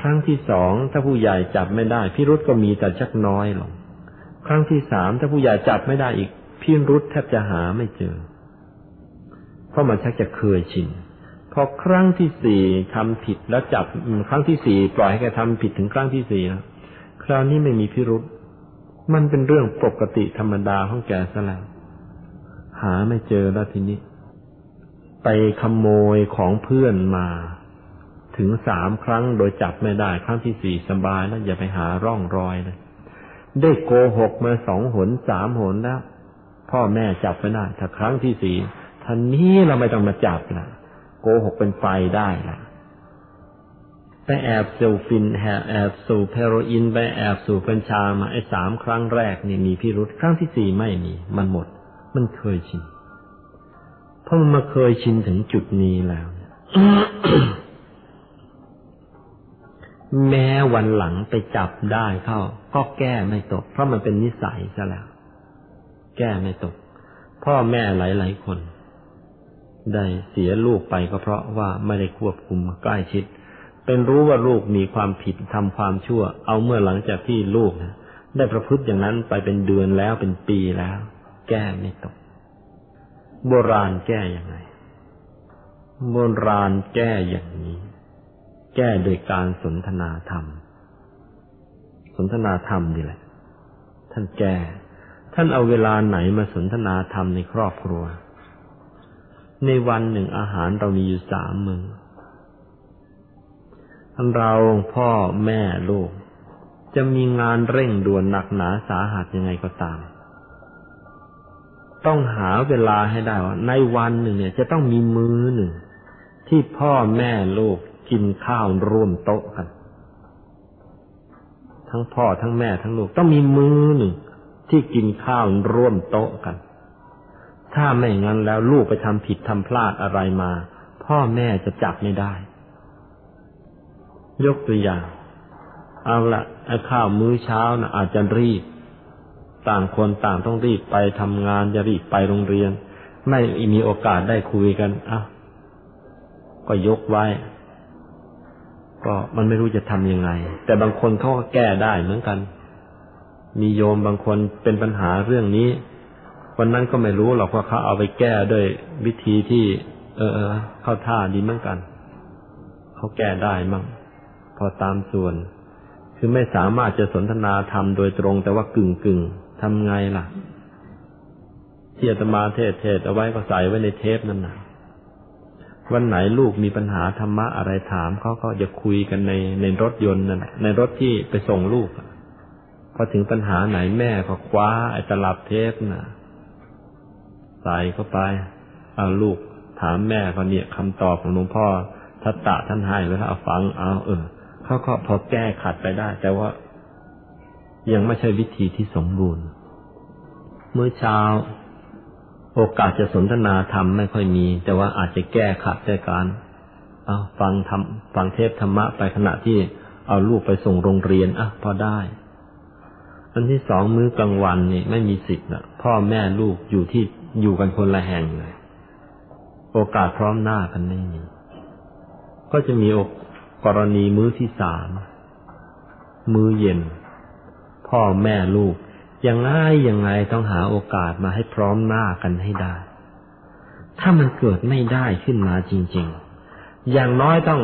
ครั้งที่สองถ้าผู้ใหญ่จับไม่ได้ พิรุษก็มีแต่ชักน้อยลง ครั้งที่สามถ้าผู้ใหญ่จับไม่ได้อีก พิรุษแทบจะหาไม่เจอ ราะมันชักจะเคยชินพอครั้งที่สี่ทำผิดแล้วจับครั้งที่สี่ปล่อยให้แกทำผิดถึงครั้งที่สี่คราวนี้ไม่มีพิรุษมันเป็นเรื่องปกติธรรมดาของแกซะแล้วหาไม่เจอแล้วทีนี้ ไปขโมยของเพื่อนมา ถึงสามครั้งโดยจับไม่ได้ ครั้งที่สี่สบายแล้วอย่าไปหาร่องรอยเลยได้โกหกมาสองหนสามหนแล้ว พ่อแม่จับไม่ได้ถ้าครั้งที่สี่ ท่านนี้เราไม่ต้องมาจับละโกหกเป็นไฟได้ละไปแอบสูฟินแอบสูเพโรอีนไปแอบสูเป็นชามาไอ้สามครั้งแรกนี่มีพิรุษครั้งที่สี่ไม่มีมันหมด มันเคยชินเพราะมันมาเคยชินถึงจุดนี้แล้วแม้วันหลังไปจับได้เข้า ก็แก้ไม่ตก เพราะมันเป็นนิสัยซะแล้ว แก้ไม่ตก พ่อแม่หลาย ๆ คน ได้เสียลูกไปก็เพราะว่าไม่ได้ควบคุมใกล้ชิด เป็นรู้ว่าลูกมีความผิดทำความชั่ว เอาเมื่อหลังจากที่ลูกนะได้ประพฤติอย่างนั้นไปเป็นเดือนแล้วเป็นปีแล้ว แก้ไม่ตก โบราณแก้อย่างไรโบราณแก้อย่างนี้ แก้โดยการสนทนาธรรม สนทนาธรรมนี่แหละ ท่านแก้ ท่านเอาเวลาไหนมาสนทนาธรรมในครอบครัว ในวันหนึ่งอาหารเรามีอยู่สามมือเราพ่อแม่ลูก จะมีงานเร่งด่วนหนักหนาสาหัสยังไงก็ตาม ต้องหาเวลาให้ได้ว่าในวันหนึ่งเนี่ย จะต้องมีมื้อหนึ่ง ที่พ่อแม่ลูกกินข้าวร่วมโต๊ะกัน ทั้งพ่อทั้งแม่ทั้งลูก ต้องมีมื้อหนึ่งที่กินข้าวร่วมโต๊ะกัน ถ้าไม่งั้นแล้วลูกไปทำผิดทำพลาดอะไรมา พ่อแม่จะจับไม่ได้ ยกตัวอย่าง เอาละไอ้ข้าวมื้อเช้านะอาจจะรีบ ต่างคนต่างต้องรีบไปทำงานจะรีบไปโรงเรียน ไม่มีโอกาสได้คุยกันอะก็ยกไว้ ก็มันไม่รู้จะทำยังไง แต่บางคนเขาก็แก้ได้เหมือนกัน มีโยมบางคนเป็นปัญหาเรื่องนี้ วันนั้นก็ไม่รู้หรอกว่าเขาเอาไปแก้ด้วยวิธีที่ เออเข้าท่าดีเหมือนกัน เขาแก้ได้มั่งพอตามส่วน คือไม่สามารถจะสนทนาธรรมโดยตรง แต่ว่ากึ่งกึ่งทำไงล่ะที่อาตมาเทศเทศเอาไว้ก็ใส่ไว้ในเทปนั่นนะวันไหนลูกมีปัญหาธรรมะอะไรถามเขาก็จะคุยกันในในรถยนต์นั่นในรถที่ไปส่งลูกพอถึงปัญหาไหนแม่ก็คว้าไอ้ตลับเทปน่ะ ส่เข้าไปเอาลูกถามแม่ก็เนี่ยคำตอบของหลวงพ่อทัตตะท่านให้ไว้แล้วเอาฟังเอาเออเขาก็พอแก้ขัดไปได้ แต่ว่า ยังไม่ใช่วิธีที่สมบูรณ์ เมื่อเช้า โอกาสจะสนทนาธรรมไม่ค่อยมี แต่ว่าอาจจะแก้ขัดด้วยการเอาฟังทำฟังเทพธรรมะไปขณะที่เอาลูกไปส่งโรงเรียนอะพอได้อันที่สองมื้อกลางวันนี่ไม่มีสิทธิ์นะพ่อแม่ลูกอยู่ที่ อยู่กันคนละแห่งเลย โอกาสพร้อมหน้ากันไม่มีก็จะมีกรณีมื้อที่สามมื้อเย็น พ่อแม่ลูกยังไงยังไงต้องหาโอกาสมาให้พร้อมหน้ากันให้ได้ ถ้ามันเกิดไม่ได้ขึ้นมาจริง ๆ อย่างน้อยต้อง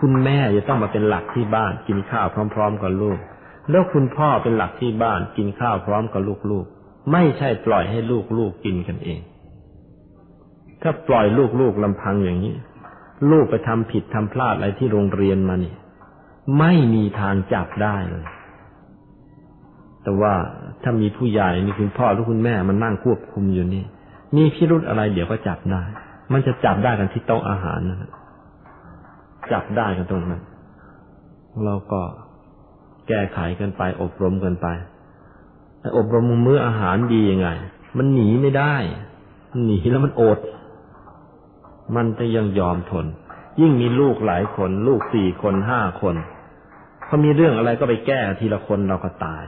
คุณแม่จะต้องมาเป็นหลักที่บ้านกินข้าวพร้อม ๆ กับลูก แล้วคุณพ่อเป็นหลักที่บ้านกินข้าวพร้อมกับลูก ไม่ใช่ปล่อยให้ลูกลูกกินกันเอง ถ้าปล่อยลูกลูกลำพังอย่างนี้ ลูกไปทำผิดทำพลาดอะไรที่โรงเรียนมานี่ ไม่มีทางจับได้เลย แต่ว่าถ้ามีผู้ใหญ่มีคุณพ่อหรือคุณแม่มันนั่งควบคุมอยู่นี่ มีพิรุธอะไรเดี๋ยวก็จับได้ มันจะจับได้กันที่โต๊ะอาหารนะจับได้กันตรงนั้นเราก็แก้ไขกันไปอบรมกันไป อบรมมื้ออาหารดียังไง มันหนีไม่ได้หนีแล้วมันอด มันจะยังยอมทน ยิ่งมีลูกหลายคน ลูกสี่คนห้าคนเขามีเรื่องอะไรก็ไปแก้ทีละคนเราก็ตาย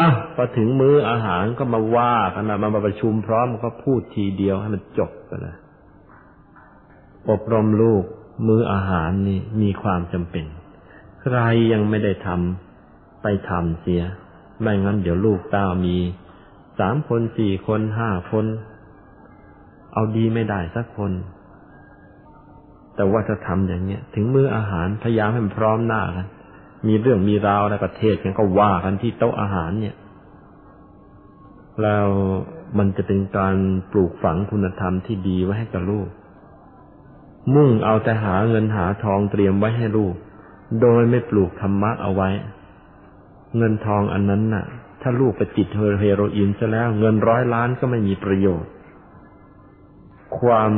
อะพอถึงมื้ออาหารก็มาว่ากันนะมาประชุมพร้อมก็พูดทีเดียวให้มันจบไปเลยอบรมลูกมื้ออาหารนี่มีความจำเป็น ใครยังไม่ได้ทำไปทำเสีย ไม่งั้นเดี๋ยวลูกเต้ามีสามคนสี่คนห้าคน เอาดีไม่ได้สักคน แต่ว่าจะทำอย่างเนี้ย ถึงมื้ออาหารพยายามให้มันพร้อมหน้ากันมีเรื่องมีราวในประเทศกันก็ว่ากันที่โต๊ะอาหารเนี่ย แล้วมันจะเป็นการปลูกฝังคุณธรรมที่ดีไว้ให้กับลูก มุ่งเอาแต่หาเงินหาทองเตรียมไว้ให้ลูก โดยไม่ปลูกธรรมะเอาไว้ เงินทองอันนั้นน่ะ ถ้าลูกไปติดเฮโรอีนซะแล้ว เงินร้อยล้านก็ไม่มีประโยชน์ ความ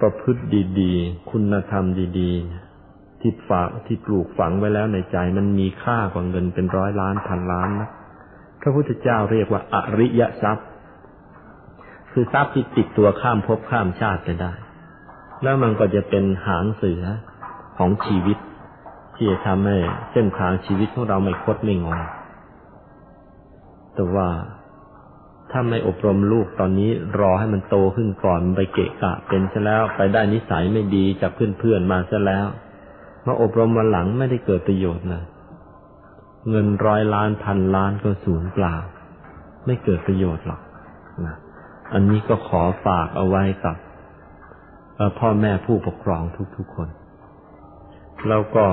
ประพฤติดีๆ คุณธรรมดีๆ ที่ฝากที่ปลูกฝังไว้แล้วในใจมันมีค่ากว่าเงินเป็นร้อยล้านพันล้านนะพระพุทธเจ้าเรียกว่า อริยทรัพย์ คือทรัพย์ที่ติดตัวข้ามภพข้ามชาติไปได้ แล้วมันก็จะเป็นหางเสือของชีวิต ที่จะทำให้เส้นทางชีวิตของเราไม่คดไม่งอแต่ว่าถ้าไม่อบรมลูกตอนนี้รอให้มันโตขึ้นก่อนไปเกะกะ เป็นซะแล้วไปได้นิสัยไม่ดีจากเพื่อนๆมาซะแล้ว มาอบรมวันหลังไม่ได้เกิดประโยชน์เลยเงินร้อยล้านพันล้านก็สูญเปล่า ไม่เกิดประโยชน์หรอกนะอันนี้ก็ขอฝากเอาไว้กับพ่อแม่ผู้ปกครองทุกๆคน แล้วก็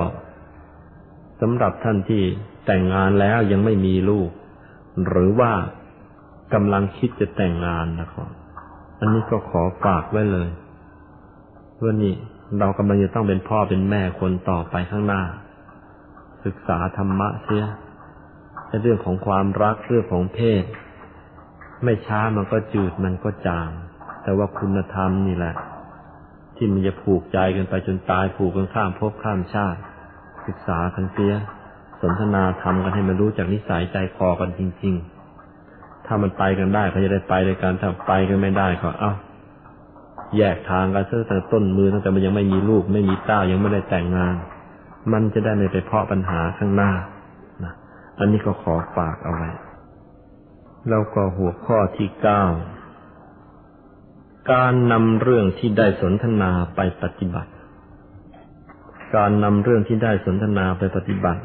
สำหรับท่านที่แต่งงานแล้วยังไม่มีลูก หรือว่ากำลังคิดจะแต่งงานนะครับ อันนี้ก็ขอฝากไว้เลยว่านี่เรากำลังจะต้องเป็นพ่อเป็นแม่คนต่อไปข้างหน้า ศึกษาธรรมะเสียเรื่องของความรักเรื่องของเพศ ไม่ช้ามันก็จืดมันก็จาง แต่ว่าคุณธรรมนี่แหละ ที่มันจะผูกใจกันไปจนตายผูกกันข้ามภพข้ามชาติ ศึกษากันเสีย สนทนาทำกันให้มันรู้จากนิสัยใจคอกันจริง ๆ ถ้ามันไปกันได้ก็จะได้ไปในการถ้าไปกันไม่ได้ก็เอ้าแยกทางกันตั้งแต่ต้นมือตั้งแต่มันยังไม่มีลูก ไม่มีเต้ายังไม่ได้แต่งงาน มันจะได้ไม่ไปเพาะปัญหาข้างหน้านะอันนี้ก็ขอฝากเอาไว้แล้วก็หัวข้อที่เก้าการนำเรื่องที่ได้สนทนาไปปฏิบัติ การนำเรื่องที่ได้สนทนาไปปฏิบัติ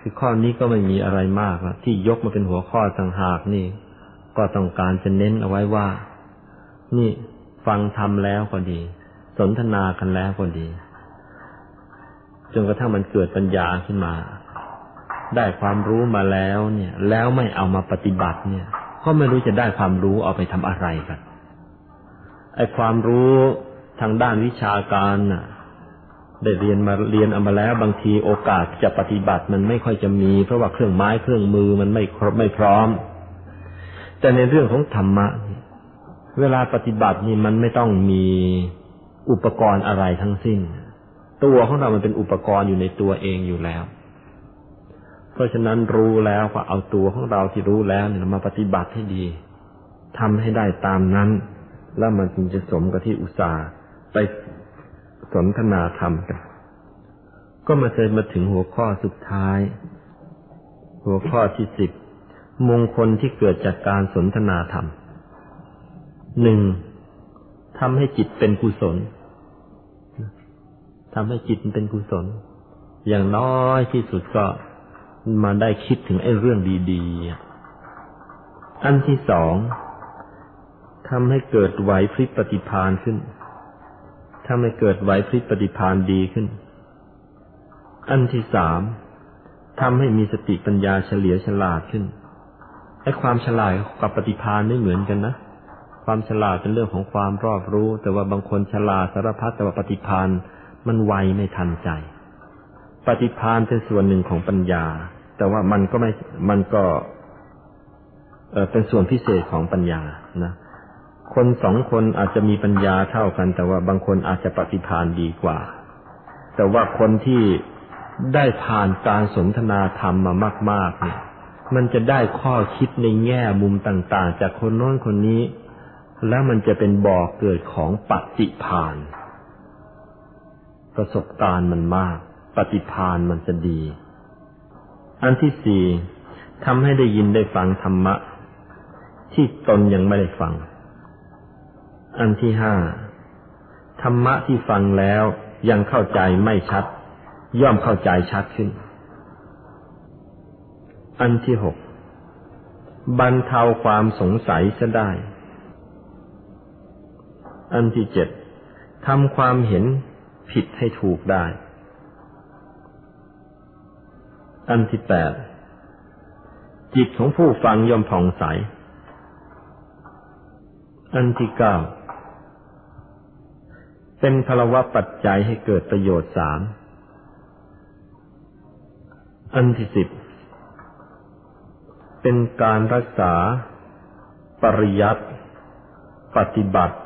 คือข้อนี้ก็ไม่มีอะไรมากละที่ยกมาเป็นหัวข้อต่างหากนี่ ก็ต้องการจะเน้นเอาไว้ว่า นี่ฟังทำแล้วก็ดี สนทนากันแล้วก็ดีจนกระทั่งมันเกิดปัญญาขึ้นมา ได้ความรู้มาแล้วเนี่ย แล้วไม่เอามาปฏิบัติเนี่ย ก็ไม่รู้จะได้ความรู้เอาไปทำอะไรกันไอ้ความรู้ทางด้านวิชาการน่ะ ได้เรียนมาเรียนเอามาแล้ว บางทีโอกาสจะปฏิบัติมันไม่ค่อยจะมี เพราะว่าเครื่องไม้เครื่องมือมันไม่ครบไม่พร้อม แต่ในเรื่องของธรรมะ เวลาปฏิบัตินี่มันไม่ต้องมีอุปกรณ์อะไรทั้งสิ้น ตัวของเรามันเป็นอุปกรณ์อยู่ในตัวเองอยู่แล้ว เพราะฉะนั้นรู้แล้วก็เอาตัวของเราที่รู้แล้วเนี่ยมาปฏิบัติให้ดีทำให้ได้ตามนั้น แล้วมันจึงจะสมกับที่อุตส่าห์ไป สนทนาธรรมกัน ก็มาเจอมาถึงหัวข้อสุดท้าย หัวข้อที่สิบมงคลที่เกิดจากการสนทนาธรรมหนึ่งทำให้จิตเป็นกุศลทำให้จิตเป็นกุศล อย่างน้อยที่สุดก็มาได้คิดถึงไอ้เรื่องดีๆ อันที่สองทำให้เกิดไหวพริบปฏิพานขึ้น ทำให้เกิดไหวพริบปฏิพานดีขึ้น อันที่สามทำให้มีสติปัญญาเฉลียวฉลาดขึ้นไอ้ความฉลาดกับปฏิพานไม่เหมือนกันนะ ความฉลาดเป็นเรื่องของความรอบรู้ แต่ว่าบางคนฉลาดสารพัดแต่ว่าปฏิพานมันไวไม่ทันใจ ปฏิพานเป็นส่วนหนึ่งของปัญญา แต่ว่ามันก็ไม่มันก็เออเป็นส่วนพิเศษของปัญญานะ คนสองคนอาจจะมีปัญญาเท่ากัน แต่ว่าบางคนอาจจะปฏิพานดีกว่า แต่ว่าคนที่ได้ผ่านการสนทนาธรรมมามาก ๆ เนี่ย มันจะได้ข้อคิดในแง่มุมต่าง ๆ จากคนโน้นคนนี้ แล้วมันจะเป็นบ่อเกิดของปฏิพานประสบการณ์มันมาก ปฏิพานมันจะดี อันที่สี่ทำให้ได้ยินได้ฟังธรรมะ ที่ตนยังไม่ได้ฟัง อันที่ห้าธรรมะที่ฟังแล้วยังเข้าใจไม่ชัด ย่อมเข้าใจชัดขึ้น อันที่หกบรรเทาความสงสัยจะได้ อันที่เจ็ดทำความเห็นผิดให้ถูกได้ อันที่แปดจิตของผู้ฟังย่อมผ่องใส อันที่เก้า เป็นพลวะปัจจัยให้เกิดประโยชน์สาม อันที่สิบ เป็นการรักษา ปริยัติ ปฏิบัติ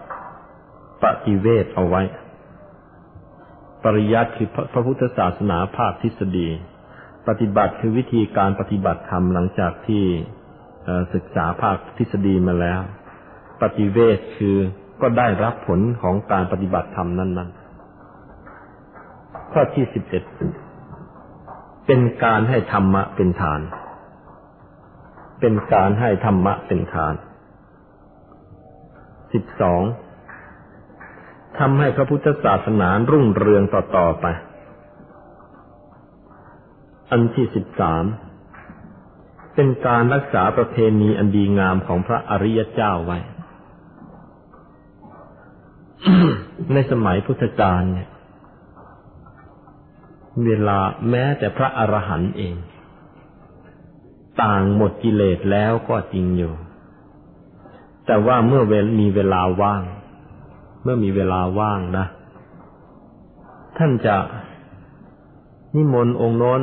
ปฏิเวทเอาไว้ ปริยัติคือพระพุทธศาสนาภาคทฤษฎี ปฏิบัติคือวิธีการปฏิบัติธรรมหลังจากที่ศึกษาภาคทฤษฎีมาแล้ว ปฏิเวทคือ ก็ได้รับผลของการปฏิบัติธรรมนั้น ๆ ข้อที่สิบเอ็ดเป็นการให้ธรรมะเป็นฐาน เป็นการให้ธรรมะเป็นฐาน สิบสองทำให้พระพุทธศาสนารุ่งเรืองต่อ ๆ ไป อันที่สิบสามเป็นการรักษาประเพณีอันดีงามของพระอริยเจ้าไว้ ในสมัยพุทธกาลเนี่ย เวลาแม้แต่พระอรหันต์เอง ต่างหมดกิเลสแล้วก็จริงอยู่ แต่ว่าเมื่อเวลมีเวลาว่าง เมื่อมีเวลาว่างนะ ท่านจะนิมนต์องค์โน้น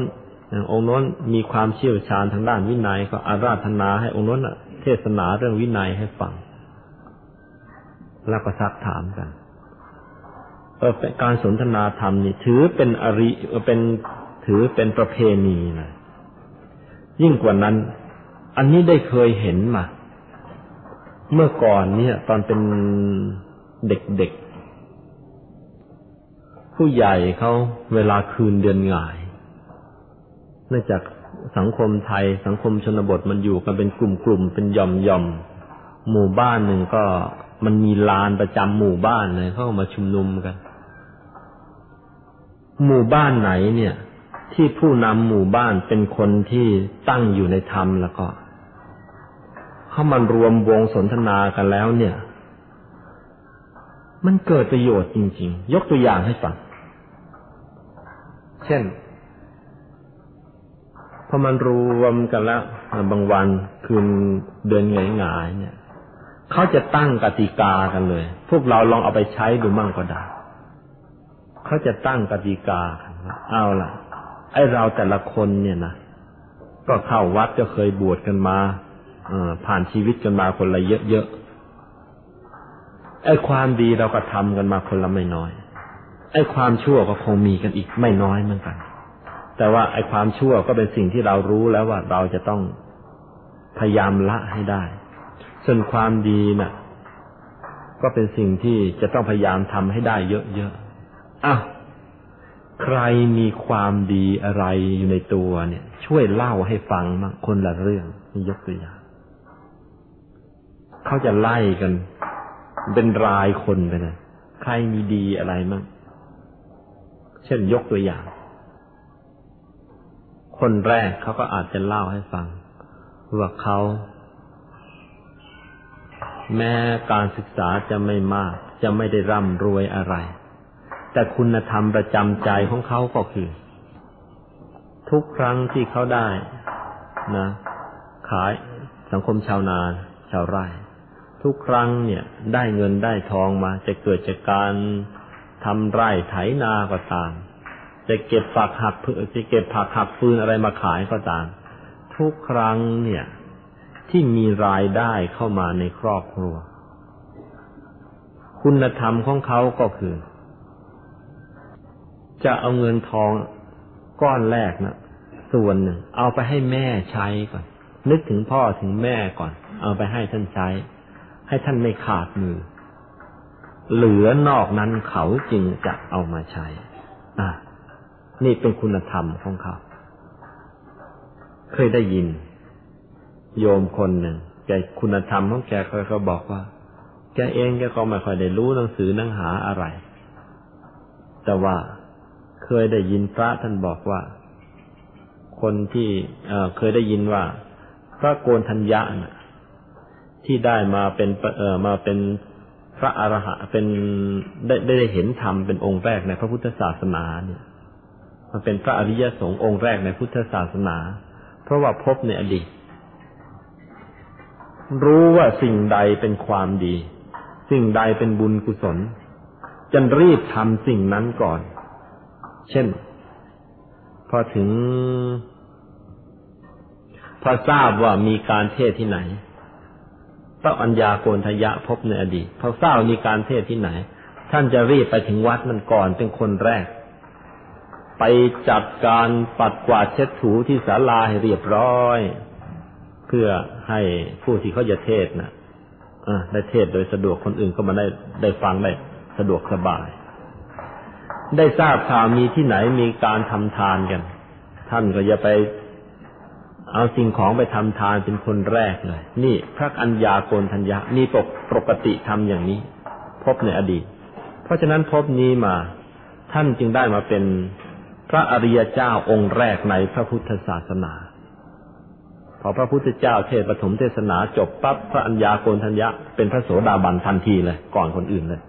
องค์โน้นมีความเชี่ยวชาญทางด้านวินัยก็อาราธนาให้องค์โน้นเทศนาเรื่องวินัยให้ฟัง แล้วก็ซักถามกันเออการสนทนาธรรมนี่ถือเป็นอริเป็นถือเป็นประเพณีนะยิ่งกว่านั้น อันนี้ได้เคยเห็นมา เมื่อก่อนเนี่ย ตอนเป็นเด็กๆ ผู้ใหญ่เขาเวลาคืนเดือนงายเนื่องจากสังคมไทยสังคมชนบทมันอยู่กันเป็นกลุ่มๆ เป็นย่อมๆ หมู่บ้านหนึ่งก็ มันมีลานประจำหมู่บ้านเลยเขามาชุมนุมกัน หมู่บ้านไหนเนี่ย ที่ผู้นำหมู่บ้านเป็นคนที่ตั้งอยู่ในธรรมแล้วก็เข้ามารวมวงสนทนากันแล้ว เนี่ย มันเกิดประโยชน์จริง ๆ ยกตัวอย่างให้ฟัง เช่นพอมันรวมกันแล้วบางวันคืนเดือนหงายๆเนี่ย เขาจะตั้งกติกากันเลย พวกเราลองเอาไปใช้ดูมั่งก็ได้เขาจะตั้งกติกาเอาล่ะ ไอเราแต่ละคนเนี่ยนะก็เข้าวัดก็เคยบวชกันมาผ่านชีวิตกันมาคนละเยอะๆไอ้ความดีเราก็ทำกันมาคนละไม่น้อย ไอ้ความชั่วก็คงมีกันอีกไม่น้อยเหมือนกัน แต่ว่าไอ้ความชั่วก็เป็นสิ่งที่เรารู้แล้วว่าเราจะต้องพยายามละให้ได้ ส่วนความดีนะ่ะ ก็เป็นสิ่งที่จะต้องพยายามทำให้ได้เยอะๆอ้าวใครมีความดีอะไรอยู่ในตัวเนี่ย ช่วยเล่าให้ฟังมาคนละเรื่องนี่ยกตัวอย่างเขาจะไล่กัน เป็นรายคนไปเลยใครมีดีอะไรมั่งเช่นยกตัวอย่าง คนแรกเขาก็อาจจะเล่าให้ฟังว่าเขา แม้การศึกษาจะไม่มาก จะไม่ได้ร่ำรวยอะไร แต่คุณธรรมประจำใจของเขาก็คือ ทุกครั้งที่เขาได้นะ ขายสังคมชาวนาชาวไร่ ทุกครั้งเนี่ย ได้เงินได้ทองมา จะเกิดจากการทำไร่ไถนาก็ตาม จะเก็บฝักหักจะเก็บผักหักฟืนอะไรมาขายก็ตาม ทุกครั้งเนี่ย ที่มีรายได้เข้ามาในครอบครัว คุณธรรมของเขาก็คือ จะเอาเงินทองก้อนแรกนะส่วนหนึ่ง เอาไปให้แม่ใช้ก่อน นึกถึงพ่อถึงแม่ก่อน เอาไปให้ท่านใช้ ให้ท่านไม่ขาดมือ เหลือนอกนั้นเขาจึงจะเอามาใช้ อะนี่เป็นคุณธรรมของเขา เคยได้ยิน โยมคนหนึ่งแกคุณธรรมของแกเขาก็บอกว่าแกเองแกก็ไม่ค่อยได้รู้หนังสือหนังหาอะไร แต่ว่าเคยได้ยินพระท่านบอกว่า คนที่เเคยได้ยินว่า พระโกนทัญญานะที่ได้มาเป็นเออมาเป็นพระอรหันต์เป็นได้ได้เห็นธรรมเป็นองค์แรกในพระพุทธศาสนาเนี่ยมาเป็นพระอริยสงฆ์องค์แรกในพุทธศาสนา เพราะว่าพบในอดีต รู้ว่าสิ่งใดเป็นความดี สิ่งใดเป็นบุญกุศลจะรีบทำสิ่งนั้นก่อน เช่น พอถึง พอทราบว่ามีการเทศที่ไหนพระอัญญาโกนทยะพบในอดีตพอทราบมีการเทศที่ไหน ท่านจะรีบไปถึงวัดมันก่อนเป็นคนแรก ไปจัดการปัดกวาดเช็ดถูที่ศาลาให้เรียบร้อย พื่อให้ผู้ที่เขาจะเทศนะ่ะได้เทศโดยสะดวกคนอื่นก็มาได้ได้ฟังได้สะดวกสบาย ได้ทราบข่าวมีที่ไหนมีการทำทานกัน ท่านก็จะไปเอาสิ่งของไปทำทานเป็นคนแรกเลย นี่พระอัญญาโกนทัญญามีปกปกติทำอย่างนี้ พบในอดีต เพราะฉะนั้นพบนี้มา ท่านจึงได้มาเป็นพระอริยเจ้าองค์แรกในพระพุทธศาสนา พอพระพุทธเจ้าเทศปฐมเทศนาจบปั๊บพระัญญาโกนทัญญะเป็นพระโสดาบันทันทีเลยก่อนคนอื่นเลย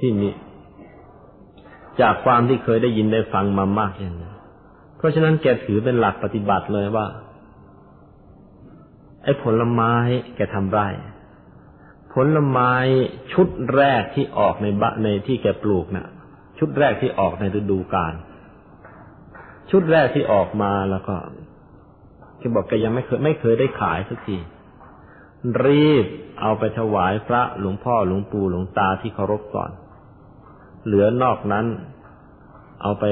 ที่นี้จากความที่เคยได้ยินได้ฟังมามากอย่างนี้เพราะฉะนั้นแกถือเป็นหลักปฏิบัติเลยว่า ไอ้ผลไม้แกทำไร่ผลไม้ชุดแรกที่ออกในบะในที่แกปลูกนะ่ะ ชุดแรกที่ออกในฤดูกาลชุดแรกที่ออกมาแล้วก็ แกบอกแกยังไม่เคยไม่เคยได้ขายสักทีรีบเอาไปถวายพระหลวงพ่อหลวงปู่หลวงตาที่เคารพก่อน เหลือนอกนั้น เอาไป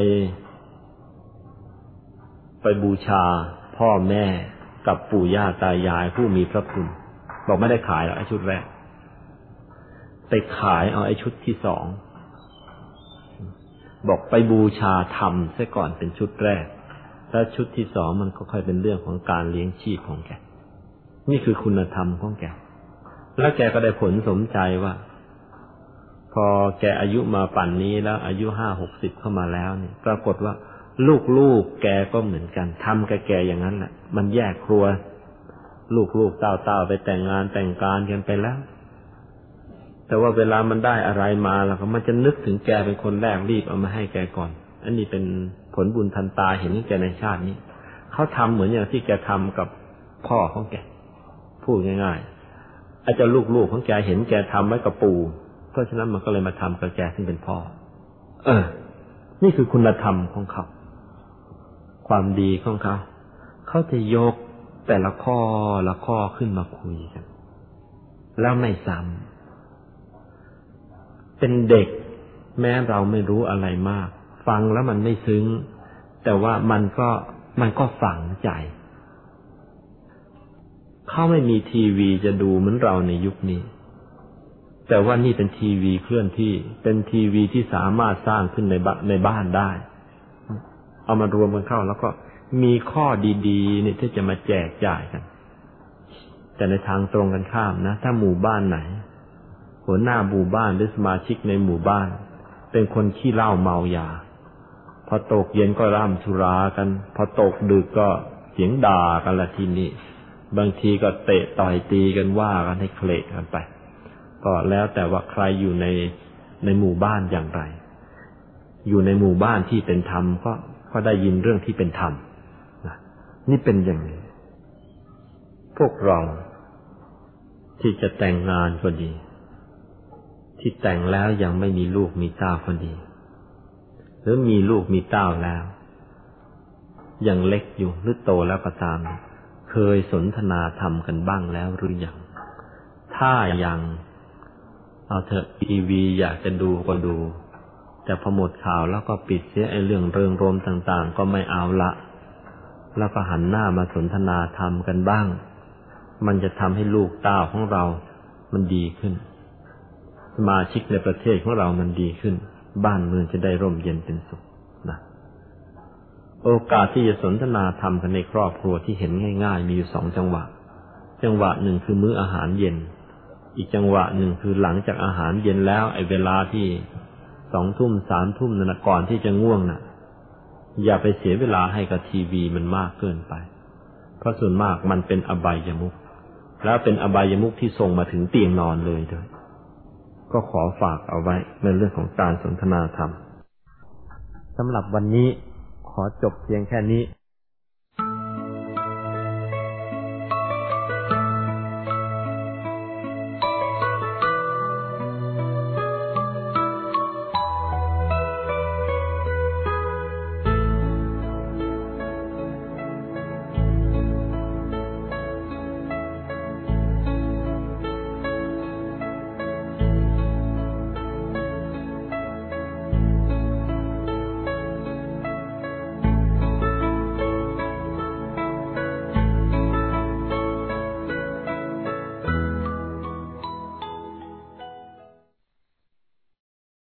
ไปบูชาพ่อแม่กับปู่ย่าตายายผู้มีพระคุณ บอกไม่ได้ขายหรอกไอ้ชุดแรก ไปขายเอาไอ้ชุดที่สอง บอกไปบูชาธรรมซะก่อนเป็นชุดแรก แล้วชุดที่สองมันก็ค่อยเป็นเรื่องของการเลี้ยงชีพของแก นี่คือคุณธรรมของแก แล้วแกก็ได้ผลสมใจว่า พอแกอายุมาปั่นนี้แล้ว อายุห้าหกสิบเข้ามาแล้วเนี่ย ปรากฏว่า ลูกๆแกก็เหมือนกันทำกับแกอย่างนั้นแหละมันแยกครัว ลูกๆเต้าๆไปแต่งงานแต่งการกันไปแล้วแต่ว่าเวลามันได้อะไรมาแล้วก็มันจะนึกถึงแกเป็นคนแรกรีบเอามาให้แกก่อน อันนี้เป็น ลบุญทันตาเห็นแกในชาตินี้ เขาทำเหมือนอย่างที่แกทำกับพ่อของแก พูดง่ายๆ อาจจะลูกๆของแกเห็นแกทำไว้กับปู่ เพราะฉะนั้นมันก็เลยมาทำกับแกซึ่งเป็นพ่อ เออ นี่คือคุณธรรมของเขา ความดีของเขา เขาจะยกแต่ละข้อละข้อขึ้นมาคุยกัน แล้วไม่ซ้ำเป็นเด็กแม้เราไม่รู้อะไรมาก ฟังแล้วมันไม่ซึ้ง แต่ว่ามันก็มันก็ฝังใจ เขาไม่มีทีวีจะดูเหมือนเราในยุคนี้ แต่ว่านี่เป็นทีวีเคลื่อนที่ เป็นทีวีที่สามารถสร้างขึ้นในบ้านในบ้านได้ เอามารวมกันเข้าแล้วก็มีข้อดีๆเนี่ยที่จะมาแจกจ่ายกัน แต่ในทางตรงกันข้ามนะ ถ้าหมู่บ้านไหน หัวหน้าหมู่บ้านหรือสมาชิกในหมู่บ้าน เป็นคนขี้เหล้าเมายา พอตกเย็นก็ร่ำชุรากัน พอตกดึกก็เสียงด่ากันละทีนี้ บางทีก็เตะต่อยตีกันว่ากันให้เคละกันไป ก็แล้วแต่ว่าใครอยู่ในในหมู่บ้านอย่างไร อยู่ในหมู่บ้านที่เป็นธรรมก็ก็ได้ยินเรื่องที่เป็นธรรมนี่เป็นอย่างนี้ พวกเราที่จะแต่งงานก็ดี ที่แต่งแล้วยังไม่มีลูกมีเต้าก็ดี หรือมีลูกมีเต้าแล้ว ยังเล็กอยู่หรือโตแล้วก็ตาม เคยสนทนาธรรมกันบ้างแล้วหรือยัง ถ้ายังเอาเถอะทีวีอยากจะดูก็ดู แต่พอหมดข่าวแล้วก็ปิดเสียไอ้เรื่องเริงรมต่าง ๆ ก็ไม่เอาละ แล้วก็หันหน้ามาสนทนาธรรมกันบ้าง มันจะทำให้ลูกเต้าของเรามันดีขึ้น สมาชิกในประเทศของเรามันดีขึ้น บ้านเมืองจะได้ร่มเย็นเป็นสุขนะโอกาสที่จะสนทนาธรรมกันในครอบครัวที่เห็นง่ายๆ มีอยู่สองจังหวะ จังหวะหนึ่งคือมื้ออาหารเย็น อีกจังหวะหนึ่งคือหลังจากอาหารเย็นแล้ว ไอ้เวลาที่สองทุ่มสามทุ่มนั่นก่อนที่จะง่วงน่ะ อย่าไปเสียเวลาให้กับทีวีมันมากเกินไป เพราะส่วนมากมันเป็นอบายมุกแล้วเป็นอบายมุกที่ส่งมาถึงเตียงนอนเลยด้วย ก็ขอฝากเอาไว้ในเรื่องของการสนทนาธรรมสำหรับวันนี้ขอจบเพียงแค่นี้